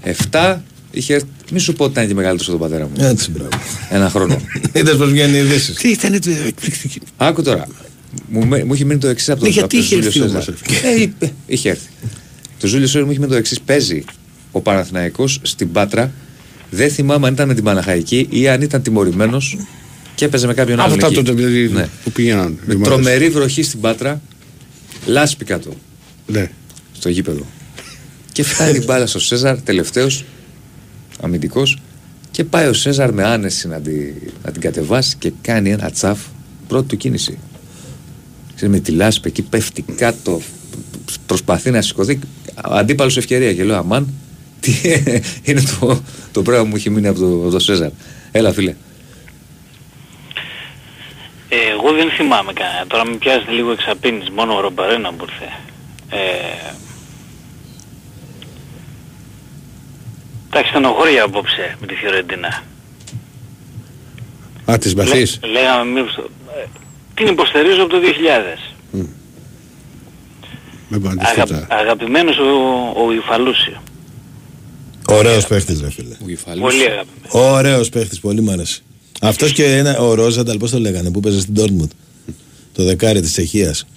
97. Είχε, έρθει- μη σου πω ότι ήταν και μεγαλύτερος από τον πατέρα μου. Έτσι, μπράβο. Ένα χρόνο. *laughs* Είδες πώς βγαίνει η ειδήσεις. Τι ήταν εκπληκτική. Άκου τώρα. Μου, με- μου είχε μείνει το εξής από τον Ναι, γιατί από τον είχε Ζούλιο έρθει Σέζαρ. όμως, Ε, είπε, είχε έρθει. Το Ζούλιο Σέζαρ μου είχε μείνει το εξής. Παίζει ο Παναθηναϊκός στην Πάτρα. Δεν θυμάμαι αν ήταν με την Παναχαϊκή ή αν ήταν τιμωρημένος και έπαιζε με κάποιον άλλον. Αυτά εκεί. τότε δηλαδή, Ναι. που πήγαιναν. Με οι ομάδες. τρομερή βροχή στην Πάτρα. Λάσπη κάτω Ναι. στο γήπεδο. Και φτάνει η μπάλα στο Σέζαρ, τελευταίος αμυντικός. Και πάει ο Σέζαρ με άνεση να, τη, να την κατεβάσει και κάνει ένα τσαφ πρώτη του κίνηση. Ξέρεις, με τη λάσπη εκεί πέφτει κάτω, προσπαθεί να σηκωθεί. Αντίπαλος ευκαιρία και λέω Αμάν, τι είναι το, το πράγμα που μου έχει μείνει από το, από το Σέζαρ. Έλα φίλε. Ε, εγώ δεν θυμάμαι κανένα. Τώρα με πιάζετε λίγο εξαπίνης. Μόνο ο Ρομπαρένα που ήρθε. Ε, Εντάξει, στενοχώρια απόψε με τη Φιωρεντίνα. Α, τις μπαθείς. Λέ- λέγαμε μήπως... το- ε, την υποστηρίζω από το 2000. Με Αγα, παντιστήτα. αγαπημένος ο, ο Ιφαλούσιο. Ωραίος παίχτης, ρε φίλε. Πολύ αγαπημένος. Ωραίος παίχτης, πολύ μου άρεσε. Αυτός και ένα, ο Ρόζανταλ, πώς το λέγανε, που παίζει στην Ντόρτμουντ. Το δεκάρι της Τσεχίας.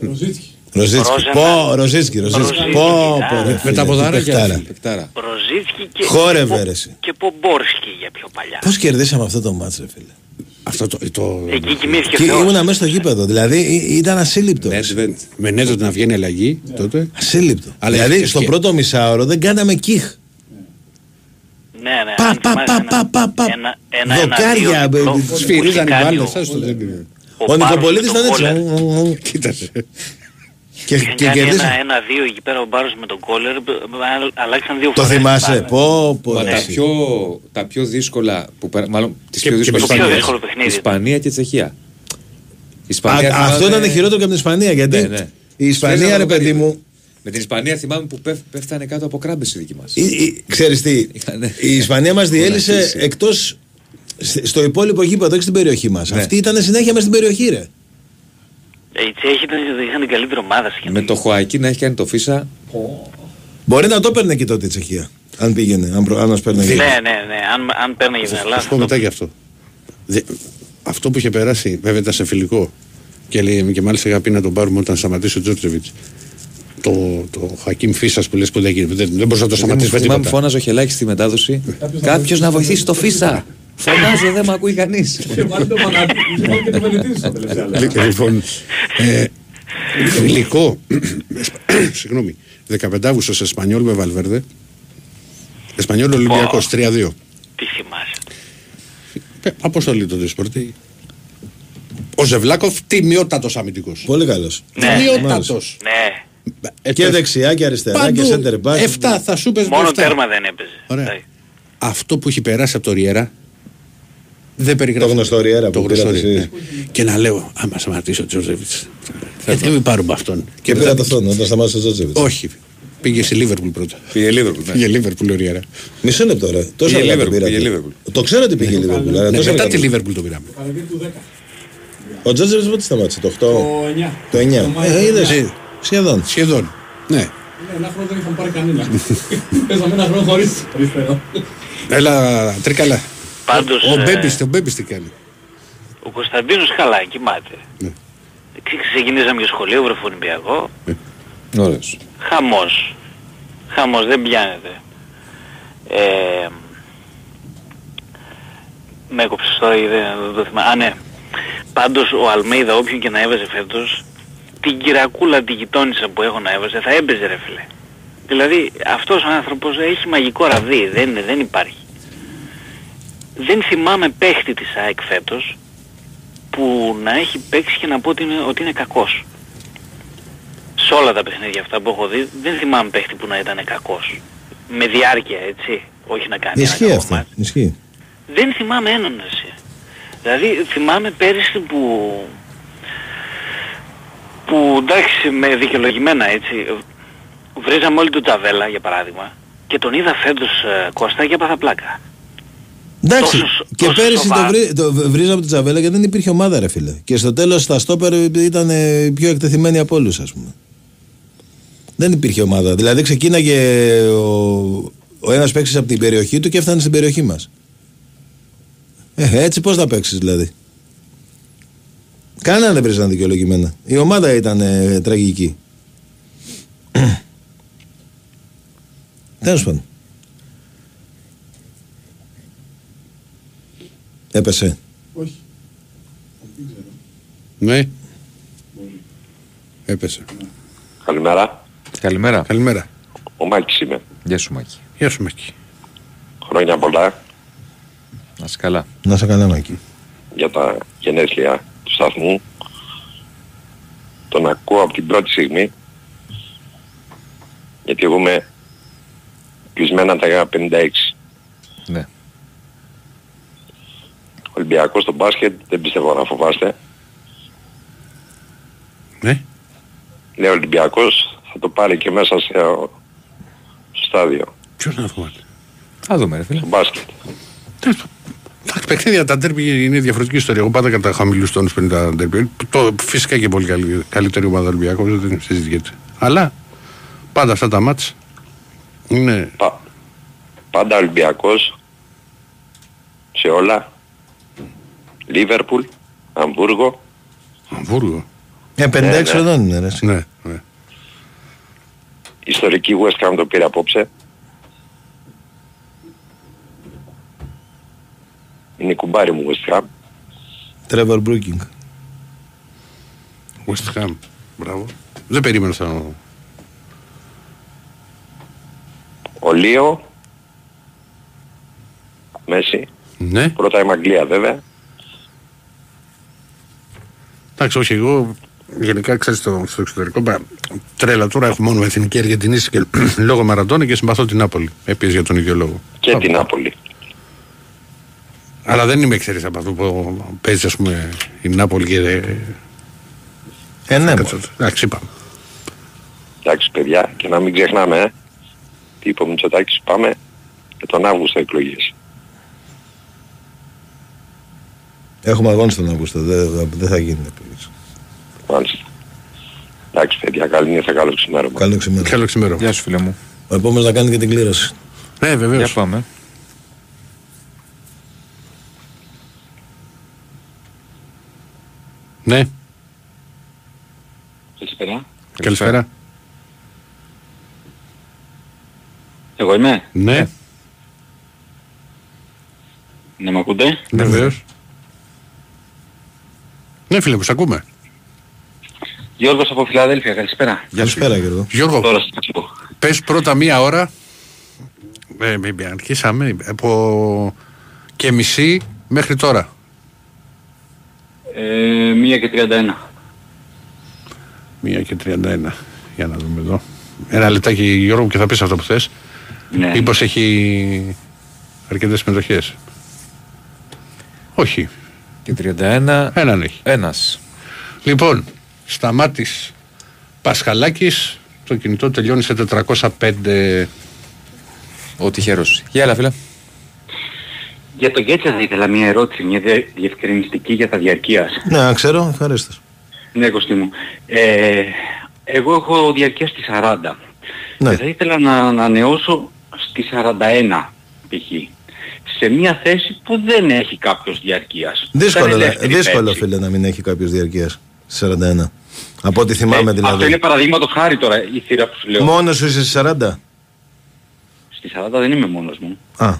Ροζίτσκι. Ροζίτσκι. Ρόζανταλ. Πω, Ροζίτσκι, Ροζίτσκι. Ροζίτσκι, Πω, α. πω, ρε Με φίλε, τα τι ποδαράκια, παιχτάρα. ρε φίλε. Πεκτάρα. Ροζίτσκι και, Χόρευε, και, ρε, εσύ. και Πομπόρσκι για πιο παλιά. Πώς κερδίσαμε αυτό το μάτσο, ρε φίλε; Αυτό το... το... Εκεί κοιμήθηκε Και ο Θεός. ήμουνα μέσα στο γήπεδο. Δηλαδή ή- ήταν ασύλληπτο. Νέντβεντ. Με νέτο να βγαίνει αλλαγή τότε. Ασύλληπτο. Αλλά δηλαδή και- στο και- πρώτο μισάωρο δεν κάναμε κιχ. Ναι, ναι. Πα, αν πα, θυμάσαι πα, ένα- πα, πα, πα. Ένα, ένα, Δοκάρια, ένα, μπε, δύο, μπε, διπλό, Σφυρίζαν οι κάνει μπάλες. ο- άστο, δεν είναι. Ο Πάρος Νικοπολίτης με ήταν τον έτσι. Κόλλερ. Κοίτασε. Και, Είχαν και κάνει ένα, κερδίσαμε. ένα δύο εκεί πέρα ο Μπάρος με τον Κόλλερ, μπ- μπ- αλλάξαν δύο Το φορές. θυμάσαι. μπάλα. Πω, πω. Μα ρε, τα εσύ. πιο, τα πιο δύσκολα, που, πέρα- μάλλον τις Και- πιο και δύσκολες το πιο Ισπανίες, δύσκολο παιχνίδι. Ισπανία και Τσεχία. Η Α, Ισπανία Αυτό θυμάμαι- ήταν χειρότερο και από την Ισπανία. Γιατί Ναι, ναι. η Ισπανία, Ξέρεις ρε να το παιδί κάνει. μου, Με την Ισπανία θυμάμαι που πέφ, πέφτανε κάτω από κράμπες οι δικοί μας. η- η- ξέρεις τι, Είχανε- η Ισπανία μας διέλυσε Μοναχίσει. εκτός σ- στο υπόλοιπο γήπεδο, όχι στην περιοχή μας. Ναι. Αυτή ήταν συνέχεια μέσα στην περιοχή, ρε. Ε, Οι Τσέχοι ήταν- είχαν την καλύτερη ομάδα σχεδόν. Με το Χωακί να έχει κάνει το Φίσα. Μπορεί να το έπαιρνε και τότε η Τσεχία. Αν πήγαινε, αν, προ, αν μας παίρναγε. Ναι, ναι, ναι. Αν, αν παίρναγε την Θα Ελλάδα. σου πω μετά γι' αυτό. Δε- Αυτό που είχε περάσει, βέβαια ήταν σε φιλικό. Και, λέει, και μάλιστα είχα πει να τον πάρουμε όταν σταματήσει ο Τζόρτζεβιτς. Το, το Χακίμ Φίσας που λες που δεν, γίνεται, δεν, δεν μπορούσε να το σταματήσει με Θυμάμαι τίποτα. φώναζε ο Χελάκης στη μετάδοση. Κάποιος να βοηθήσει το Φίσα. Φωνάζω, δεν με ακούει κανείς. *laughs* Και βάλει το Μανατίδη και το Βενετίδη στο τελευταίο. Λι- Λοιπόν, ε, φιλικό, *coughs* συγγνώμη, 15 Αύγουστο Εσπανιόλ με Βαλβέρδε. Εσπανιόλ Ολυμπιακός 3-2. Τι θυμάσαι. Ε, Αποστολή τότε σπορτή. Ο Ζευλάκοφ τιμιότατος αμυντικός. Πολύ καλός. Ναι. Τιμιότατος. Ναι. Και δεξιά και αριστερά Παντού. και center back. 7 θα σου πες Μόνο 7. τέρμα δεν έπαιζε. Ωραία. Εντάξει. Αυτό που έχει περάσει από το Ριέρα δεν Το περιγράφει. γνωστό Ριέρα Το που γνωστό πήρατε Ριέρα. εσείς. ναι. Και να λέω, άμα σταματήσει ο Τζόρτζεβιτ. Δεν μην πάρουμε αυτόν. Και πήρα το θόνο όταν σταμάτησε ο Τζότζεβιτς. Όχι. Πήγε στη Λίβερπουλ πρώτα. Πήγε Λίβερπουλ. ναι. Πήγε Λίβερπουλ ο Ριέρα. Μισό λεπτό ρε. Τόσο Πήγε αργά το Liverpool, πήρατε. πήγε Liverpool. Το ξέρω ότι πήγε η Liverpool. αλλά Ναι, τόσο μετά αργά τη το- Λίβερπουλ το πήραμε. Καλοκαίρι του 10. Ο Τζότζεβιτς πότε σταμάτησε, το 8. Το 9. Το 9. Μάιο. Ε, είδες. Ε, Σχεδόν. Σχεδόν. Ναι. Ναι, ένα χρόνο δεν είχαν πάρει κανένα. *laughs* Παίζαμε ένα χρόνο χωρίς αριστερό. Έλα, τρίκαλα. Πάντως, Ο ε, Μπέμπης, ο Μπέμπης τι κάνει. Ο Κωνσταντίνος καλά κοιμάται. Ναι. Ξε- Ξεκινήσαμε και σχολείο βρεφονιπιακό. Ωραίος. Χαμός. Χαμός, δεν πιάνεται. Ε, με έκοψες τώρα, δεν, δεν το θυμάμαι. Α, ναι. Πάντως ο Αλμέιδα όποιον και να έβαζε φέτος, την κυρακούλα τη γειτόνισσα που έχω να έβαζε, θα έπαιζε ρε φίλε. Δηλαδή αυτός ο άνθρωπος έχει μαγικό ραβδί, δεν, δεν υπάρχει. Δεν θυμάμαι παίχτη της ΑΕΚ φέτος, που να έχει παίξει και να πω ότι είναι, ότι είναι κακός. Σε όλα τα παιχνίδια αυτά που έχω δει δεν θυμάμαι παίχτη που να ήταν κακός. Με διάρκεια έτσι, όχι να κάνει ένα Ισχύει κακό αυτό. μάτς. Ισχύει. Δεν θυμάμαι έναν εσύ. Δηλαδή θυμάμαι πέρυσι που... που εντάξει με δικαιολογημένα έτσι βρίζαμε όλοι τον Τζαβέλα για παράδειγμα και τον είδα φέτος ε, Κώστα και έπαθα πλάκα. Εντάξει, Τόσο- και τόσος πέρυσι το, σοβαρά. βρή, το βρίζαμε την Τζαβέλα γιατί δεν υπήρχε ομάδα, ρε φίλε. Και στο τέλος τα στόπερ ήταν ε, πιο εκτεθειμένοι από όλους, ας πούμε. Δεν υπήρχε ομάδα. Δηλαδή ξεκίναγε ο, ο ένας παίξει από την περιοχή του και έφτανε στην περιοχή μας. Ε, έτσι πώς θα παίξεις δηλαδή. Κανένα δεν βρίζανε δικαιολογημένα. Η ομάδα ήταν ε, τραγική. Τέλος πάντων. Έπεσε. Όχι. Ναι. Έπεσε. Καλημέρα. Καλημέρα. Καλημέρα. Ο Μάκης είμαι. Γεια σου Μάκη. Γεια σου Μάκη. Χρόνια πολλά Να είσαι καλά. Να σε καλά, Μάκη. για τα γενέθλια του σταθμού. Τον ακούω από την πρώτη στιγμή. Γιατί εγώ είμαι κλεισμένα τα 56. Ναι. Ολυμπιακός στο μπάσκετ δεν πιστεύω να φοβάστε. Ναι. Λέω Ολυμπιακός θα το πάρει και μέσα σε, στο στάδιο. Ποιος να φοβάται; Θα δούμε ρε φίλε. Στο μπάσκετ. Τα παιχνίδια, τα ντέρμπι είναι διαφορετική ιστορία. Εγώ πάντα κατά χαμηλού τόνους πριν τα ντέρμπι. Το, φυσικά και πολύ καλή, καλύτερη ομάδα Ολυμπιακό, δεν συζητιέται. Αλλά πάντα αυτά τα μάτς είναι. Πάντα Ολυμπιακός σε όλα. Λίβερπουλ, Αμβούργο, Αμβούργο. Ε, 56 Ναι, ναι. χρονών είναι, ρε. Ναι, ναι. ιστορική West Ham το πήρε απόψε. Είναι η κουμπάρι μου West Ham. Τρέβορ Μπρούκινγκ. West Ham. Μπράβο. Δεν περίμενα θα. Ο Λίο. Μέση. Ναι. Πρώτα η Αγγλία βέβαια. Εντάξει, όχι, εγώ γενικά ξέρεις στο, στο εξωτερικό πα- τρέλα τώρα έχω μόνο εθνική Αργεντινή και *clears throat* λόγω Μαραντώνα και συμπαθώ την Νάπολη. Επίσης για τον ίδιο λόγο. Και την Νάπολη. Αλλά δεν είμαι ξέρεις από αυτό που παίζει ας πούμε η Νάπολη και... Ε, ναι. Εντάξει, είπαμε. Εντάξει παιδιά και να μην ξεχνάμε ε. Τι είπε ο Μητσοτάκης πάμε και τον Αύγουστο εκλογές. Έχουμε αγώνες τον Αύγουστο. Δεν δεν θα γίνει. Μάλιστα. Εντάξει παιδιά καλή νύχτα καλό ξημέρωμα. Καλό ξημέρωμα. Καλό ξημέρωμα. Γεια σου φίλε μου. Ο επόμενος να κάνει και την κλήρωση. Ναι, βεβαίως. Για πάμε. Ναι, Καλησπέρα. καλησπέρα. Εγώ είμαι; Ναι, Ναι, με ακούτε; βεβαίως. Ναι, φίλε μου, σ' ακούμε. Γιώργος από Φιλαδέλφια, καλησπέρα. Καλησπέρα Γιώργο. Γιώργο, Τώρα σας ακούω. πες πρώτα μία ώρα. Ε, μη- μη- αρχίσαμε από και μισή μέχρι τώρα. Ε, μία και 31. Μία και 31. Για να δούμε εδώ. Ένα λεπτάκι Γιώργο και θα πεις αυτό που θες. Ναι. Μήπως έχει αρκετές συμμετοχές. Όχι. Και 31. Έναν έχει. Ένας. Λοιπόν, σταμάτης Πασχαλάκης, το κινητό τελειώνει σε 405. Ο τυχερός. Γεια έλα φίλε. Για τον Γκέτσα θα ήθελα μία ερώτηση, μια διε- διευκρινιστική για τα διαρκείας. Ναι, ξέρω, ευχαρίστως. Ναι, Κωστή μου. Ε, εγώ έχω διαρκεία στη 40. Ναι. Και θα ήθελα να ανανεώσω στη 41 π.χ. Σε μια θέση που δεν έχει κάποιος διαρκείας. Δύσκολο, Ήταν να- ελεύθερη δύσκολο θέση. φίλε να μην έχει κάποιος διαρκείας. 41. Από ό,τι θυμάμαι Ε, δηλαδή. Αυτό είναι παραδείγματος χάρη τώρα η θύρα που σου λέω. Μόνος σου είσαι στι 40. Στη 40 δεν είμαι μόνος μου. Α.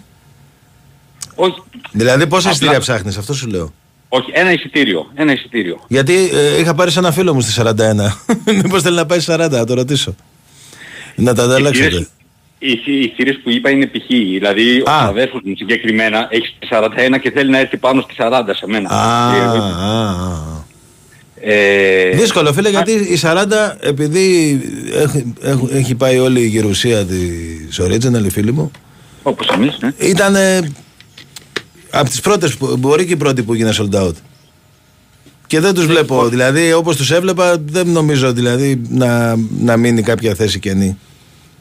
Όχι, Δηλαδή πόσα Απλά- εισιτήρια ψάχνεις, αυτό σου λέω. όχι, ένα εισιτήριο. Ένα εισιτήριο. Γιατί ε, είχα πάρει σε ένα φίλο μου στη 41. *laughs* Μήπως θέλει να πάει 40, να το ρωτήσω. Να τα ανταλλάξετε. πήρες- οι, οι θύρες που είπα είναι π.χ. Δηλαδή ο αδέρφος μου συγκεκριμένα έχει 41 και θέλει να έρθει πάνω στη 40 σε μένα. Α, Ε, α, α. ε, Δύσκολο φίλε γιατί η 40 επειδή έχει, έχει, έχει πάει όλη η γερουσία της Original οι φίλοι μου Όπως εμείς, ναι. ήταν από τις πρώτες που μπορεί και η πρώτη που έγινε sold out και δεν τους βλέπω δηλαδή όπως τους έβλεπα δεν νομίζω δηλαδή να, να μείνει κάποια θέση κενή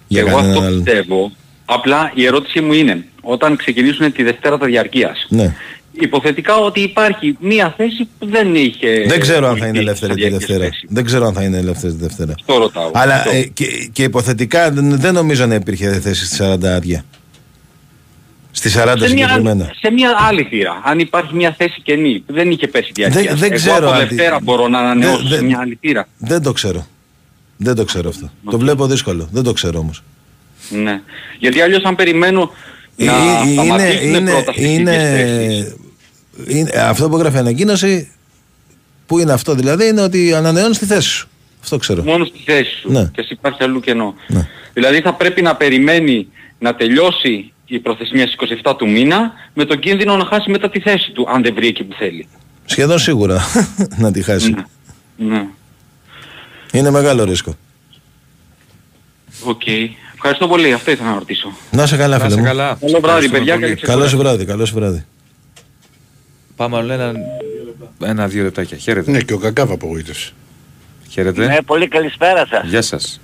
για Εγώ κανέναν αυτό άλλον. πιστεύω. Απλά η ερώτησή μου είναι, όταν ξεκινήσουν τη Δευτέρα τα διαρκείας, Ναι. υποθετικά ότι υπάρχει μία θέση που δεν είχε... Δεν ξέρω αν θα είναι είχε ελεύθερη τη διαρκείας Δευτέρα. θέση. Δεν ξέρω αν θα είναι ελεύθερη τη Δευτέρα. Το ρωτάω. Αλλά Αυτό. ε, και, και υποθετικά δεν, δεν νομίζω να υπήρχε θέση στη 40 άδεια. Στη 40 σε, μια, συγκεκριμένα. σε μια άλλη θύρα, αν υπάρχει μια θέση κενή που δεν είχε πέσει διαρκείας. Δεν- δεν Εγώ ξέρω από αν τη- Δευτέρα μπορώ να ανανεώσω Δεν- σε δεν- μια άλλη θύρα. Δεν το ξέρω. Δεν το ξέρω αυτό. Το βλέπω δύσκολο. Δεν το ξέρω όμως. Ναι. Γιατί αλλιώς αν περιμένω να Ε, είναι, σταματήσουν είναι, πρώτα στις είναι, ίδιες θέσεις. είναι, αυτό που έγραφε η ανακοίνωση, που είναι αυτό δηλαδή, είναι ότι ανανεώνεις τη θέση σου. Αυτό ξέρω. Μόνο στη θέση σου. Ναι. Και εσύ υπάρχει αλλού κενό. Δηλαδή θα πρέπει να περιμένει να τελειώσει η προθεσμία στις 27 του μήνα με τον κίνδυνο να χάσει μετά τη θέση του αν δεν βρει εκεί που θέλει. Σχεδόν σίγουρα *laughs* να τη χάσει. Ναι. Είναι μεγάλο ρίσκο. Οκ. Ευχαριστώ πολύ. Αυτό ήθελα να ρωτήσω. Να σε καλά, Να φίλε σε μου. καλά. Καλό βράδυ, Ευχαριστούμε παιδιά. πολύ. Καλή Καλό σου βράδυ, καλό σου βράδυ. Πάμε άλλο ένα, ένα-δύο λεπτάκια. Χαίρετε. Ναι, και ο Κακάβα απογοήτευσε. Χαίρετε. Ναι, πολύ καλησπέρα σας. Γεια σας.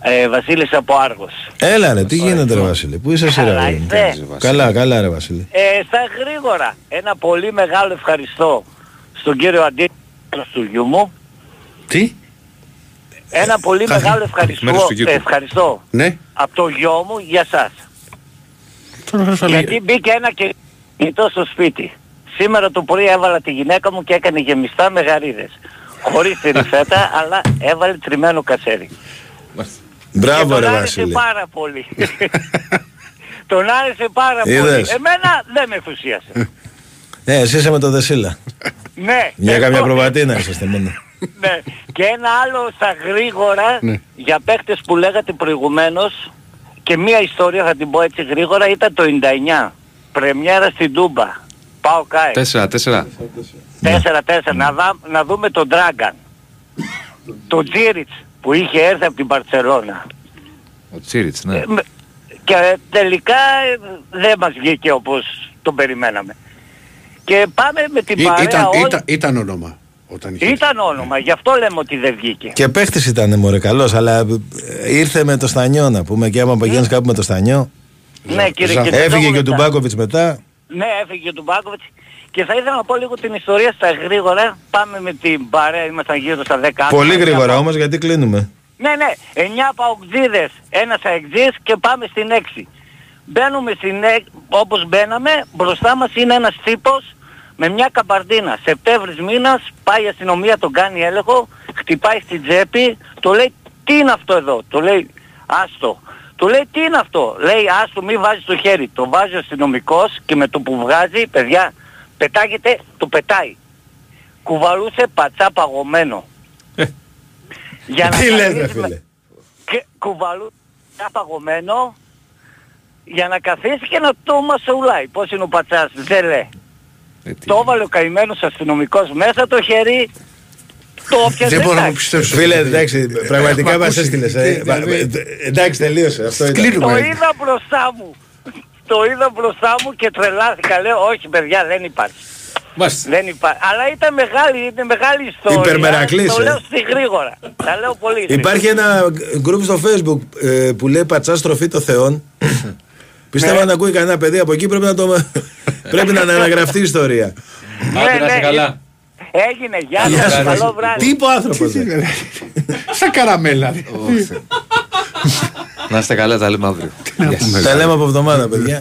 Ε, Βασίλης από Άργος. Έλα ρε, τι γίνεται ρε Βασίλη, πού είσαι εσύ ρε Καλά αγόρι μου; είστε; Καλά, καλά ρε Βασίλη. Ε, στα γρήγορα, ένα πολύ μεγάλο ευχαριστώ στον κύριο Αντίπαλος του γιού μου. Τι; Ένα πολύ Χάθη. μεγάλο Μέρος ευχαριστώ, του γιού του. ε, ευχαριστώ Ναι. από το γιο μου για σας. Γιατί μπήκε ένα κινητό στο σπίτι. Σήμερα το πρωί έβαλα τη γυναίκα μου και έκανε γεμιστά με γαρίδες. Χωρίς τη ριφέτα, αλλά έβαλε τριμμένο κασέρι. Μπράβο και ρε τον άρεσε Βασίλη. πάρα πολύ. *laughs* τον άρεσε πάρα πολύ. Είδες. Εμένα δεν με ενθουσίασε. Ναι, εσύ είσαι με το Δεσίλα. ναι. Για εγώ- καμιά προβατίνα είσαστε μόνο. ναι. Και ένα άλλο στα γρήγορα Ναι. για παίχτες που λέγατε προηγουμένως και μία ιστορία θα την πω έτσι γρήγορα ήταν το 99. Πρεμιέρα στην Τούμπα. Πάω καί. Τέσσερα, τέσσερα. 4-4. Να, δα- να δούμε τον Ντράγκαν. τον Τζίριτς που είχε έρθει από την Παρσελώνα. Ο Τσίριτς, ναι. Με- Και τελικά ε, δεν μας βγήκε όπως τον περιμέναμε. Και πάμε με την Ή- παρέα ήταν, όλοι. ήταν, ήταν όνομα. Όταν είχε. Ήταν όνομα, γι' αυτό λέμε ότι δεν βγήκε. Και παίχτης ήταν μωρέ καλός, αλλά ε, ήρθε με το στανιό να πούμε και άμα πηγαίνεις κάπου με το στανιό. Ναι, κύριε, και Έφυγε το και ο μετά. Τουμπάκοβιτς μετά. Ναι, έφυγε ο Τουμπάκοβιτς. Και θα ήθελα να πω λίγο την ιστορία στα γρήγορα. Πάμε με την παρέα, ήμασταν γύρω στα 10 άτομα. Πολύ Εννιά γρήγορα πα- όμως γιατί κλείνουμε; Ναι, ναι, 9 παουτζίδες, ένας αεξής και πάμε στην 6. Μπαίνουμε στην 6, όπως μπαίναμε, μπροστά μας είναι ένας τύπος με μια καμπαρδίνα. Σεπτέμβρης μήνας, πάει η αστυνομία, τον κάνει έλεγχο, χτυπάει στην τσέπη, το λέει τι είναι αυτό εδώ, το λέει άστο. Του λέει τι είναι αυτό, λέει άστο μη βάζεις το χέρι. Το βάζει ο αστυνομικός και με το που βγάζει, παιδιά, πετάγεται, το πετάει. Κουβαλούσε πατσά παγωμένο. Για Τι λες, ρε καθίσει με- φίλε. και κουβαλού ένα παγωμένο για να καθίσει και να το μασουλάει. Πώς είναι ο πατσάς, δεν λέει. το έβαλε ο καημένος αστυνομικός μέσα το χέρι, το έπιασε. Δεν μπορώ να εντάξει. πιστέψω. Φίλε, εντάξει, πραγματικά Έχουμε μας ακούσει. έστειλες. Τι, ε. δηλαδή. Ε, Εντάξει, τελείωσε. Αυτό ήταν. Το είδα μπροστά μου. Το είδα μπροστά μου και τρελάθηκα. Λέω, όχι παιδιά, δεν υπάρχει. Δεν υπάρχει. Αλλά ήταν μεγάλη, είναι μεγάλη ιστορία. Υπερμερακλής, Το ε. λέω στη γρήγορα. Τα λέω πολύ γρήγορα. Υπάρχει ένα group στο facebook ε, που λέει πατσά στροφή των θεών. *coughs* Πιστεύω αν ακούει κανένα παιδί από εκεί πρέπει να, το... *laughs* πρέπει να αναγραφτεί η ιστορία. Άντε να είσαι καλά. Έγινε, γεια Γεια σας, σου, καλό Βασίλη. βράδυ. Τι είπε ο άνθρωπος. ρε. Σαν καραμέλα. Να είστε καλά, τα λέμε αύριο. Γεια σας. Τα λέμε από εβδομάδα, παιδιά.